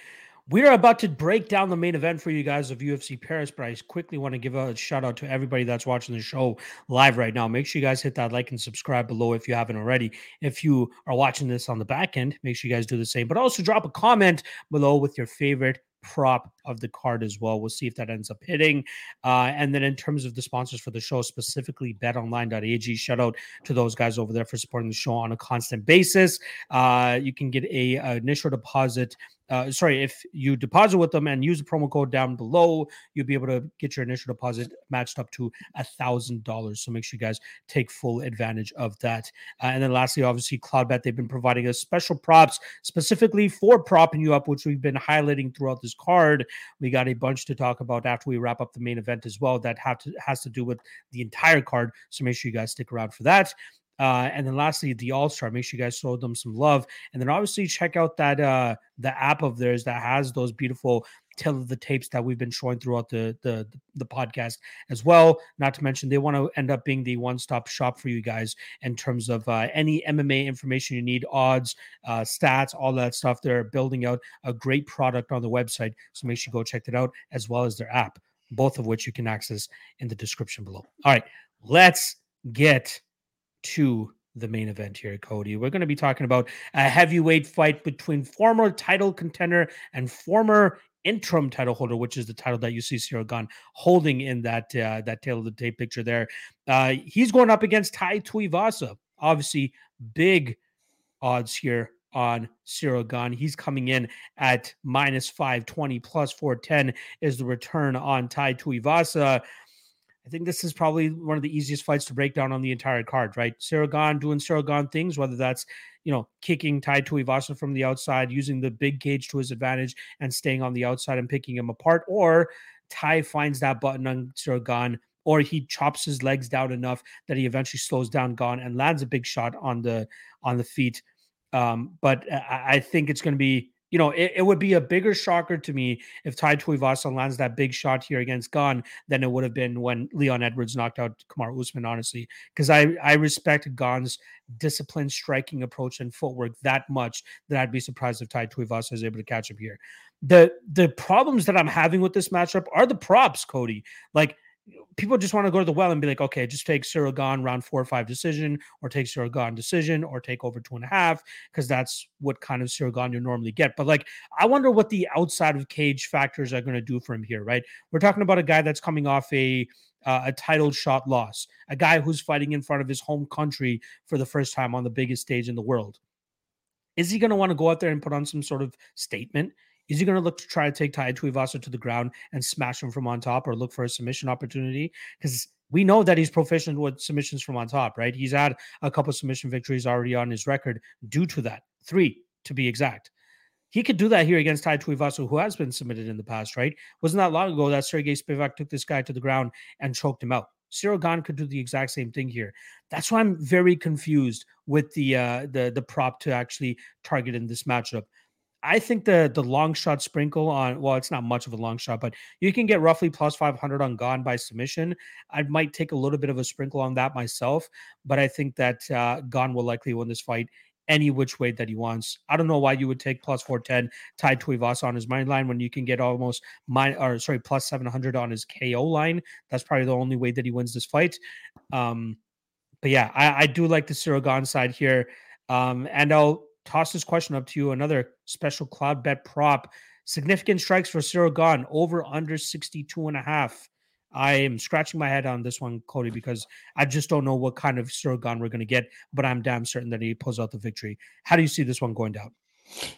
A: We are about to break down the main event for you guys of UFC Paris, but I quickly want to give a shout out to everybody that's watching the show live right now. Make sure you guys hit that like and subscribe below if you haven't already. If you are watching this on the back end, make sure you guys do the same. But also drop a comment below with your favorite prop of the card as well. We'll see if that ends up hitting. Uh, and then in terms of the sponsors for the show, specifically betonline.ag, shout out to those guys over there for supporting the show on a constant basis. Uh, you can get a, a initial deposit uh, sorry, if you deposit with them and use the promo code down below, you'll be able to get your initial deposit matched up to a thousand dollars. So make sure you guys take full advantage of that. Uh, and then lastly, obviously, Cloudbet they've been providing us special props specifically for propping you up, which we've been highlighting throughout this card. We got a bunch to talk about after we wrap up the main event as well. That have to has to do with the entire card. So make sure you guys stick around for that. Uh, and then lastly, the All Star. Make sure you guys show them some love, and then obviously check out that uh, the app of theirs that has those beautiful tell of the tapes that we've been showing throughout the, the the podcast as well. Not to mention, they want to end up being the one stop shop for you guys in terms of uh, any MMA information you need, odds, uh, stats, all that stuff. They're building out a great product on the website, so make sure you go check it out as well as their app, both of which you can access in the description below. All right, let's get to the main event here, Cody. We're going to be talking about a heavyweight fight between former title contender and former interim title holder, which is the title that you see Ciryl Gane holding in that uh, that tail of the tape picture there. Uh, he's going up against Tai Tuivasa. Obviously, big odds here on Ciryl Gane. He's coming in at minus 520 plus 410 is the return on Tai Tuivasa. I think this is probably one of the easiest fights to break down on the entire card, right? Gane doing Gane things, whether that's you know kicking Tai Tuivasa from the outside, using the big cage to his advantage, and staying on the outside and picking him apart, or Tai finds that button on Gane, or he chops his legs down enough that he eventually slows down Gane and lands a big shot on the on the feet. Um, but I, I think it's going to be you know, it, it, would be a bigger shocker to me if Tai Tuivasa lands that big shot here against Gane than it would have been when Leon Edwards knocked out Kamar Usman, honestly. Because I, I respect Gane's disciplined striking approach and footwork that much that I'd be surprised if Tai Tuivasa is able to catch him here. The the problems that I'm having with this matchup are the props, Cody. Like people just want to go to the well and be like, okay, just take Gane round four or five decision, or take Gane decision, or take over two and a half, because that's what kind of Gane you normally get. But like, I wonder what the outside of cage factors are going to do for him here, right? We're talking about a guy that's coming off a uh, a title shot loss, a guy who's fighting in front of his home country for the first time on the biggest stage in the world. Is he going to want to go out there and put on some sort of statement? Is he going to look to try to take Tai Tuivasa to the ground and smash him from on top or look for a submission opportunity? Because we know that he's proficient with submissions from on top, right? He's had a couple submission victories already on his record due to that. Three, to be exact. He could do that here against Tai Tuivasa, who has been submitted in the past, right? Wasn't that long ago that Serghei Spivac took this guy to the ground and choked him out? Ciryl Gane could do the exact same thing here. That's why I'm very confused with the uh, the the prop to actually target in this matchup. I think the the long shot sprinkle on well, it's not much of a long shot, but you can get roughly plus 500 on Gane by submission. I might take a little bit of a sprinkle on that myself, but I think that uh, Gane will likely win this fight any which way that he wants. I don't know why you would take plus 410 Tai Tuivasa on his money line when you can get almost mine or sorry, plus 700 on his KO line. That's probably the only way that he wins this fight. Um, but yeah, I, I do like the Gane side here. Um, and I'll toss this question up to you. Another special Cloudbet prop. Significant strikes for Ciryl Gane over under 62 and a half. I am scratching my head on this one, Cody, because I just don't know what kind of Ciryl Gane we're going to get, but I'm damn certain that he pulls out the victory. How do you see this one going down?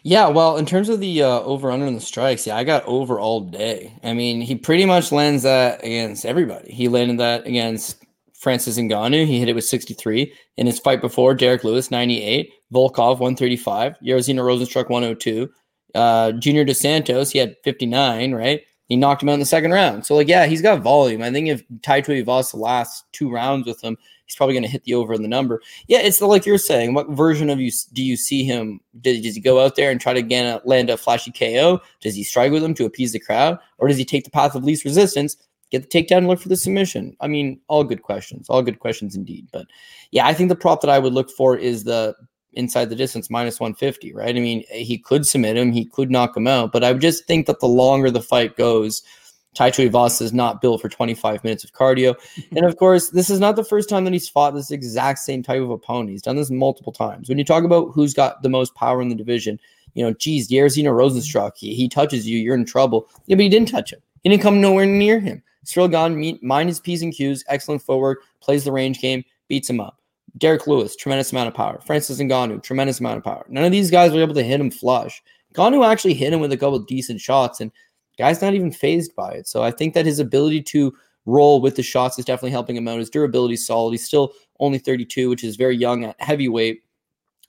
B: Yeah, well, in terms of the uh, over under and the strikes, yeah, I got over all day. I mean, he pretty much lands that against everybody. He landed that against Francis Ngannou. He hit it with 63. In his fight before, Derrick Lewis, 98. Volkov, 135. Jairzinho Rozenstruik, 102. Uh, Junior Dos Santos, he had 59, right? He knocked him out in the second round. So, like, yeah, he's got volume. I think if Tai Tuivasa the last two rounds with him, he's probably going to hit the over in the number. Yeah, it's the, like you're saying. What version of you do you see him? Does, does he go out there and try to again land a flashy KO? Does he strike with him to appease the crowd, or does he take the path of least resistance get the takedown and look for the submission. I mean, all good questions, all good questions indeed. But yeah, I think the prop that I would look for is the inside the distance minus 150, right? I mean, he could submit him, he could knock him out, but I would just think that the longer the fight goes, Tai Tuivasa is not built for 25 minutes of cardio. Mm-hmm. and of course, this is not the first time that he's fought this exact same type of opponent. He's done this multiple times. When you talk about who's got the most power in the division, you know, geez, Jairzinho Rozenstruik, he, he touches you, you're in trouble. Yeah, but he didn't touch him. He didn't come nowhere near him. Ciryl Gane, mind his P's and Q's, excellent forward, plays the range game, beats him up. Derrick Lewis, tremendous amount of power. Francis Ngannou, tremendous amount of power. None of these guys were able to hit him flush. Ngannou actually hit him with a couple decent shots, and guy's not even phased by it. So I think that his ability to roll with the shots is definitely helping him out. His durability is solid. He's still only 32, which is very young at heavyweight.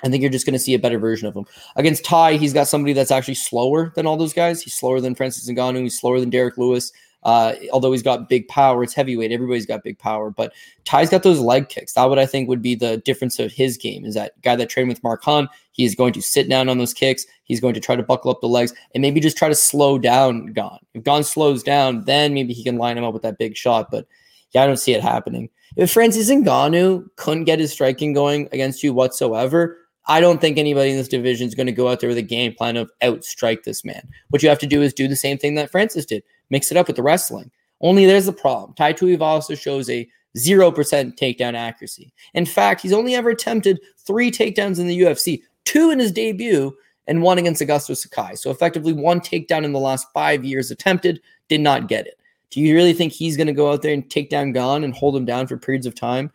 B: I think you're just going to see a better version of him. Against Tai, he's got somebody that's actually slower than all those guys. He's slower than Francis Ngannou. He's slower than Derrick Lewis. Uh, although he's got big power, it's heavyweight. Everybody's got big power, but Tai's got those leg kicks. That would I think would be the difference of his game. Is that guy that trained with Mark Hunt? He is going to sit down on those kicks. He's going to try to buckle up the legs and maybe just try to slow down Gane. If Gane slows down, then maybe he can line him up with that big shot. But yeah, I don't see it happening. If Francis Ngannou couldn't get his striking going against you whatsoever, I don't think anybody in this division is going to go out there with a game plan of outstrike this man. What you have to do is do the same thing that Francis did mix it up with the wrestling. Only there's the problem. Tai Tuivasa shows a 0% takedown accuracy. In fact, he's only ever attempted three takedowns in the UFC, two in his debut and one against Augusto Sakai. So effectively one takedown in the last five years attempted, did not get it. Do you really think he's going to go out there and take down Gane and hold him down for periods of time?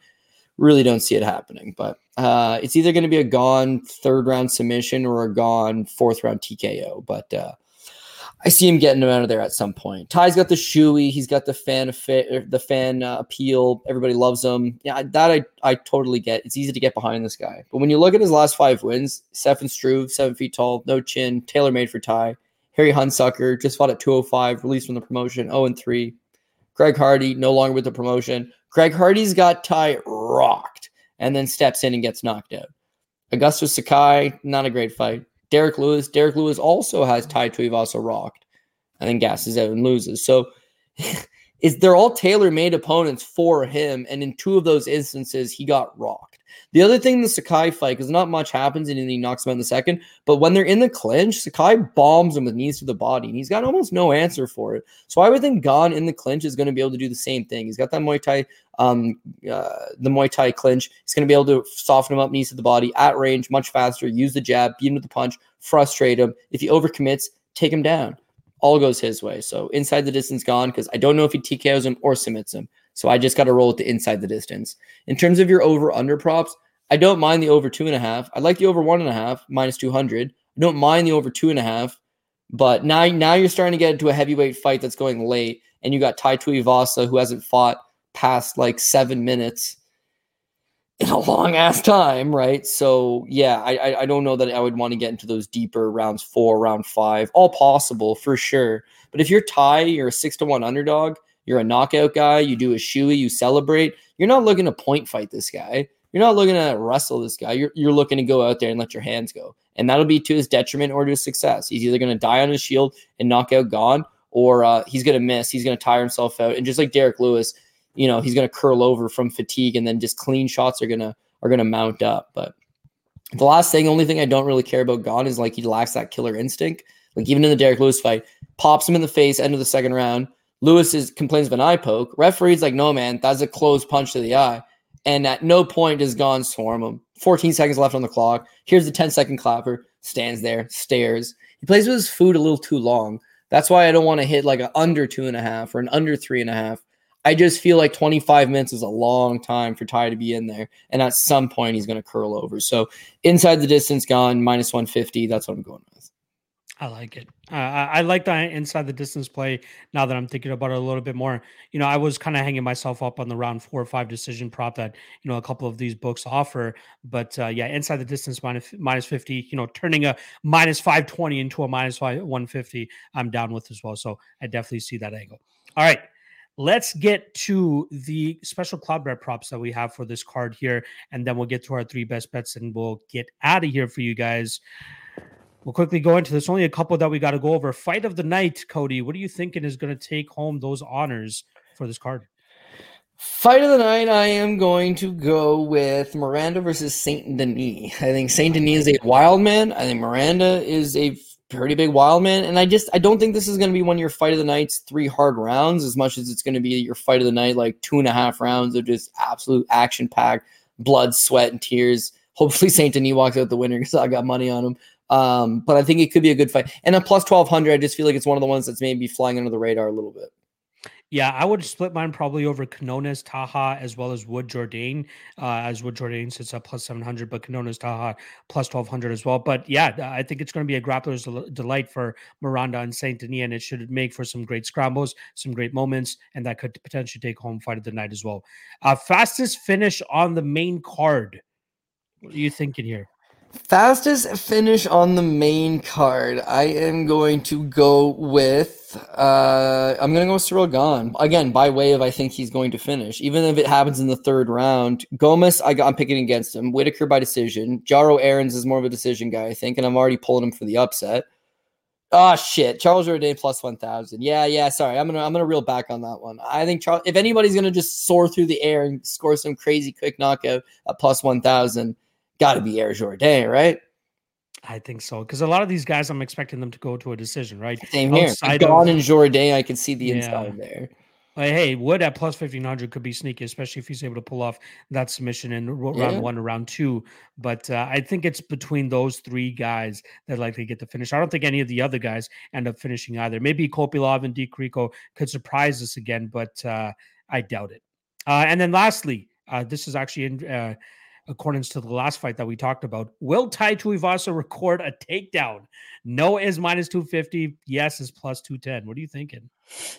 B: Really don't see it happening. But uh, it's either going to be a Gane third round submission or a Gane fourth round TKO. But uh, I see him getting him out of there at some point. Tai's got the shoey, he's got the fan fit, the fan uh, appeal. Everybody loves him. Yeah, that I I totally get. It's easy to get behind this guy. But when you look at his last five wins, Stefan Struve, seven feet tall, no chin, tailor made for Tai. Harry Hunsucker just fought at 205, released from the promotion, 0 and 3. Greg Hardy, no longer with the promotion. Greg Hardy's got Tai rocked and then steps in and gets knocked out. Augustus Sakai, not a great fight. Derrick Lewis. Derrick Lewis also has mm-hmm. Tai Tuivasa rocked and then gasses out and loses. So is they're all tailor-made opponents for him. And in two of those instances, he got rocked. The other thing in the Sakai fight, because not much happens and then he knocks him out in the second, but when they're in the clinch, Sakai bombs him with knees to the body, and he's got almost no answer for it. So I would think Gane in the clinch is going to be able to do the same thing. He's got that Muay Thai, um, uh, the Muay Thai clinch. He's going to be able to soften him up, knees to the body at range, much faster, use the jab, beat him with the punch, frustrate him. If he overcommits, take him down. All goes his way. So inside the distance Gane because I don't know if he TKOs him or submits him. So I just got to roll with the inside the distance. In terms of your over under props, I don't mind the over two and a half. I like the over one and a half minus 200. I don't mind the over two and a half. But now, now you're starting to get into a heavyweight fight that's going late, and you got Tai Tuivasa who hasn't fought past like seven minutes in a long ass time, right? So yeah, I I don't know that I would want to get into those deeper rounds four, round five, all possible for sure. But if you're Tai, you're a six to one underdog you're a knockout guy, you do a shoey, you celebrate. You're not looking to point fight this guy. You're not looking to wrestle this guy. You're, you're looking to go out there and let your hands go. And that'll be to his detriment or to his success. He's either going to die on his shield and knock out Gane, or uh, he's going to miss. He's going to tire himself out. And just like Derrick Lewis, you know, he's going to curl over from fatigue, and then just clean shots are gonna are gonna mount up. But the last thing, only thing I don't really care about Gane is like he lacks that killer instinct. Like even in the Derrick Lewis fight, pops him in the face, end of the second round. Lewis is complains of an eye poke. Referee's like, no, man, that's a close punch to the eye. And at no point does Gane swarm him. 14 seconds left on the clock. Here's the 10 second clapper. Stands there, stares. He plays with his food a little too long. That's why I don't want to hit like an under two and a half or an under three and a half. I just feel like 25 minutes is a long time for Tai to be in there. And at some point, he's going to curl over. So inside the distance, Gane minus 150. That's what I'm going with.
A: I like it. Uh, I like the inside the distance play. Now that I'm thinking about it a little bit more, you know, I was kind of hanging myself up on the round four or five decision prop that you know a couple of these books offer. But uh, yeah, inside the distance minus minus fifty. You know, turning a minus five twenty into a minus five one fifty. I'm down with as well. So I definitely see that angle. All right. Let's get to the special Cloudbet props that we have for this card here, and then we'll get to our three best bets, and we'll get out of here for you guys. We'll quickly go into this. Only a couple that we got to go over. Fight of the night, Cody. What are you thinking is going to take home those honors for this card?
B: Fight of the night, I am going to go with Miranda versus Saint Denis. I think Saint Denis is a wild man. I think Miranda is a pretty big wild man. And I just I don't think this is going to be one of your fight of the nights three hard rounds as much as it's going to be your fight of the night like two and a half rounds of just absolute action packed blood, sweat, and tears. Hopefully Saint Denis walks out the winner because I got money on him. Um, but I think it could be a good fight. And a plus 1200, I just feel like it's one of the ones that's maybe flying under the radar a little bit.
A: Yeah, I would split mine probably over Quinones, Taha, as well as Wood Jourdain, uh, as Wood Jourdain sits at plus 700, but Quinones, Taha plus 1200 as well. But yeah, I think it's going to be a grappler's delight for Miranda and Saint Denis, and it should make for some great scrambles, some great moments, and that could potentially take home fight of the night as well. Uh, fastest finish on the main card. What are you thinking here?
B: Fastest finish on the main card. I am going to go with. Uh, I'm going to go with Ciryl Gane again by way of I think he's going to finish, even if it happens in the third round. Gomis, I got, I'm picking against him. Whitaker by decision. Jarno Errens is more of a decision guy, I think, and I'm already pulling him for the upset. Oh shit, Charles Jourdain plus one thousand. Yeah, yeah. Sorry, I'm gonna I'm gonna reel back on that one. I think Charles, if anybody's gonna just soar through the air and score some crazy quick knockout at plus one thousand got to be Air Jordan, right?
A: I think so because a lot of these guys, I'm expecting them to go to a decision, right?
B: Same here. Gane and Jourdain, I can see the yeah. inside there.
A: Like, hey, Wood at plus fifteen hundred could be sneaky, especially if he's able to pull off that submission in round yeah. one or round two. But uh, I think it's between those three guys that likely get the finish. I don't think any of the other guys end up finishing either. Maybe Kopylov and Di Chirico could surprise us again, but uh, I doubt it. Uh, and then lastly, uh, this is actually in uh, accordance to the last fight that we talked about. Will Tai Tuivasa record a takedown? No is minus 250. Yes is plus 210. What are you thinking?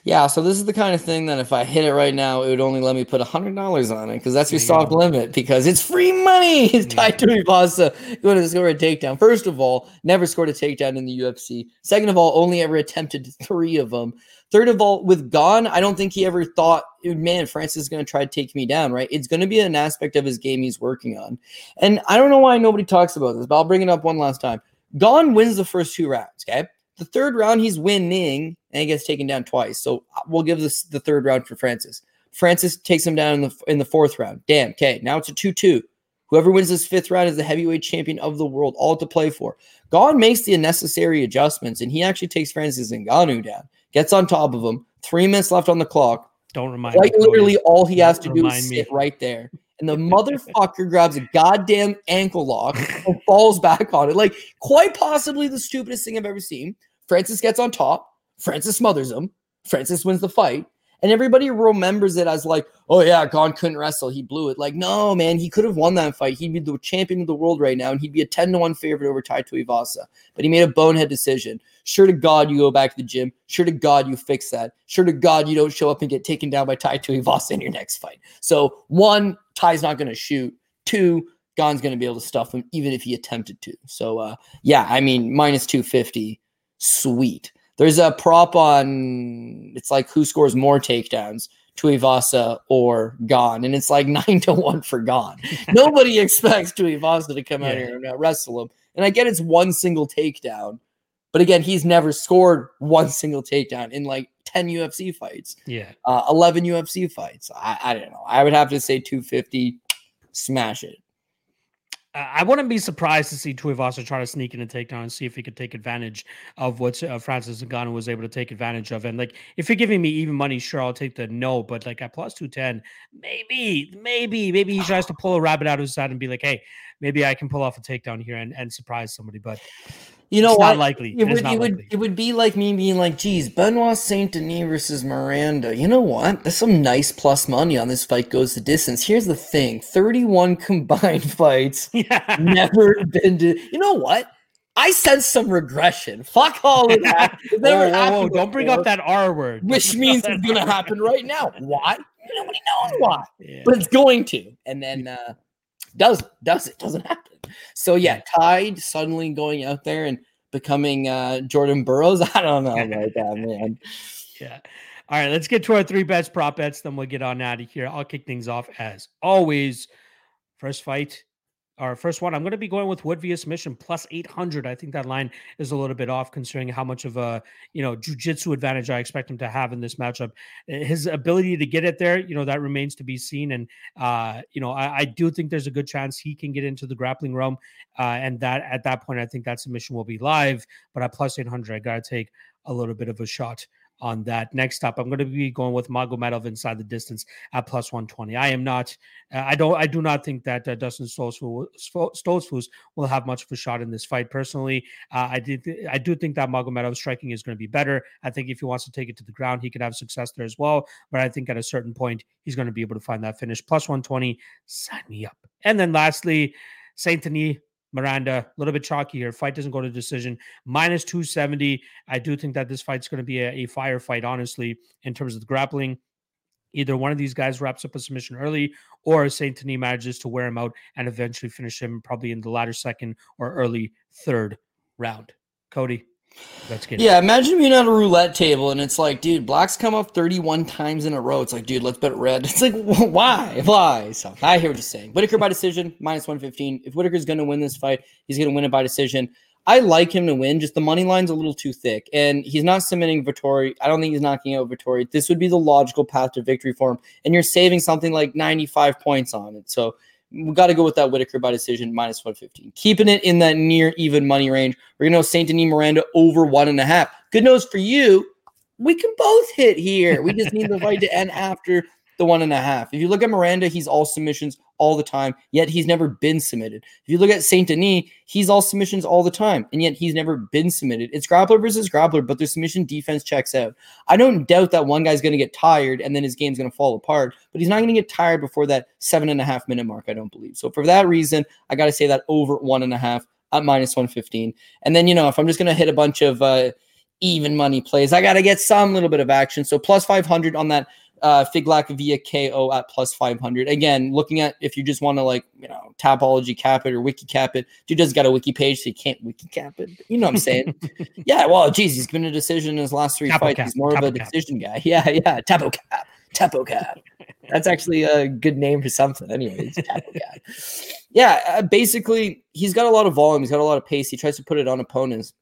B: Yeah, so this is the kind of thing that if I hit it right now, it would only let me put $100 on it because that's your soft limit because it's free money. It's Tai Tuivasa going to score a takedown. First of all, never scored a takedown in the UFC. Second of all, only ever attempted three of them. Third of all, with Gane, I don't think he ever thought, man, Francis is going to try to take me down, right? It's going to be an aspect of his game he's working on. And I don't know why nobody talks about this, but I'll bring it up one last time. Gane wins the first two rounds, okay? The third round, he's winning and he gets taken down twice. So uh, we'll give this the third round for Francis. Francis takes him down in the in the fourth round. Damn, okay. Now it's a 2 2. Whoever wins this fifth round is the heavyweight champion of the world, all to play for. Gane makes the necessary adjustments, and he actually takes Francis and Ngannou down gets on top of him. Three minutes left on the clock.
A: Don't remind
B: like me. literally all he has to do is sit me. right there. And the motherfucker grabs a goddamn ankle lock and falls back on it. Like quite possibly the stupidest thing I've ever seen. Francis gets on top. Francis smothers him. Francis wins the fight. And everybody remembers it as like, oh yeah, Gane couldn't wrestle. He blew it. Like, no, man, he could have won that fight. He'd be the champion of the world right now, and he'd be a 10 to 1 favorite over Tai Tuivasa. But he made a bonehead decision. Sure to God you go back to the gym. Sure to God you fix that. Sure to God you don't show up and get taken down by Tai Tuivasa in your next fight. So one, Tai's not to shoot. Two, Gane's going to be able to stuff him even if he attempted to. So uh, yeah, I mean minus 250, sweet. There's a prop on it's like who scores more takedowns. Tuivasa or Gane, and it's like nine to one for Gane. Nobody expects Tuivasa to come yeah. out here and wrestle him. And I get it's one single takedown, but again, he's never scored one single takedown in like 10 UFC fights.
A: Yeah.
B: Uh, 11 UFC fights. I, I don't know. I would have to say 250, smash it.
A: I wouldn't be surprised to see Tuivasa try to sneak in a takedown and see if he could take advantage of what uh, Francis Ngannou was able to take advantage of. And like, if you're giving me even money, sure, I'll take the no. But like at plus two ten, maybe, maybe, maybe he tries to pull a rabbit out of his hat and be like, "Hey, maybe I can pull off a takedown here and, and surprise somebody." But
B: you know,
A: it's not likely.
B: It, would,
A: it
B: would, it would be like me being like, "Geez, Benoit Saint Denis versus Miranda." You know what? There's some nice plus money on this fight goes the distance. Here's the thing: 31 combined fights, yeah. never been to. You know what? I sense some regression. Fuck all of that.
A: whoa, whoa, whoa. Don't bring up that R word.
B: Which means it's going to happen right now. Why? Nobody knows why. Yeah. But it's going to. And then uh does does it doesn't happen. So yeah, Tide suddenly going out there and becoming uh, Jordan Burroughs. I don't know about that, man.
A: Yeah. All right, let's get to our three bets, prop bets. Then we'll get on out of here. I'll kick things off as always. First fight our first one, I'm going to be going with Wood via submission plus 800. I think that line is a little bit off considering how much of a, you know, jujitsu advantage I expect him to have in this matchup. Eh, his ability to get it there, you know, that remains to be seen. And, uh, you know, I, I do think there's a good chance he can get into the grappling realm. Uh, and that at that point, I think that submission will be live. But at plus 800, I got to take a little bit of a shot on that. Next up, I'm going to be going with Magomedov inside the distance at plus 120. I am not, uh, I don't, I do not think that uh, Dustin Stoltzfus will have much of a shot in this fight. Personally, uh, I did, I do think that Magomedov striking is going to be better. I think if he wants to take it to the ground, he could have success there as well. But I think at a certain point, he's going to be able to find that finish. Plus 120, sign me up. And then lastly, Saint Denis Miranda, a little bit chalky here. Fight doesn't go to decision. Minus 270. I do think that this fight's going to be a, a firefight, honestly, in terms of the grappling. Either one of these guys wraps up a submission early, or Saint Denis manages to wear him out and eventually finish him probably in the latter second or early third round. Cody,
B: that's good. Yeah, imagine being at a roulette table and it's like, dude, blacks come up 31 times in a row. It's like, dude, let's bet red. It's like, why? Why? So I hear what you're saying. Whitaker by decision, minus 115. If Whitaker's going to win this fight, he's going to win it by decision. I like him to win, just the money line's a little too thick. And he's not submitting Vettori. I don't think he's knocking out Vettori. This would be the logical path to victory for him. And you're saving something like 95 points on it. So got to go with that Whitaker by decision minus 115. Keeping it in that near even money range. We're going to St. Denis Miranda over one and a half. Good news for you. We can both hit here. We just need the fight to end after the one and a half. If you look at Miranda, he's all submissions all the time, yet he's never been submitted. If you look at Saint Denis, he's all submissions all the time, and yet he's never been submitted. It's grappler versus grappler, but their submission defense checks out. I don't doubt that one guy's going to get tired and then his game's going to fall apart, but he's not going to get tired before that seven and a half minute mark, I don't believe. So for that reason, I got to say that over one and a half at minus 115. And then, you know, if I'm just going to hit a bunch of, uh, even money plays. I got to get some little bit of action. So plus 500 on that uh, Figlak via KO at plus 500. Again, looking at if you just want to like, you know, Tapology cap it or wiki cap it, dude does got a wiki page, so you can't wiki cap it. You know what I'm saying? yeah, well, geez, he's been a decision in his last three Tapo fights. Cap. He's more Tapo of a cap. decision guy. Yeah, yeah. Tapo cap. Tapo cap. That's actually a good name for something. Anyways, Tapo cap. Yeah, uh, basically, he's got a lot of volume. He's got a lot of pace. He tries to put it on opponents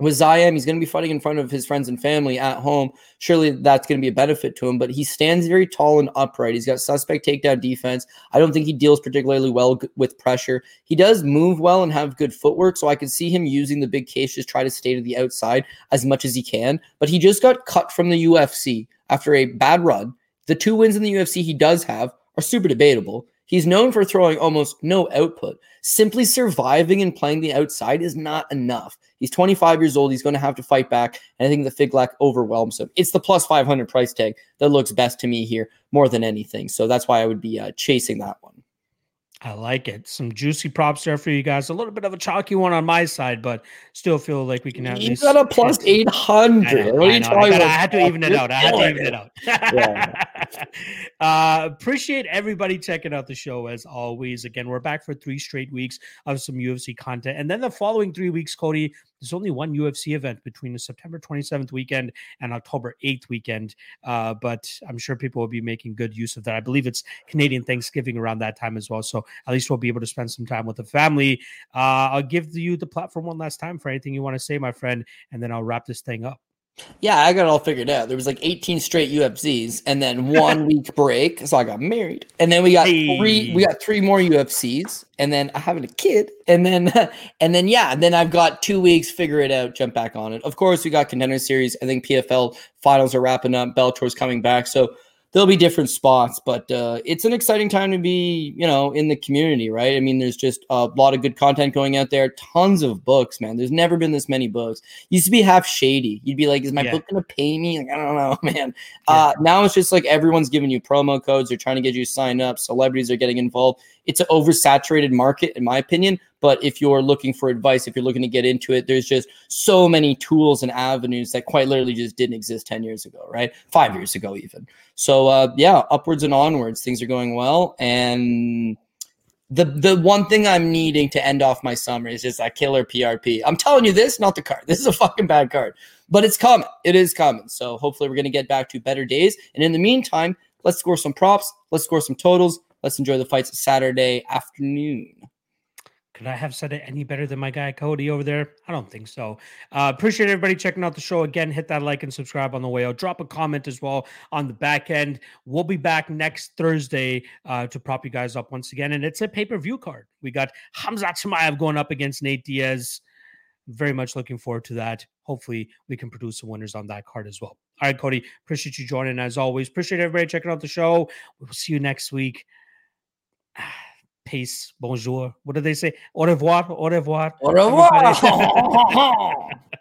B: with Ziam, he's going to be fighting in front of his friends and family at home. Surely that's going to be a benefit to him, but he stands very tall and upright. He's got suspect takedown defense. I don't think he deals particularly well with pressure. He does move well and have good footwork, so I can see him using the big case just try to stay to the outside as much as he can. But he just got cut from the UFC after a bad run. The two wins in the UFC he does have are super debatable. He's known for throwing almost no output. Simply surviving and playing the outside is not enough. He's 25 years old. He's going to have to fight back. And I think the Figlak overwhelms him. It's the plus 500 price tag that looks best to me here more than anything. So that's why I would be uh, chasing that one.
A: I like it. Some juicy props there for you guys. A little bit of a chalky one on my side, but still feel like we can have.
B: You got a plus eight hundred. What are you talking
A: about? I had to even it out. I had to even it out. yeah. uh, appreciate everybody checking out the show as always. Again, we're back for three straight weeks of some UFC content, and then the following three weeks, Cody, there's only one UFC event between the September 27th weekend and October 8th weekend. Uh, but I'm sure people will be making good use of that. I believe it's Canadian Thanksgiving around that time as well. So at least we'll be able to spend some time with the family. Uh, I'll give you the platform one last time for anything you want to say, my friend, and then I'll wrap this thing up.
B: Yeah, I got it all figured out. There was like 18 straight UFCs and then one week break. So I got married. And then we got hey. three we got three more UFCs and then I having a kid. And then and then yeah, and then I've got 2 weeks figure it out, jump back on it. Of course, we got contender series. I think PFL finals are wrapping up. Bellator's coming back. So there'll be different spots, but uh, it's an exciting time to be, you know, in the community, right? I mean, there's just a lot of good content going out there, tons of books, man. There's never been this many books. Used to be half shady. You'd be like, is my yeah. book gonna pay me? Like, I don't know, man. Yeah. Uh, now it's just like everyone's giving you promo codes. They're trying to get you signed up. Celebrities are getting involved. It's an oversaturated market, in my opinion. But if you're looking for advice, if you're looking to get into it, there's just so many tools and avenues that quite literally just didn't exist 10 years ago, right? Five years ago, even. So, uh, yeah, upwards and onwards, things are going well. And the the one thing I'm needing to end off my summer is just that killer PRP. I'm telling you this, not the card. This is a fucking bad card, but it's coming. It is coming. So hopefully we're gonna get back to better days. And in the meantime, let's score some props. Let's score some totals. Let's enjoy the fights Saturday afternoon.
A: Could I have said it any better than my guy Cody over there? I don't think so. Uh, appreciate everybody checking out the show. Again, hit that like and subscribe on the way out. Drop a comment as well on the back end. We'll be back next Thursday uh, to prop you guys up once again. And it's a pay per view card. We got Khamzat Chimaev going up against Nate Diaz. Very much looking forward to that. Hopefully, we can produce some winners on that card as well. All right, Cody, appreciate you joining as always. Appreciate everybody checking out the show. We'll see you next week. peace, bonjour. What do they say? Au revoir, au revoir.
B: Au revoir.